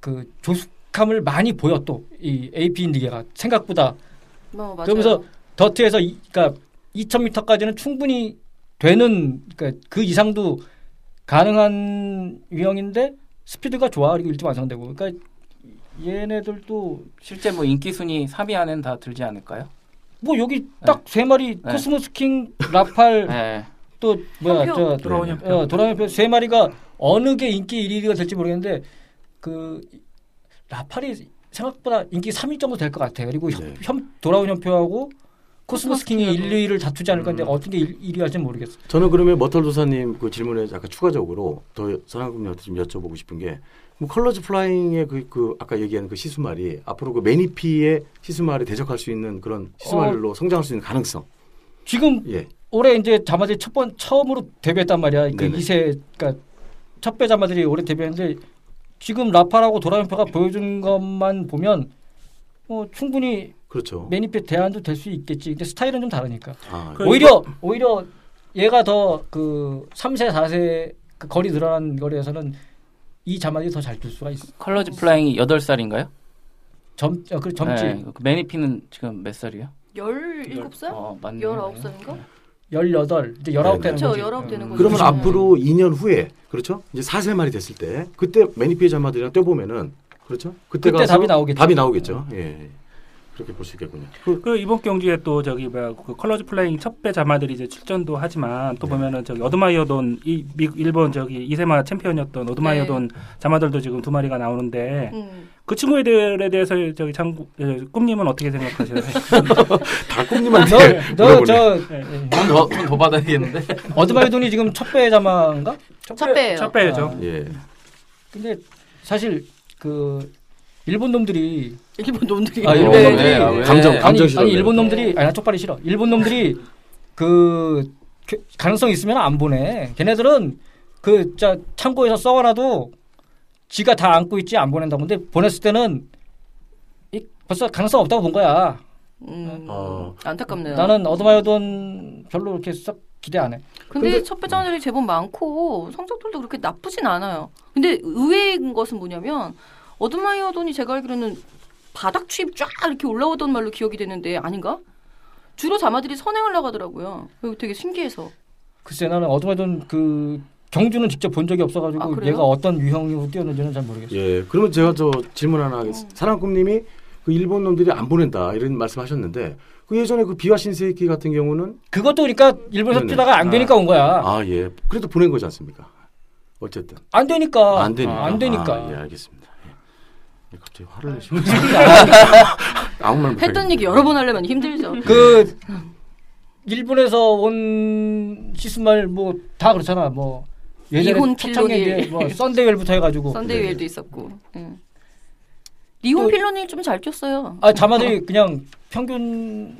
그 조숙함을 많이 보여 또 이 AP 인디게가 생각보다 뭐, 맞아요. 그러면서 더트에서 이, 그러니까 2,000m까지는 충분히 되는 그러니까 그 이상도 가능한 유형인데 스피드가 좋아 그리고 일찍 완성되고 그러니까 얘네들도 실제 뭐 인기 순위 3위 안엔 다 들지 않을까요? 뭐 여기 딱세 마리 네. 코스모스 킹 라팔 네. 또 뭐야. 저 돌아온 네. 현표. 어, 세 마리가 어느 게 인기 1위가 될지 모르겠는데 그 라팔이 생각보다 인기 3위 정도 될 것 같아요. 그리고 네. 현, 돌아온 현표하고 코스모스 킹이 1, 킹하고. 2위를 다투지 않을 건데 음. 어떤 게 1, 1위 할지는 모르겠어요. 저는 그러면 머털 도사님 그 질문에 약간 추가적으로 더 선한국님한테 좀 여쭤보고 싶은 게, 뭐 컬러즈 플라잉의 그, 그 아까 얘기하는 그 씨수말이 앞으로 그 메니피의 씨수말에 대적할 수 있는 그런 씨수말로 성장할 수 있는 가능성. 지금 예. 올해 이제 자마들이 첫 번 처음으로 데뷔했단 말이야. 그 네네. 2세 그러니까 첫 배 자마들이 올해 데뷔했는데 지금 돌아온 현표가 보여준 것만 보면 뭐 충분히 그렇죠. 메니피 대안도 될 수 있겠지. 근데 스타일은 좀 다르니까. 아, 그- 오히려 오히려 얘가 더 그 3세 4세 그 거리 늘어난 거리에서는 이 자마가 더잘뜰 수가 있어. 컬러즈 플라잉이 8살인가요? 점, 어, 그 점지 네. 그 메니피는 지금 몇 살이에요? 17살? 어, 맞네. 19살인가? 18 이제 19 네, 되는 그렇죠. 거지. 19 되는 음. 거죠. 그러면 네. 앞으로 2년 후에 그렇죠? 이제 4세 말이 됐을 때 그때 메니피의 자마들이랑 떼보면은 그렇죠? 그때 그때 가서 답이 나오겠죠. 답이 나오겠죠. 예. 그렇게 볼 수 있겠군요. 그, 그 이번 경주에 또 저기 뭐야 그 컬러즈 플라잉 첫배 자마들이 이제 출전도 하지만 네. 또 보면은 저기 어드마이어돈 이 미, 일본 저기 이세마 챔피언이었던 어드마이어돈 자마들도 지금 두 마리가 나오는데 음. 그 친구들에 대해서 저기 예, 꿈님은 어떻게 생각하세요? 다 꿈님한테 너저 네. 돈더 받아야겠는데. 어드마이돈이 지금 첫배 자마인가? 첫 배예요. 첫 배죠. 아, 예. 근데 사실 그 일본 놈들이 일본 놈들이. 아, 일본 왜, 놈들이 왜, 왜? 감정 아니, 감정 아니 실험. 일본 놈들이 아니 나 쪽발이 싫어. 일본 놈들이 그 겨- 가능성 있으면 안 보내. 걔네들은 그 자 창고에서 썩어놔도 지가 다 안고 있지 안 보낸다. 근데 보냈을 때는 이 벌써 가능성 없다고 본 거야. 음, 어. 안타깝네요. 나는 어드마이돈 별로 그렇게 썩 기대 안 해. 근데, 근데- 첫 배 자마들이 제법 많고 성적들도 그렇게 나쁘진 않아요. 근데 의외인 것은 뭐냐면 어드마이어돈이 제가 알기로는 바닥 추입 쫙 이렇게 올라오던 말로 기억이 되는데 아닌가? 주로 자마들이 선행을 나가더라고요. 되게 신기해서. 글쎄 나는 어드마이돈 그 경주는 직접 본 적이 없어가지고 아? 얘가 어떤 유형으로 뛰었는지는 잘 모르겠어요. 예. 그러면 제가 저 질문 하나 하겠습니다. 사랑꿈님이 그 일본 놈들이 안 보낸다 이런 말씀하셨는데 그 예전에 그 비와 신세키 같은 경우는 그것도 그러니까 일본에서 네네. 뛰다가 안 되니까 온 거야. 아 예. 그래도 보낸 거지 않습니까? 어쨌든 안 되니까. 안 되니까. 안 되니까. 아, 예, 알겠습니다. 예. 예, 갑자기 화를 내시면 아무 말. 했던 얘기 여러 번 하려면 힘들죠. 그 일본에서 온 시스말 뭐 다 그렇잖아. 뭐 예전에 이혼 초창기에 필로닐. 이제 뭐 썬데이웰부터 해가지고 썬데이웰도 있었고. 응. 리온 또- 필론이 좀잘 뛰었어요. 아 자마들이 그냥 평균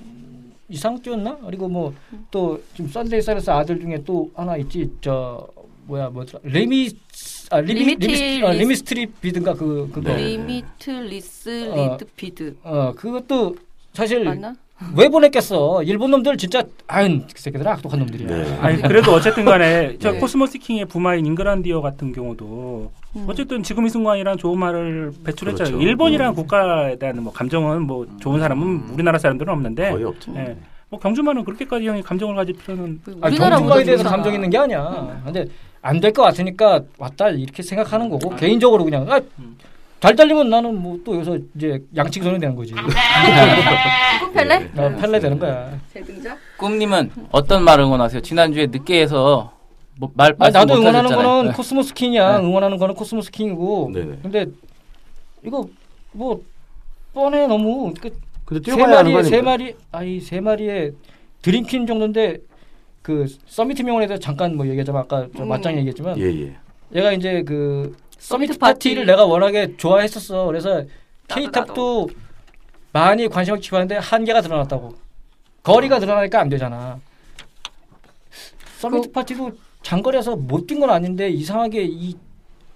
이상 뛰었나? 그리고 뭐 또 지금 썬데이 사이러스 아들 중에 또 하나 있지 저 뭐야 뭐더라 레미 아 리미 리미티 리미, 아, 리스- 리미 스트립 비든가 그 그거 네. 리미트 리스 어. 리드 피드 어 그것도 사실 맞나? 왜 보냈겠어 일본 놈들 진짜 아유 그 새끼들 악독한 놈들이야 네. 아니 그래도 어쨌든 간에 저 네. 코스모스 킹의 부마인 잉그란디어 같은 경우도 음. 어쨌든 지금 이 순간이란 좋은 말을 배출했잖아요. 그렇죠. 일본이라는 국가에 대한 뭐 감정은 뭐 좋은 사람은 우리나라 사람들은 없는데 거의 없죠. 예. 뭐 경주만은 그렇게까지 형이 감정을 가질 필요는 아, 우리나라 경주가에 보다 대해서. 감정 있는 게 아니야. 근데 안 될 것 같으니까 왔다 이렇게 생각하는 거고 개인적으로 그냥 아, 잘 달리면 나는 뭐 또 여기서 이제 양측 선이 되는 거지. 꿈 펠레? 어, 펠레 되는 거야. 재등자? 꿈님은 어떤 말 응원하세요? 지난주에 늦게 해서 뭐, 말 아, 말씀 나도 못 응원하는 하셨잖아요. 거는 네. 코스모스 킹이야. 네. 응원하는 거는 코스모스 킹이고. 네네. 근데 이거 뭐 뻔해 너무. 그 근데 세 뛰어가야 하는 거 마리 세? 마리 아이 세 마리의 드림퀸 정도인데 그 서미트 명운에 대해서 잠깐 뭐 얘기하자면 아까 저 음. 맞짱 얘기했지만 예, 예. 얘가 이제 그 서미트 서미트 파티. 파티를 내가 워낙에 좋아했었어. 그래서 K탑도 많이 관심을 기울였는데 한계가 드러났다고. 거리가 드러나니까 안 되잖아. 서미트 그- 파티도 장거리에서 못 뛴 건 아닌데 이상하게 이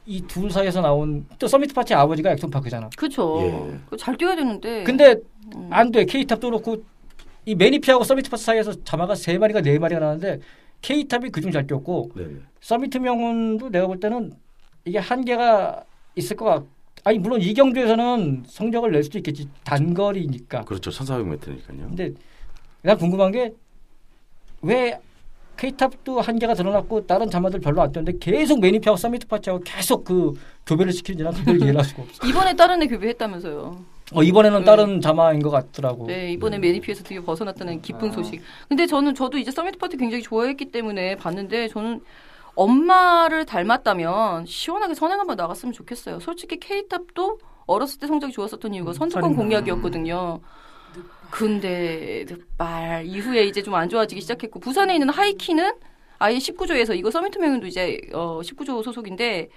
이 둘 사이에서 나온 또 서미트 파티 아버지가 액션 파크잖아. 그쵸. 예. 그거 잘 뛰어야 되는데. 근데 음. 안 돼. K탑도 그렇고 이 메니피하고 서미트 파티 사이에서 자마가 세 마리가 네 마리가 나는데 K탑이 그중 잘 뛰었고 네네. 서미트 명운도 내가 볼 때는 이게 한계가 있을 것 같. 아니 물론 이 경주에서는 성적을 낼 수도 있겠지 단거리니까. 그렇죠. 1,400m니까요. 근데 난 궁금한 게왜 K탑도 한계가 드러났고 다른 자마들 별로 안 뛰었는데 계속 메니피하고 서미트 파티하고 계속 그 교배를 시키는지 난 그걸 이해할 수가 없어. 이번에 다른 애 교배했다면서요. 어, 이번에는 네. 다른 자마인 것 같더라고. 네, 이번에 메니피에서 드디어 벗어났다는 기쁜 아. 소식. 근데 저는 저도 이제 서미트 파티 굉장히 좋아했기 때문에 봤는데 저는 엄마를 닮았다면 시원하게 선행 한번 나갔으면 좋겠어요. 솔직히 K탑도 어렸을 때 성적이 좋았었던 이유가 선두권 선행. 공략이었거든요. 근데 늑발 이후에 이제 좀 안 좋아지기 시작했고 부산에 있는 하이키는 아예 19조에서 이거 서미트 명운도 이제 어 19조 소속인데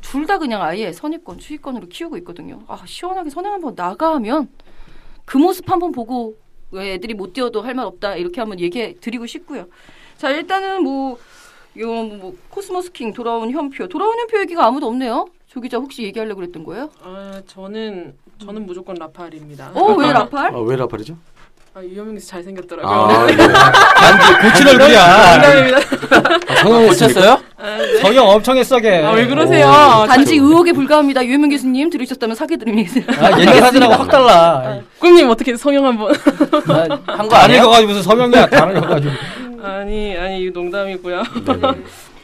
둘 다 그냥 아예 선입권, 추위권으로 키우고 있거든요. 아 시원하게 선행 한번 나가면 그 모습 한번 보고 왜 애들이 못 뛰어도 할 말 없다 이렇게 한번 얘기해 드리고 싶고요. 자 일단은 뭐 이거 뭐 코스모스 킹 돌아온 현표 돌아온 현표 얘기가 아무도 없네요. 조 기자 혹시 얘기하려고 그랬던 거예요? 아 저는 저는 무조건 라팔입니다. 어왜 라팔? 아, 왜 라팔이죠? 아, 유현민 씨 잘생겼더라고요. 아, 예. 단지 고친 얼굴이야. 농담입니다. 고쳤어요? 아, 네. 성형 엄청 했어게. 아, 왜 그러세요? 단지 의혹에 불과합니다. 유현명 교수님 들으셨다면 사죄드립니다. 아, 옛날 사진하고 확 달라. 꿈님 어떻게 성형 한번? 한 거안 아니에요? 읽어가지고 무슨 성형이야. 다 읽어가지고. 아니 아니 이거 농담이고요. 네.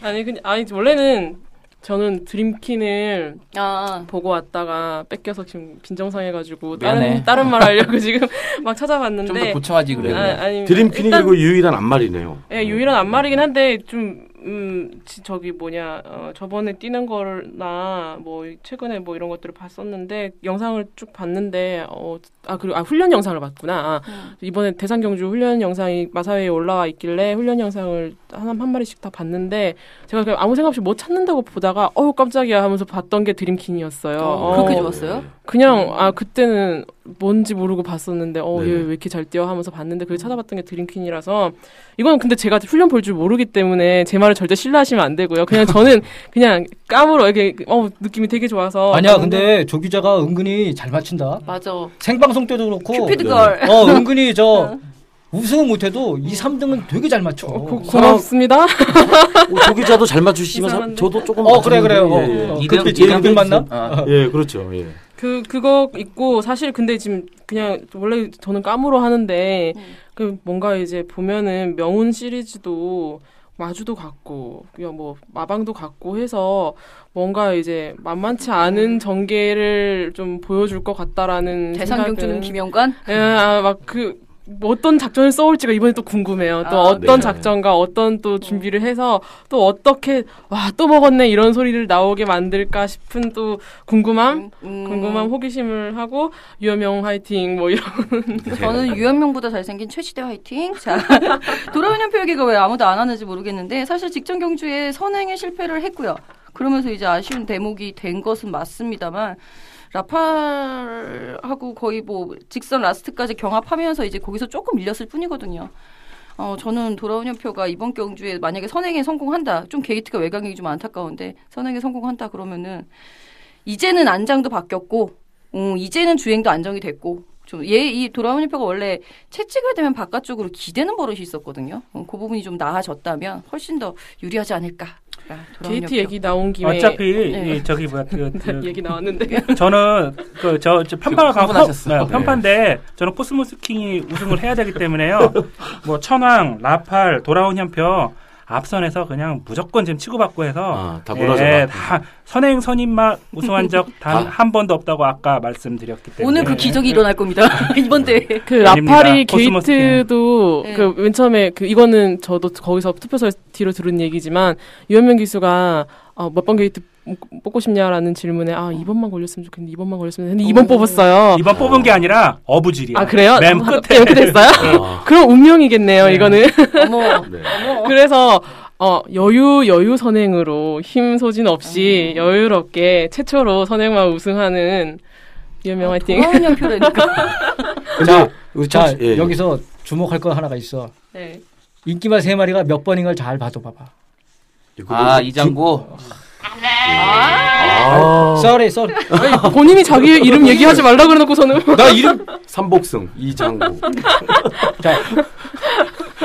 아니 그냥 아니 원래는 저는 드림킨을 아, 보고 왔다가 뺏겨서 지금 빈정상해가지고 미안해. 다른 다른 말 하려고 지금 막좀더 찾아봤는데 고쳐하지 그래. 아, 아니, 드림퀸이 일단- 그리고 유일한 안말이네요. 예, 유일한 안말이긴 한데 좀 음, 지- 저기 뭐냐 어, 저번에 뛰는 거나 뭐 최근에 뭐 이런 것들을 봤었는데 영상을 쭉 봤는데 어, 아 그리고 아 훈련 영상을 봤구나. 아, 음. 이번에 대상 경주 훈련 영상이 마사회에 올라와 있길래 훈련 영상을 한, 한 마리씩 다 봤는데 제가 그냥 아무 생각 없이 뭐 찾는다고 보다가 어우 깜짝이야 하면서 봤던 게 드림킨이었어요. 어, 어, 그렇게 좋았어요? 그냥 아 그때는 뭔지 모르고 봤었는데 어얘 네네. 왜 이렇게 잘 뛰어 하면서 봤는데 그게 찾아봤던 게 드림퀸이라서 이건 근데 제가 훈련 볼 줄 모르기 때문에 제 말을 절대 신뢰하시면 안 되고요. 그냥 저는 그냥 까불어 이렇게 어 느낌이 되게 좋아서 아니야, 근데 조 기자가 은근히 잘 맞춘다. 맞아. 생방송 때도 그렇고. 큐피드 걸. 어, 은근히 저 우승은 못해도 2, 3등은 되게 잘 맞춰. 고, 고맙습니다. 어, 조 기자도 잘 맞추시면 사- 이상한데? 저도 조금 어, 그래, 그래. 맞추는데, 어, 예, 예. 어. 이등 그때 이등 맞나? 어. 예, 그렇죠. 예. 그 그거 있고 사실 근데 지금 그냥 원래 저는 까무로 하는데 음. 그 뭔가 이제 보면은 명운 시리즈도 마주도 같고 그냥 뭐 마방도 같고 해서 뭔가 이제 만만치 않은 전개를 좀 보여줄 것 같다라는 대상 경 주는 생각은- 김영관? 예, 아, 막그 뭐 어떤 작전을 써올지가 이번에 또 궁금해요. 또 아, 어떤 네. 작전과 어떤 또 준비를 해서 또 어떻게 와 또 먹었네 이런 소리를 나오게 만들까 싶은 또 궁금함, 음, 궁금함, 호기심을 하고 유여명 화이팅 뭐 이런 저는 유현명보다 잘생긴 최시대 화이팅. 자, 돌아온 연표 얘기가 왜 아무도 안 하는지 모르겠는데 사실 직전 경주에 선행에 실패를 했고요. 그러면서 이제 아쉬운 대목이 된 것은 맞습니다만 라팔하고 거의 뭐 직선 라스트까지 경합하면서 이제 거기서 조금 밀렸을 뿐이거든요. 어, 저는 돌아온 연표가 이번 경주에 만약에 선행에 성공한다. 좀 게이트가 외곽이 좀 안타까운데 선행에 성공한다 그러면은 이제는 안장도 바뀌었고, 음, 이제는 주행도 안정이 됐고, 좀얘이 돌아온 연표가 원래 채찍을 대면 바깥쪽으로 기대는 버릇이 있었거든요. 어, 그 부분이 좀 나아졌다면 훨씬 더 유리하지 않을까. 아, 돌아온 게이트. 얘기 나온 김에 어차피 네. 이 저기 뭐야 그, 그 얘기 나왔는데 저는 그저 저 편파가 그 흥분하셨어. 네, 편파인데 저는 코스모스 킹이 우승을 해야 되기 때문에요. 뭐 천왕, 라팔, 돌아온 현표 앞선에서 그냥 무조건 지금 치고받고 해서 아, 다 예, 무너져라. 다 선행 선임만 우승한 적 단 다. 한 번도 없다고 아까 말씀드렸기 때문에 오늘 그 기적이 일어날 겁니다. 이번 대회. 그 아닙니다. 라팔이 게이트도 네. 그맨 처음에 그 이거는 저도 거기서 투표소 뒤로 들은 얘기지만 유현명 기수가 어, 몇번 게이트 뽑고 싶냐라는 질문에 아 2번만 걸렸으면 좋겠는데 2번만 걸렸으면 했는데 2번 뽑았어요. 이번 뽑은 게 아니라 어부지리야. 아 그래요? 맨 아, 끝에. 이렇게 됐어요? 아, 그럼 운명이겠네요 네. 이거는. 어머. 네. 그래서 어 여유 여유 선행으로 힘 소진 없이 음. 여유롭게 최초로 선행만 우승하는 유현명 화이팅. 돌아온 현표라니까. 자, 자 참- 예, 예. 여기서 주목할 거 하나가 있어. 네. 인기말 세 마리가 몇 번인가를 잘 봐도 봐봐. 아 지- 이장구 아, 썰이 썰. 아니, 본인이 자기 이름 얘기하지 말라 그래놓고서는 나 이름 삼복승 이장구. 자,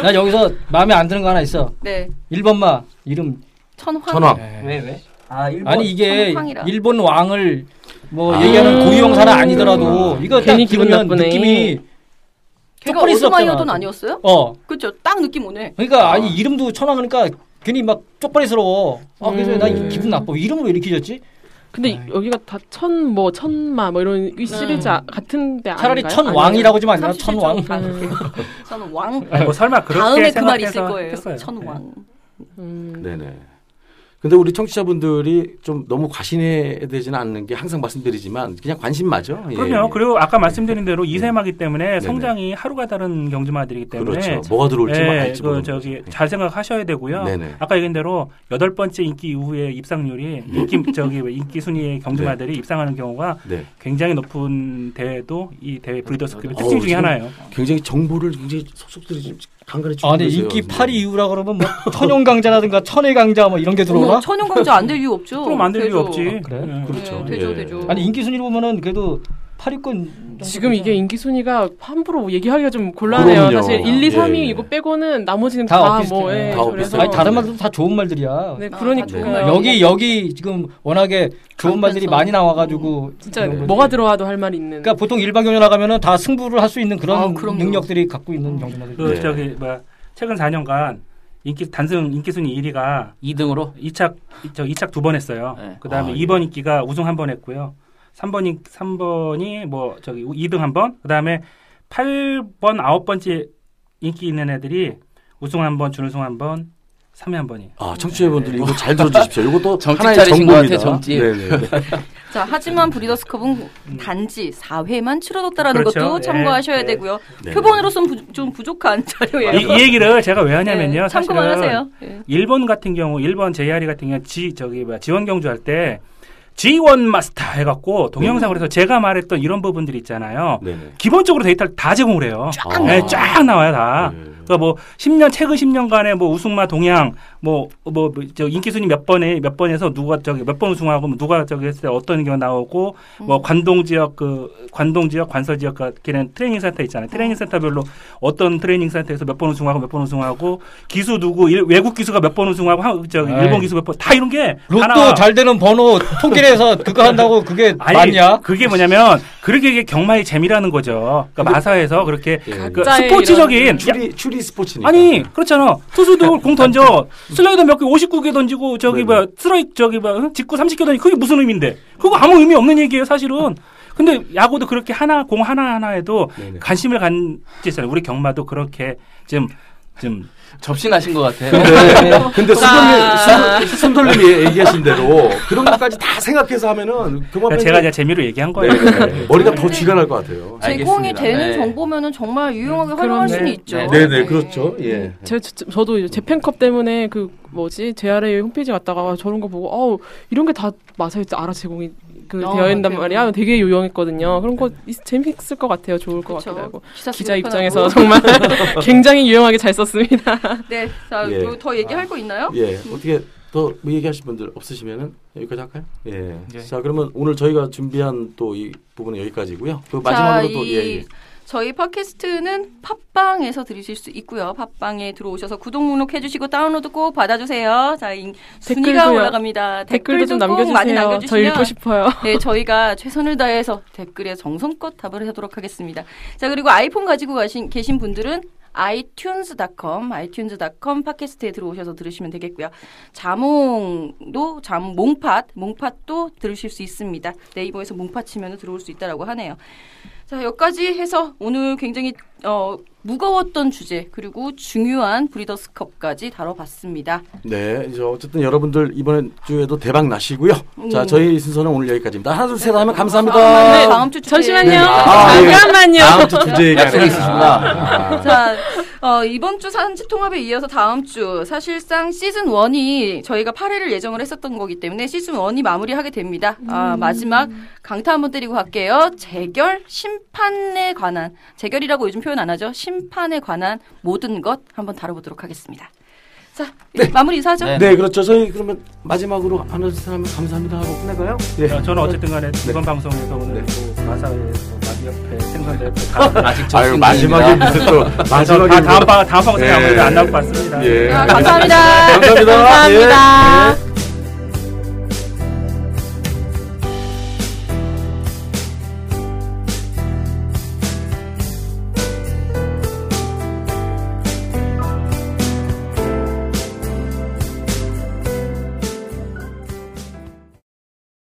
나 여기서 마음에 안 드는 거 하나 있어. 네. 1번마 이름. 천황. 천왕. 왜 왜? 아 일본 아니 이게 천황이라. 일본 왕을 뭐 아. 얘기하는 고유형사는 아니더라도 이거 딱 괜히 기분 들으면 나쁘네. 느낌이 걔가 없잖아. 아니었어요? 어 그렇죠. 딱 느낌 오네. 그러니까 아니 이름도 천왕 그러니까 괜히 막 쪽팔리스러워. 아 그래서 음. 나 네. 기분 나빠. 이름을 왜 이렇게 지었지? 근데 아이. 여기가 다 천 뭐 천마 뭐 이런 이 시리즈 아- 같은데 차라리 아닌가요? 천왕이라고 좀 아니라 37조 천왕. 음. 저는 왕. 아니, 뭐 설마 그렇게 다음에 그 말 있을 거예요. 했어요. 천왕. 음. 네네. 근데 우리 청취자분들이 좀 너무 과신해 되지는 않는 게 항상 말씀드리지만 그냥 관심마죠. 예, 그럼요. 예. 그리고 아까 말씀드린 대로 이세마기 때문에 네네. 성장이 하루가 다른 경주마들이기 때문에 그렇죠. 뭐가 들어올지 예, 그 저기. 잘 생각하셔야 되고요. 네네. 아까 얘기한 대로 여덟 번째 인기 이후에 입상률이 인기 저기 왜 인기 순위의 경주마들이 입상하는 경우가 네. 굉장히 높은 대회도 이 대회 브리더스급의 어우, 특징 중에 하나예요. 굉장히 정보를 굉장히 속속들이 아, 근데 계세요, 인기 지금. 8위 이후라 그러면 뭐 천연 강자라든가 천혜강자 뭐 이런 게 들어오나? 어머, 천연 강자 안 될 이유 없죠. 그럼 안 될 이유. 없지. 아, 그래? 예. 그렇죠. 네, 되죠, 예. 되죠. 아니 인기 순위로 보면은 그래도 8위권 지금 이게 인기 순위가 함부로 얘기하기가 좀 곤란해요. 그럼요. 사실 1, 2, 3위 예, 예. 이거 빼고는 나머지는 다 다. 뭐, 예, 다 그래서. 아니 다른 말도 다 좋은 말들이야. 네, 아, 그러니까. 말. 여기 여기 지금 워낙에 좋은 말들이. 많이 나와 가지고 진짜 그런 거지. 뭐가 들어와도 할 말이 있는. 그러니까 보통 일반 경주 나가면은 다 승부를 할 수 있는 그런 아. 능력들이 갖고 있는 경주마들. 그 네. 저기 뭐 최근 4년간 인기 단승 인기 순위 1위가 2등으로 2착 저 2착 두 번 했어요. 네. 그다음에 아, 2번 인기가 우승 한 번 했고요. 3번이 3번이 뭐 저기 2등 한 번. 그다음에 8번 9번째 인기 있는 애들이 우승 한 번, 준우승 한 번, 3위 한 번이. 아, 청취자분들 이거 잘 들어주십시오. 이것도 하나의 차리신 것 정보입니다. 같아, 점집. 네네. 자, 하지만 브리더스컵은 단지 4회만 치러졌다라는 그렇죠. 것도 네. 참고하셔야 네. 되고요. 네. 표본으로서는 부, 좀 부족한 자료예요. 이, 이 얘기를 제가 왜 하냐면요. 네, 참고만 하세요. 예. 일본 같은 경우 일본 JRE 같은 경우 지 저기 뭐야 지원 경주 할 때 G1 마스터 해갖고 동영상으로 해서 제가 말했던 이런 부분들 있잖아요. 네네. 기본적으로 데이터를 다 제공을 해요. 쫙 네, 나와. 쫙 나와요 다. 네. 그러니까 뭐 10년 최근 10년간의 뭐 우승마 동향 뭐뭐저 인기 순위 몇 번에 몇 번에서 누가 저기 몇 번 우승하고 뭐 누가 저기 했을 때 어떤 경우 나오고 뭐 음. 관동 지역 그 관동 지역 관서 지역 같은 트레이닝 센터 있잖아요. 트레이닝 센터별로 어떤 트레이닝 센터에서 몇 번 우승하고 몇 번 우승하고 기수 누구 일- 외국 기수가 몇 번 우승하고 한- 저기. 일본 기수 몇 번 다 이런 게 로또 하나 잘 되는 번호 통계해서 그거 한다고 그게 아니, 맞냐? 그게 뭐냐면 그렇게 이게 경마의 재미라는 거죠. 그러니까 마사회에서 그렇게 예. 그 스포츠적인 이런 추리 추리 스포츠니까. 아니 그렇잖아 투수도 공 던져 슬라이더 몇 개 59개 던지고 저기 네네. 뭐 스트라이크 저기 뭐 직구 30개 던지 그게 무슨 의미인데 그거 아무 의미 없는 얘기예요 사실은 근데 야구도 그렇게 하나 공 하나 하나에도 네네. 관심을 갖지잖아요 우리 경마도 그렇게 좀좀 접신하신 것 같아요. 근데, 근데 자. 순돌님, 순- 순돌님이 얘기하신 대로 그런 것까지 다 생각해서 하면은 그만 제가 이제 재미로 얘기한 거예요. 네, 머리가 더 쥐가 날 것 같아요. 제공이 알겠습니다. 되는 네. 정보면은 정말 유용하게 활용할. 수는 네. 있죠. 네. 네 네 그렇죠. 예. 제, 저, 저도 이제 재팬컵 때문에 그 뭐지 JRA 홈페이지 갔다가 저런 거 보고 어우 이런 게 다 마사에 알아 제공이 그 어, 되어 있단 맞아요. 말이야 되게 유용했거든요 그런 거 있- 재밌을 것 같아요 좋을 것 그쵸. 같기도 하고 기자 입장에서. 정말 굉장히 유용하게 잘 썼습니다 네, 자, 예. 뭐더 얘기할 거 있나요? 예. 어떻게 더뭐 얘기하실 분들 없으시면은 여기까지 할까요? 예. 예. 자 그러면 오늘 저희가 준비한 또 이 부분은 여기까지고요. 그 자, 마지막으로 또이 예. 예. 저희 팟캐스트는 팟빵에서 들으실 수 있고요. 팟빵에 들어오셔서 구독 목록 해주시고 다운로드 꼭 받아주세요. 자, 이 순위가. 올라갑니다. 댓글도 좀 댓글도 꼭 많이 남겨주세요 저 읽고 남겨주시면 싶어요 네, 저희가 최선을 다해서 댓글에 정성껏 답을 하도록 하겠습니다. 자, 그리고 아이폰 가지고 가신, 계신 분들은 iTunes.com, iTunes.com 팟캐스트에 들어오셔서 들으시면 되겠고요. 자몽도, 잠, 몽팟, 몽팟도 들으실 수 있습니다. 네이버에서 몽팟 치면 들어올 수 있다라고 하네요. 자, 여기까지 해서 오늘 굉장히, 어, 무거웠던 주제, 그리고 중요한 브리더스컵까지 다뤄봤습니다. 네. 이제 어쨌든 여러분들 이번 주에도 대박 나시고요. 자 음. 저희 순서는 오늘 여기까지입니다. 하나 둘셋 하면 네, 감사합니다. 다음 주 주제. 잠시만요 네. 아, 예. 잠깐만요 다음 주 주제 약속이 있으시구나. 자, 어, 이번 주 산지 통합에 이어서 다음 주 사실상 시즌 1이 저희가 8회를 예정을 했었던 거기 때문에 시즌 1이 마무리하게 됩니다. 아, 마지막 강타 한번 때리고 갈게요. 재결 심판에 관한 재결이라고 요즘 표현 안 하죠. 심판에 관한 모든 것 한번 다뤄보도록 하겠습니다. 자, 마무리 인사하죠. 네. 네, 그렇죠. 저희 그러면 마지막으로 셋 하면 감사합니다 하고 끝낼까요? 예. 어, 저는 어쨌든 간에 이번 방송에서 오늘 또 마사회에서 마비협회 생선대 다 아직 아유 마지막에. 무슨 또다 마지막에 다음 방 다음 방송에 예. 아무래도 안 나올 것 같습니다. 예. 아, 감사합니다. 감사합니다. 감사합니다. 예. 예.